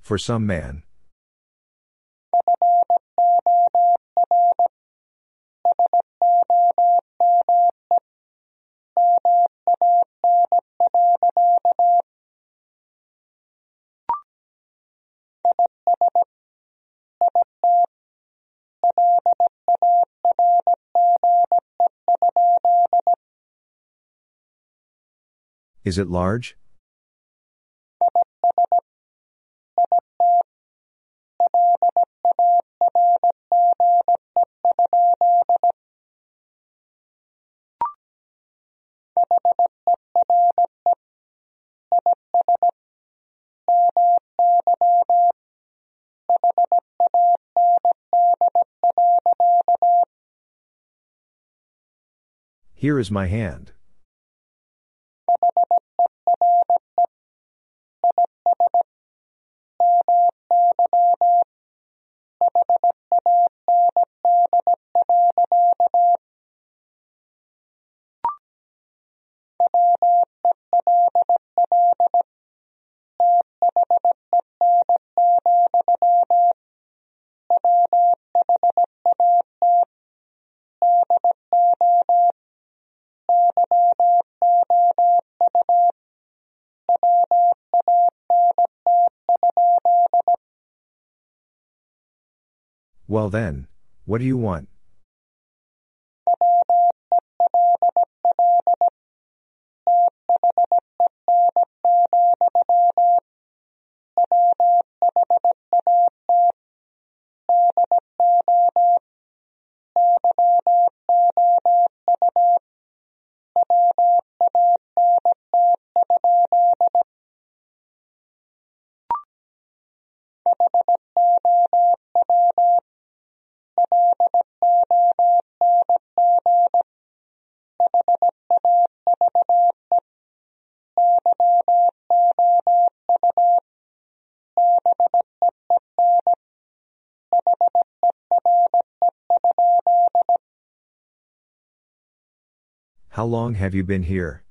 For some man. Is it large? Here is my hand. Well then, what do you want? Long have you been here?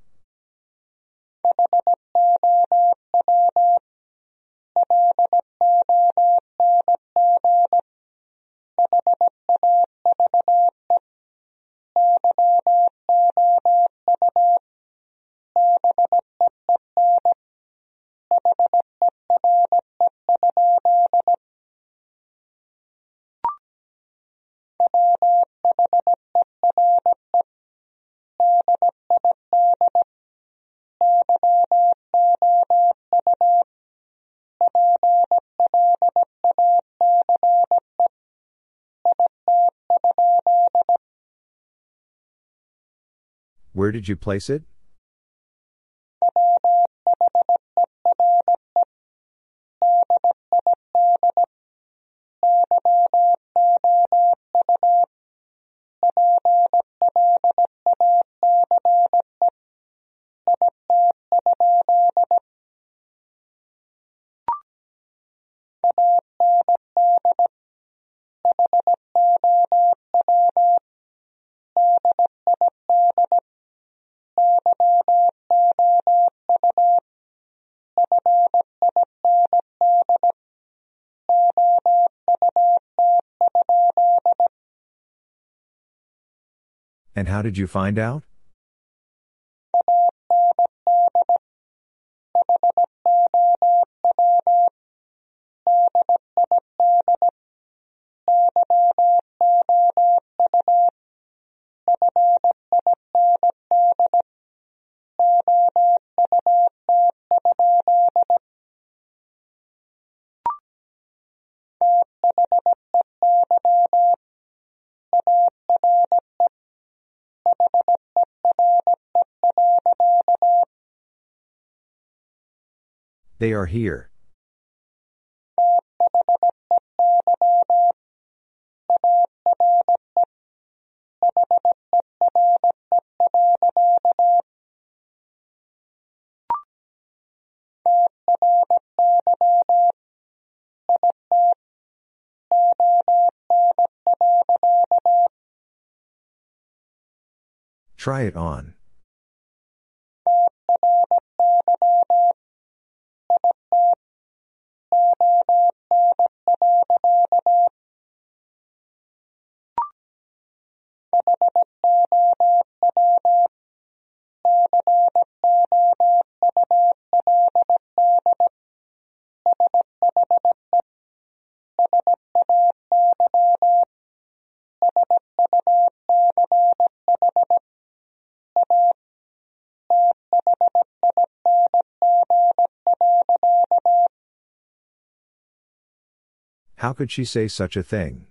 Where did you place it? And how did you find out? They are here. Try it on. How could she say such a thing?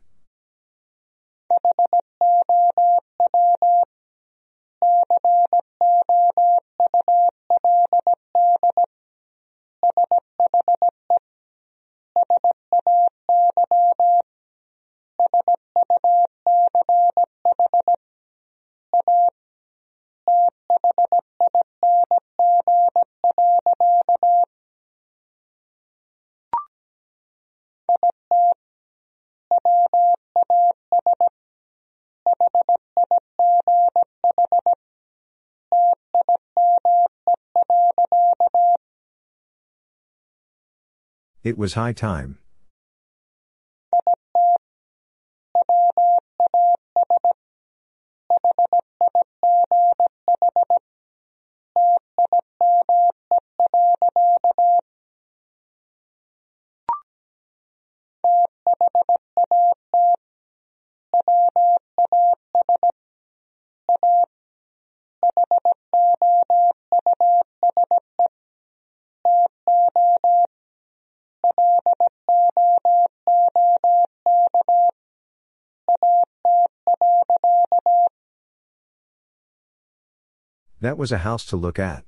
It was high time. That was a house to look at.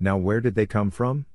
Now where did they come from?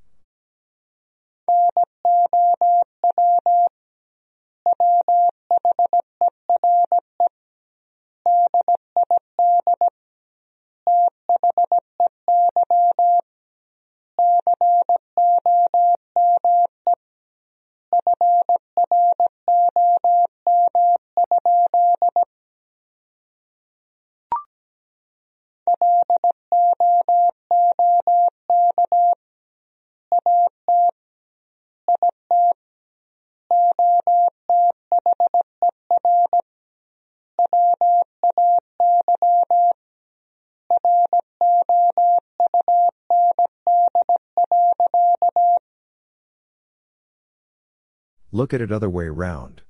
Look at it other way round.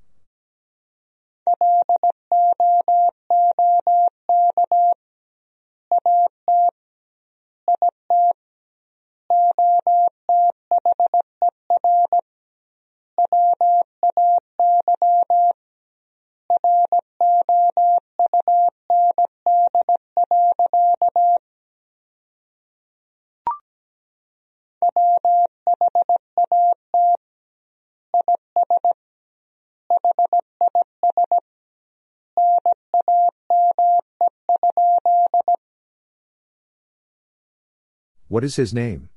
What is his name?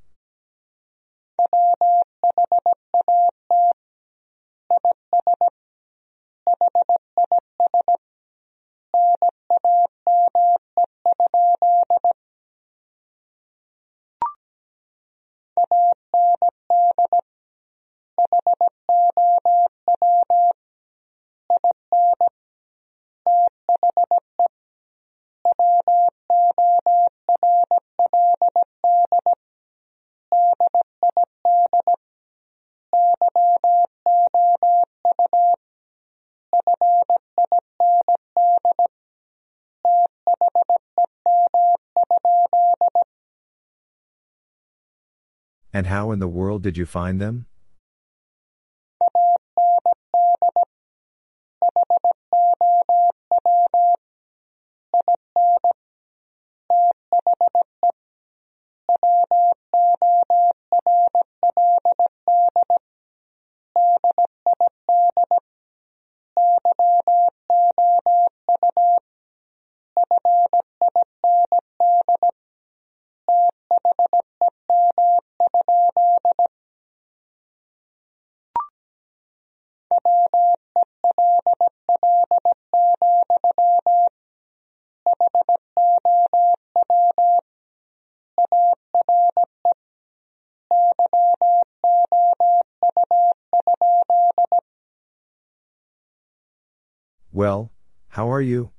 And how in the world did you find them? Well, how are you?